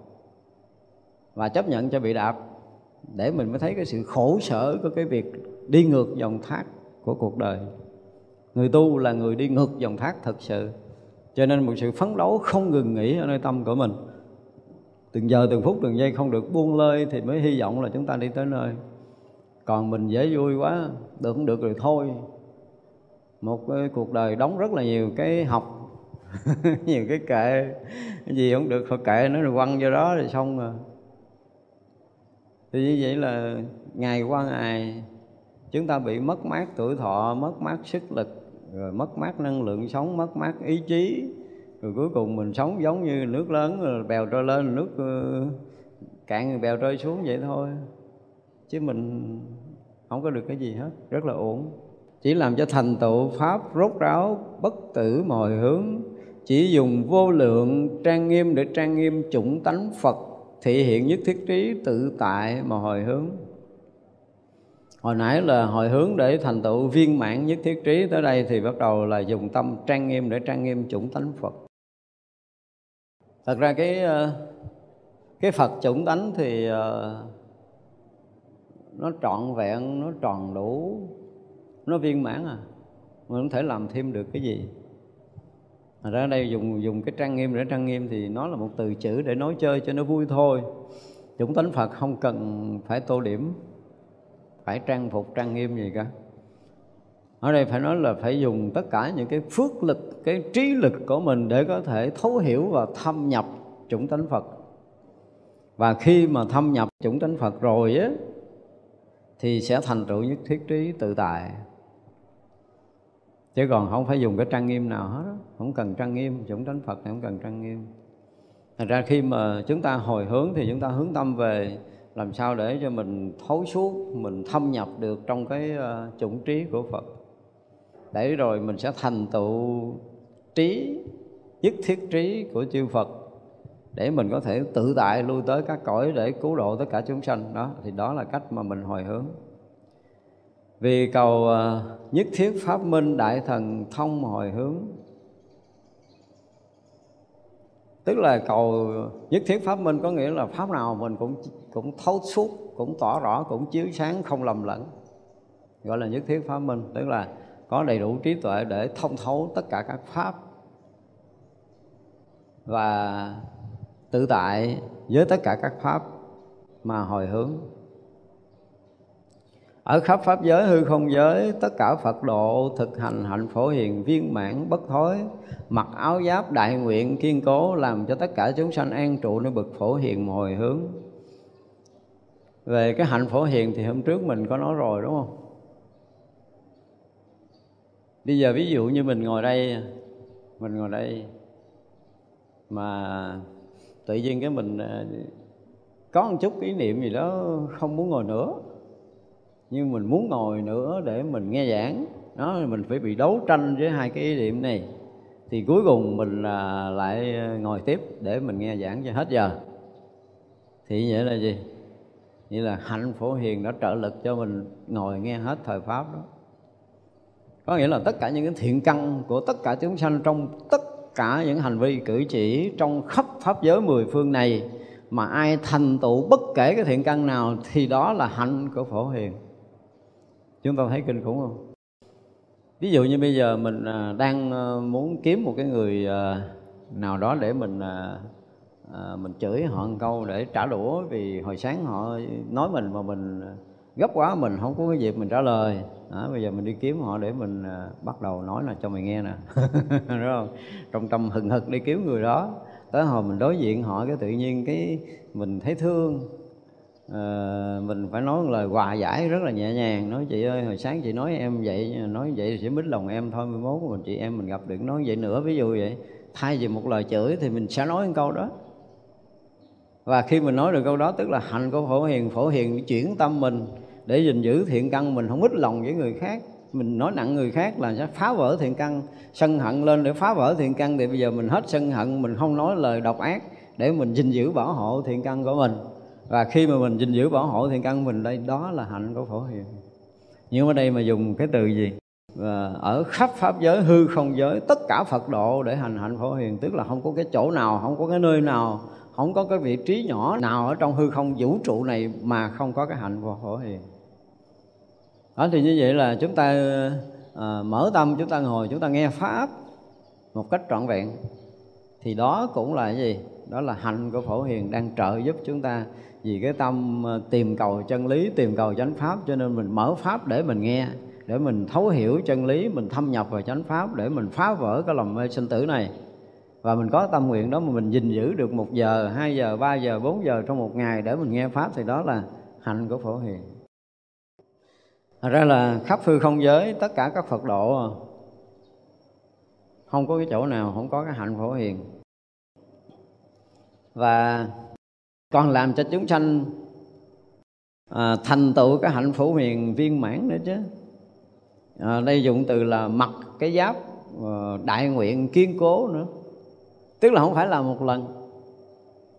Và chấp nhận cho bị đạp, để mình mới thấy cái sự khổ sở của cái việc đi ngược dòng thác của cuộc đời. Người tu là người đi ngược dòng thác thật sự, cho nên một sự phấn đấu không ngừng nghỉ ở nơi tâm của mình từng giờ từng phút từng giây không được buông lơi thì mới hy vọng là chúng ta đi tới nơi. Còn mình dễ vui quá, được không được rồi thôi. Một cái cuộc đời đóng rất là nhiều cái học, nhiều cái kệ. Cái gì không được thôi, kệ nó rồi quăng vô đó rồi xong rồi. Thì như vậy là ngày qua ngày, chúng ta bị mất mát tuổi thọ, mất mát sức lực, rồi mất mát năng lượng sống, mất mát ý chí rồi cuối cùng mình sống giống như nước lớn bèo trôi lên, nước ờ, cạn bèo trôi xuống vậy thôi. Chứ mình không có được cái gì hết, rất là ổn chỉ làm cho thành tựu pháp rốt ráo, bất tử mọi hướng. Chỉ dùng vô lượng trang nghiêm để trang nghiêm chủng tánh phật, thị hiện nhất thiết trí tự tại mà hồi hướng. Hồi nãy là hồi hướng để thành tựu viên mãn nhất thiết trí, tới đây thì bắt đầu là dùng tâm trang nghiêm để trang nghiêm chủng tánh phật thật ra cái ờ, cái phật chủng tánh thì ờ, nó trọn vẹn, nó tròn đủ, nó viên mãn à. Mình không thể làm thêm được cái gì. Thật ra đây dùng dùng cái trang nghiêm để trang nghiêm thì nó là một từ chữ để nói chơi cho nó vui thôi. Chủng tánh Phật không cần phải tô điểm, Phải trang phục, trang nghiêm gì cả. Ở đây phải nói là phải dùng tất cả những cái phước lực, cái trí lực của mình Để có thể thấu hiểu và thâm nhập chủng tánh Phật. Và khi mà thâm nhập chủng tánh Phật rồi á Thì sẽ thành tựu nhất thiết trí tự tại. Chứ còn không phải dùng cái trang nghiêm nào hết không cần trang nghiêm chủng tánh phật thì không cần trang nghiêm. Thành ra khi mà chúng ta hồi hướng thì chúng ta hướng tâm về làm sao để cho mình thấu suốt mình thâm nhập được trong cái ờ, chủng trí của phật để rồi mình sẽ thành tựu trí, nhất thiết trí của chư phật để mình có thể tự tại lui tới các cõi để cứu độ tất cả chúng sanh. Đó, thì đó là cách mà mình hồi hướng. Vì cầu ờ, nhất thiết pháp minh đại thần thông hồi hướng. Tức là cầu nhất thiết pháp minh có nghĩa là pháp nào mình cũng cũng thấu suốt, cũng tỏ rõ, cũng chiếu sáng, không lầm lẫn. Gọi là nhất thiết pháp minh, tức là có đầy đủ trí tuệ để thông thấu tất cả các pháp và tự tại với tất cả các pháp mà hồi hướng. Ở khắp pháp giới hư không giới, tất cả phật độ thực hành hạnh phổ hiền, viên mãn, bất thối, mặc áo giáp đại nguyện, kiên cố làm cho tất cả chúng sanh an trụ nơi bậc phổ hiền hồi hướng. Về cái hạnh phổ hiền thì hôm trước mình có nói rồi, đúng không? Bây giờ ví dụ như mình ngồi đây, mình ngồi đây mà tự nhiên cái mình ờ, có một chút ý niệm gì đó không muốn ngồi nữa. Nhưng mình muốn ngồi nữa để mình nghe giảng. Đó, mình phải bị đấu tranh với hai cái ý niệm này. Thì cuối cùng mình là lại ngồi tiếp để mình nghe giảng cho hết giờ. Thì nghĩa là gì? Nghĩa là hạnh phổ hiền đã trợ lực cho mình ngồi nghe hết thời pháp đó có nghĩa là tất cả những cái thiện căn của tất cả chúng sanh trong tất cả những hành vi cử chỉ trong khắp pháp giới mười phương này, mà ai thành tựu bất kể cái thiện căn nào thì đó là hạnh của phổ hiền. Chúng ta thấy kinh khủng không? Ví dụ như bây giờ mình à, đang à, muốn kiếm một cái người à, nào đó để mình mình chửi họ một câu để trả đũa, vì hồi sáng họ nói mình mà mình gấp quá, mình không có cái dịp mình trả lời đó, bây giờ mình đi kiếm họ để mình à, bắt đầu nói là cho mày nghe nè. Đúng không? Trong tâm hừng hực đi kiếm người đó. Tới hồi mình đối diện họ cái tự nhiên cái mình thấy thương. À, mình phải nói lời hòa giải rất là nhẹ nhàng. Nói chị ơi hồi sáng chị nói em vậy nói vậy thì sẽ mít lòng em thôi mai mốt mình chị em mình gặp được nói vậy nữa ví dụ vậy. Thay vì một lời chửi thì mình sẽ nói một câu đó. Và khi mình nói được câu đó tức là hành của phổ hiền phổ hiền chuyển tâm mình để gìn giữ thiện căn, mình không ít lòng với người khác. Mình nói nặng người khác là sẽ phá vỡ thiện căn. Sân hận lên để phá vỡ thiện căn thì bây giờ mình hết sân hận, mình không nói lời độc ác để mình gìn giữ bảo hộ thiện căn của mình. Và khi mà mình gìn giữ bảo hộ thiện căn mình đây, đó là hạnh của phổ hiền. Nhưng ở đây mà dùng cái từ gì? Và ở khắp pháp giới, hư không giới, tất cả phật độ để hành hạnh phổ hiền. Tức là không có cái chỗ nào, không có cái nơi nào, không có cái vị trí nhỏ nào ở trong hư không vũ trụ này mà không có cái hạnh của phổ hiền đó thì như vậy là chúng ta à, mở tâm chúng ta ngồi chúng ta nghe pháp một cách trọn vẹn. Thì đó cũng là cái gì? Đó là hạnh của phổ hiền đang trợ giúp chúng ta vì cái tâm ờ, tìm cầu chân lý tìm cầu chánh pháp. Cho nên mình mở pháp để mình nghe để mình thấu hiểu chân lý mình thâm nhập vào chánh pháp để mình phá vỡ cái lòng mê sinh tử này. Và mình có tâm nguyện đó mà mình gìn giữ được một giờ hai giờ ba giờ bốn giờ trong một ngày để mình nghe pháp thì đó là hạnh của phổ hiền. Thật ra là khắp hư không giới tất cả các Phật độ không có cái chỗ nào không có cái hạnh phổ hiền. Và còn làm cho chúng sanh à, thành tựu cái hạnh phổ hiền viên mãn nữa chứ. À, đây dụng từ là mặc cái giáp à, đại nguyện kiên cố nữa. Tức là không phải là một lần.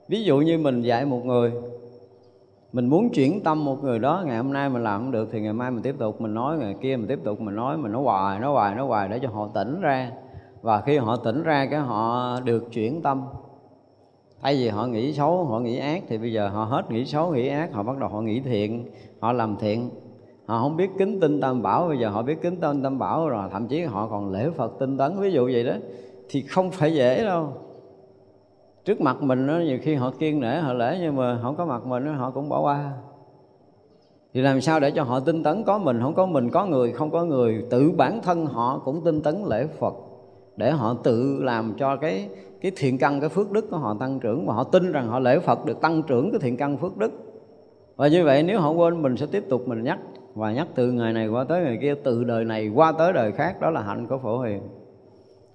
Ví dụ như mình dạy một người mình muốn chuyển tâm một người đó, ngày hôm nay mình làm không được thì ngày mai mình tiếp tục, mình nói, ngày kia mình tiếp tục mình nói mình nói hoài nói hoài nói hoài để cho họ tỉnh ra. Và khi họ tỉnh ra cái họ được chuyển tâm. Thay vì họ nghĩ xấu, họ nghĩ ác thì bây giờ họ hết nghĩ xấu, nghĩ ác, họ bắt đầu họ nghĩ thiện, họ làm thiện. Họ không biết kính tinh tam bảo, bây giờ họ biết kính tinh tam bảo rồi, thậm chí họ còn lễ phật tinh tấn, ví dụ vậy đó, thì không phải dễ đâu trước mặt mình đó, nhiều khi họ kiên nể họ lễ nhưng mà không có mặt mình đó, họ cũng bỏ qua. Thì làm sao để cho họ tinh tấn có mình? Không có mình có người không có người. Tự bản thân họ cũng tinh tấn lễ phật. Để họ tự làm cho cái cái thiện căn cái phước đức của họ tăng trưởng. Và họ tin rằng họ lễ phật được tăng trưởng cái thiện căn phước đức. Và như vậy nếu họ quên mình sẽ tiếp tục mình nhắc. Và nhắc từ ngày này qua tới ngày kia từ đời này qua tới đời khác đó là hạnh của phổ hiền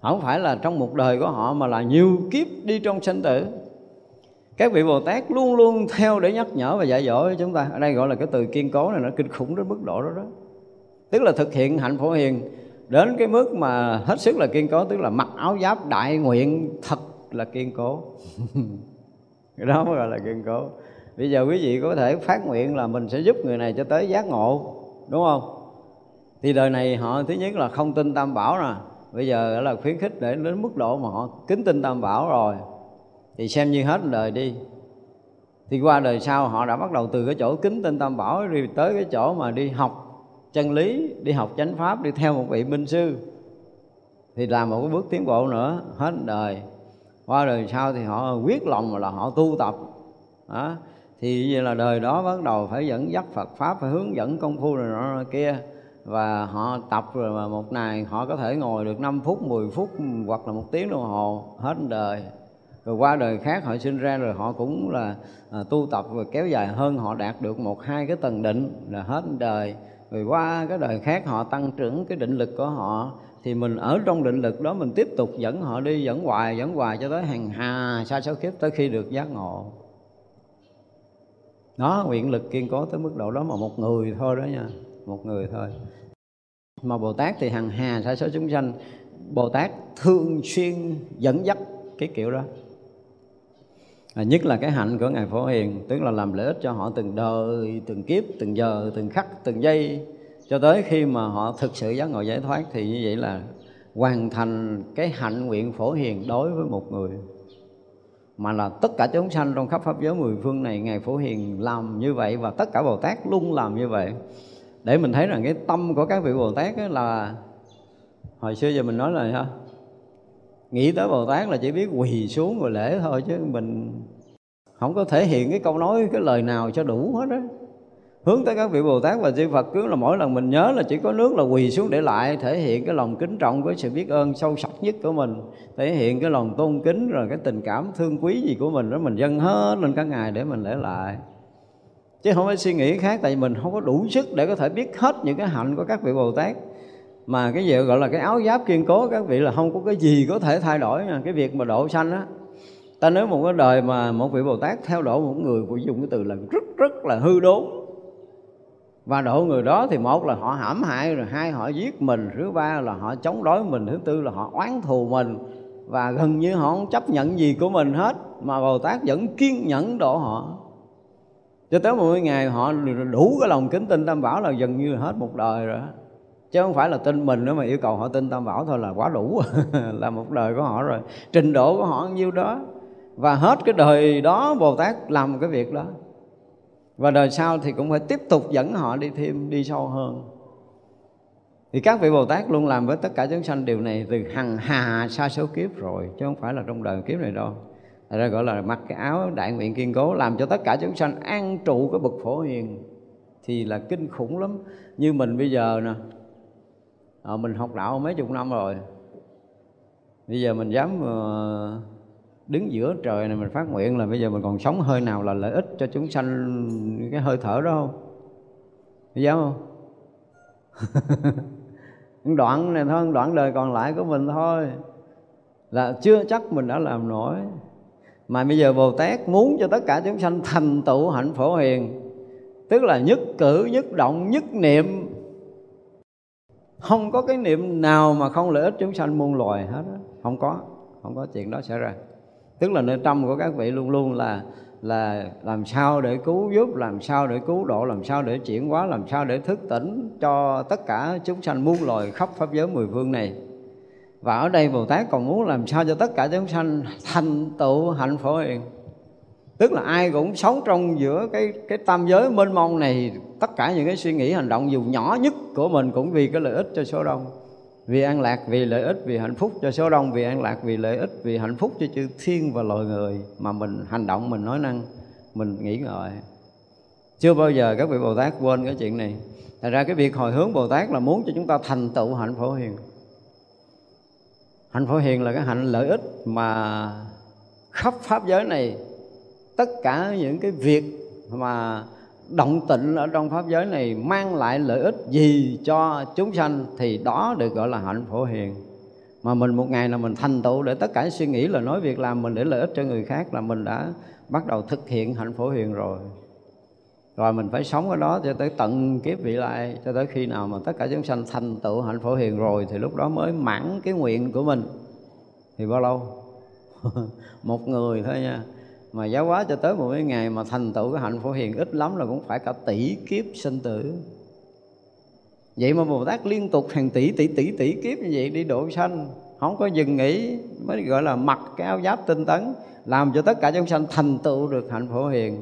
không phải là trong một đời của họ, mà là nhiều kiếp đi trong sinh tử. Các vị Bồ Tát luôn luôn theo để nhắc nhở và dạy dỗ chúng ta. Ở đây gọi là cái từ kiên cố này, nó kinh khủng đến mức độ đó đó. Tức là thực hiện hạnh phổ hiền đến cái mức mà hết sức là kiên cố, tức là mặc áo giáp đại nguyện thật là kiên cố. Cái đó mới gọi là kiên cố. Bây giờ quý vị có thể phát nguyện là mình sẽ giúp người này cho tới giác ngộ, đúng không? Thì đời này họ thứ nhất là không tin tam bảo nè bây giờ là khuyến khích để đến mức độ mà họ kính tin tam bảo rồi. Thì xem như hết đời đi. Thì qua đời sau họ đã bắt đầu từ cái chỗ kính tin tam bảo đi tới cái chỗ mà đi học chân lý, đi học chánh pháp, đi theo một vị minh sư. Thì làm một cái bước tiến bộ nữa, hết đời. Qua đời sau thì họ quyết lòng là họ tu tập. Đó. thì vậy là đời đó bắt đầu phải dẫn dắt Phật pháp, phải hướng dẫn công phu này nọ kia và họ tập rồi mà một ngày họ có thể ngồi được 5 phút, 10 phút hoặc là một tiếng đồng hồ hết đời. Rồi qua đời khác họ sinh ra rồi họ cũng là à, tu tập và kéo dài hơn họ đạt được một hai cái tầng định là hết đời. Rồi qua cái đời khác họ tăng trưởng cái định lực của họ thì mình ở trong định lực đó mình tiếp tục dẫn họ đi dẫn hoài dẫn hoài cho tới hàng hà sa số kiếp tới khi được giác ngộ. Đó nguyện lực kiên cố tới mức độ đó mà một người thôi đó nha một người thôi. Mà bồ tát thì hằng hà sa số chúng sanh. Bồ tát thường xuyên dẫn dắt cái kiểu đó. À, nhất là cái hạnh của ngài phổ hiền tức là làm lợi ích cho họ từng đời từng kiếp từng giờ từng khắc từng giây. Cho tới khi mà họ thực sự giác ngộ giải thoát thì như vậy là hoàn thành cái hạnh nguyện phổ hiền đối với một người. Mà là tất cả chúng sanh trong khắp pháp giới mười phương này ngài phổ hiền làm như vậy và tất cả bồ tát luôn làm như vậy để mình thấy rằng cái tâm của các vị bồ tát là, hồi xưa giờ mình nói là ha nghĩ tới bồ tát là chỉ biết quỳ xuống rồi lễ thôi chứ mình không có thể hiện cái câu nói, cái lời nào cho đủ hết đó hướng tới các vị bồ tát và chư phật cứ là mỗi lần mình nhớ là chỉ có nước là quỳ xuống để lại, thể hiện cái lòng kính trọng với sự biết ơn sâu sắc nhất của mình, thể hiện cái lòng tôn kính rồi cái tình cảm thương quý gì của mình đó mình dâng hết lên các ngài để mình lễ lại chứ không phải suy nghĩ khác, tại vì mình không có đủ sức để có thể biết hết những cái hạnh của các vị bồ tát. Mà cái gì gọi là cái áo giáp kiên cố, các vị là không có cái gì có thể thay đổi nha. Cái việc mà độ sanh á, ta nếu một cái đời mà một vị bồ tát theo độ một người của dùng cái từ là rất rất là hư đốn. Và độ người đó thì một là họ hãm hại, rồi hai họ giết mình, thứ ba là họ chống đối mình, thứ tư là họ oán thù mình. Và gần như họ không chấp nhận gì của mình hết, mà bồ tát vẫn kiên nhẫn độ họ cho tới một ngày họ đủ cái lòng kính tin tam bảo là gần như hết một đời rồi chứ không phải là tin mình nữa mà yêu cầu họ tin tam bảo thôi là quá đủ, là một đời của họ rồi. Trình độ của họ nhiêu đó. Và hết cái đời đó bồ tát làm cái việc đó. Và đời sau thì cũng phải tiếp tục dẫn họ đi thêm, đi sâu hơn. Thì các vị bồ tát luôn làm với tất cả chúng sanh điều này từ hằng hà xa số kiếp rồi, chứ không phải là trong đời kiếp này đâu. Thật ra gọi là mặc cái áo đại nguyện kiên cố làm cho tất cả chúng sanh an trụ cái bậc phổ hiền. Thì là kinh khủng lắm. Như mình bây giờ nè à, mình học đạo mấy chục năm rồi. Bây giờ mình dám ờ, đứng giữa trời này mình phát nguyện là bây giờ mình còn sống hơi nào là lợi ích cho chúng sanh cái hơi thở đó không? Dám không? Đoạn này thôi đoạn đời còn lại của mình thôi. Là chưa chắc mình đã làm nổi mà bây giờ bồ tát muốn cho tất cả chúng sanh thành tựu hạnh phổ hiền, tức là nhất cử, nhất động, nhất niệm. Không có cái niệm nào mà không lợi ích chúng sanh muôn loài hết không có không có chuyện đó xảy ra. Tức là nơi tâm của các vị luôn luôn là là làm sao để cứu giúp, làm sao để cứu độ, làm sao để chuyển hóa, làm sao để thức tỉnh cho tất cả chúng sanh muôn loài khắp pháp giới mười phương này và ở đây bồ tát còn muốn làm sao cho tất cả chúng sanh thành tựu hạnh phổ hiền. Tức là ai cũng sống trong giữa cái cái tam giới mênh mông này, tất cả những cái suy nghĩ, hành động dù nhỏ nhất của mình cũng vì cái lợi ích cho số đông. Vì an lạc, vì lợi ích, vì hạnh phúc cho số đông. Vì an lạc, vì lợi ích, vì hạnh phúc cho chư thiên và loài người mà mình hành động, mình nói năng, mình nghĩ ngợi. Chưa bao giờ các vị bồ tát quên cái chuyện này. Thật ra cái việc hồi hướng bồ tát là muốn cho chúng ta thành tựu hạnh phổ hiền hạnh phổ hiền là cái hạnh lợi ích mà khắp pháp giới này, tất cả những cái việc mà động tịnh ở trong pháp giới này mang lại lợi ích gì cho chúng sanh thì đó được gọi là hạnh phổ hiền. Mà mình một ngày là mình thành tựu để tất cả suy nghĩ là nói việc làm mình để lợi ích cho người khác là mình đã bắt đầu thực hiện hạnh phổ hiền rồi rồi mình phải sống ở đó cho tới tận kiếp vị lai, cho tới khi nào mà tất cả chúng sanh thành tựu hạnh phổ hiền rồi thì lúc đó mới mãn cái nguyện của mình. Thì bao lâu? Một người thôi nha. Mà giáo hóa cho tới một cái ngày mà thành tựu cái hạnh phổ hiền ít lắm là cũng phải cả tỷ kiếp sinh tử. Vậy mà bồ tát liên tục hàng tỷ tỷ tỷ tỷ kiếp như vậy đi độ sanh, không có dừng nghỉ, mới gọi là mặc cái áo giáp tinh tấn, làm cho tất cả chúng sanh thành tựu được hạnh phổ hiền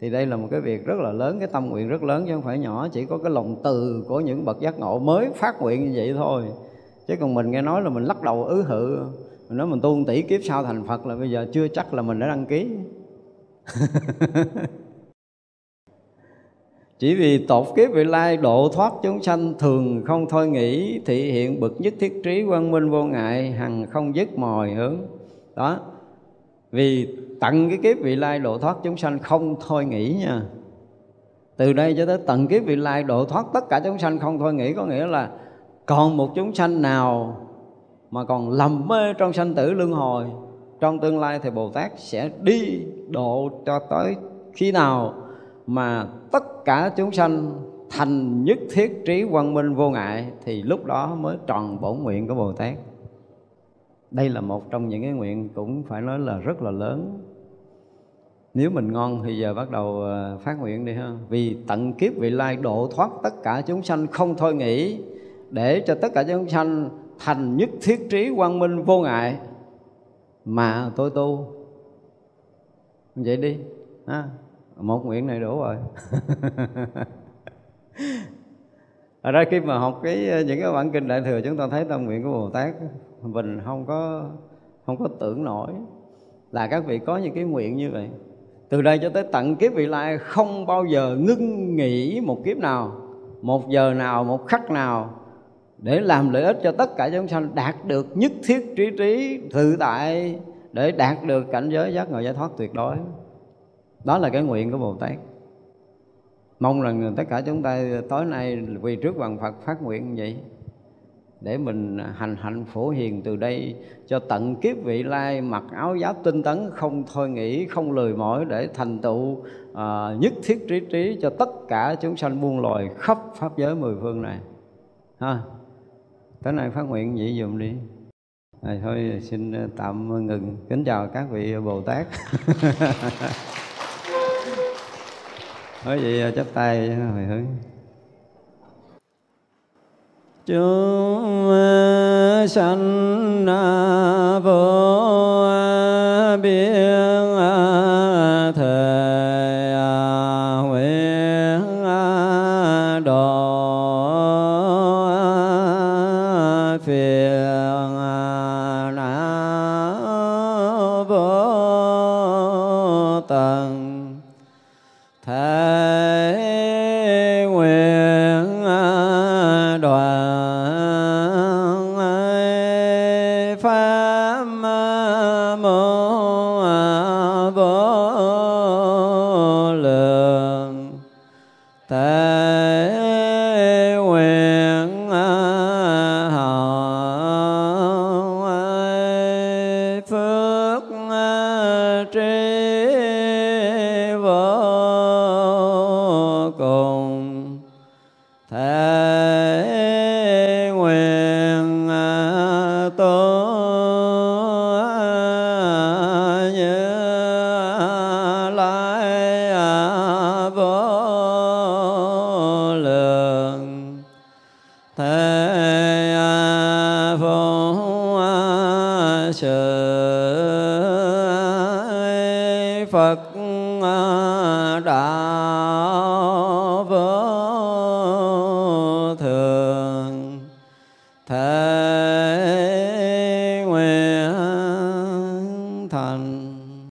thì đây là một cái việc rất là lớn, cái tâm nguyện rất lớn, chứ không phải nhỏ, chỉ có cái lòng từ của những bậc giác ngộ mới phát nguyện như vậy thôi. Chứ còn mình nghe nói là mình lắc đầu ứ hự, mình nói mình tu tỷ kiếp sau thành phật là bây giờ chưa chắc là mình đã đăng ký. Chỉ vì tột kiếp vị lai độ thoát chúng sanh thường không thôi nghĩ, thị hiện bậc nhất thiết trí quang minh vô ngại, hằng không dứt mồi hướng. Đó vì tận cái kiếp vị lai độ thoát chúng sanh không thôi nghĩ nha từ đây cho tới tận kiếp vị lai độ thoát tất cả chúng sanh không thôi nghĩ, có nghĩa là còn một chúng sanh nào mà còn lầm mê trong sanh tử luân hồi, trong tương lai thì Bồ Tát sẽ đi độ cho tới khi nào mà tất cả chúng sanh thành nhất thiết trí quang minh vô ngại, thì lúc đó mới tròn bổn nguyện của Bồ Tát. Đây là một trong những cái nguyện cũng phải nói là rất là lớn. Nếu mình ngon thì giờ bắt đầu ờ, phát nguyện đi ha. Vì tận kiếp, vị lai độ thoát tất cả chúng sanh không thôi nghĩ để cho tất cả chúng sanh thành nhất thiết trí quang minh vô ngại. Mà tôi tu. Vậy đi, ha. Một nguyện này đủ rồi. Ở đây khi mà học cái ờ, những cái bản kinh đại thừa, chúng ta thấy tâm nguyện của bồ tát mình không có không có tưởng nổi là các vị có những cái nguyện như vậy. Từ đây cho tới tận kiếp vị lai không bao giờ ngưng nghỉ một kiếp nào, một giờ nào, một khắc nào để làm lợi ích cho tất cả chúng sanh, đạt được nhất thiết trí trí, tự tại để đạt được cảnh giới giác ngộ giải thoát tuyệt đối. Đó là cái nguyện của bồ tát. Mong rằng tất cả chúng ta tối nay vì trước bằng Phật phát nguyện như vậy để mình hành hạnh phổ hiền từ đây cho tận kiếp vị lai mặc áo giáp tinh tấn không thôi nghĩ không lười mỏi để thành tựu à, nhất thiết trí trí cho tất cả chúng sanh buông loài khắp pháp giới mười phương này. Ha tới nay phát nguyện vậy dùm đi. À, thôi xin tạm ngừng. Kính chào các vị bồ tát. Nói vậy à, chắp tay à, hồi hướng chúng sanh vô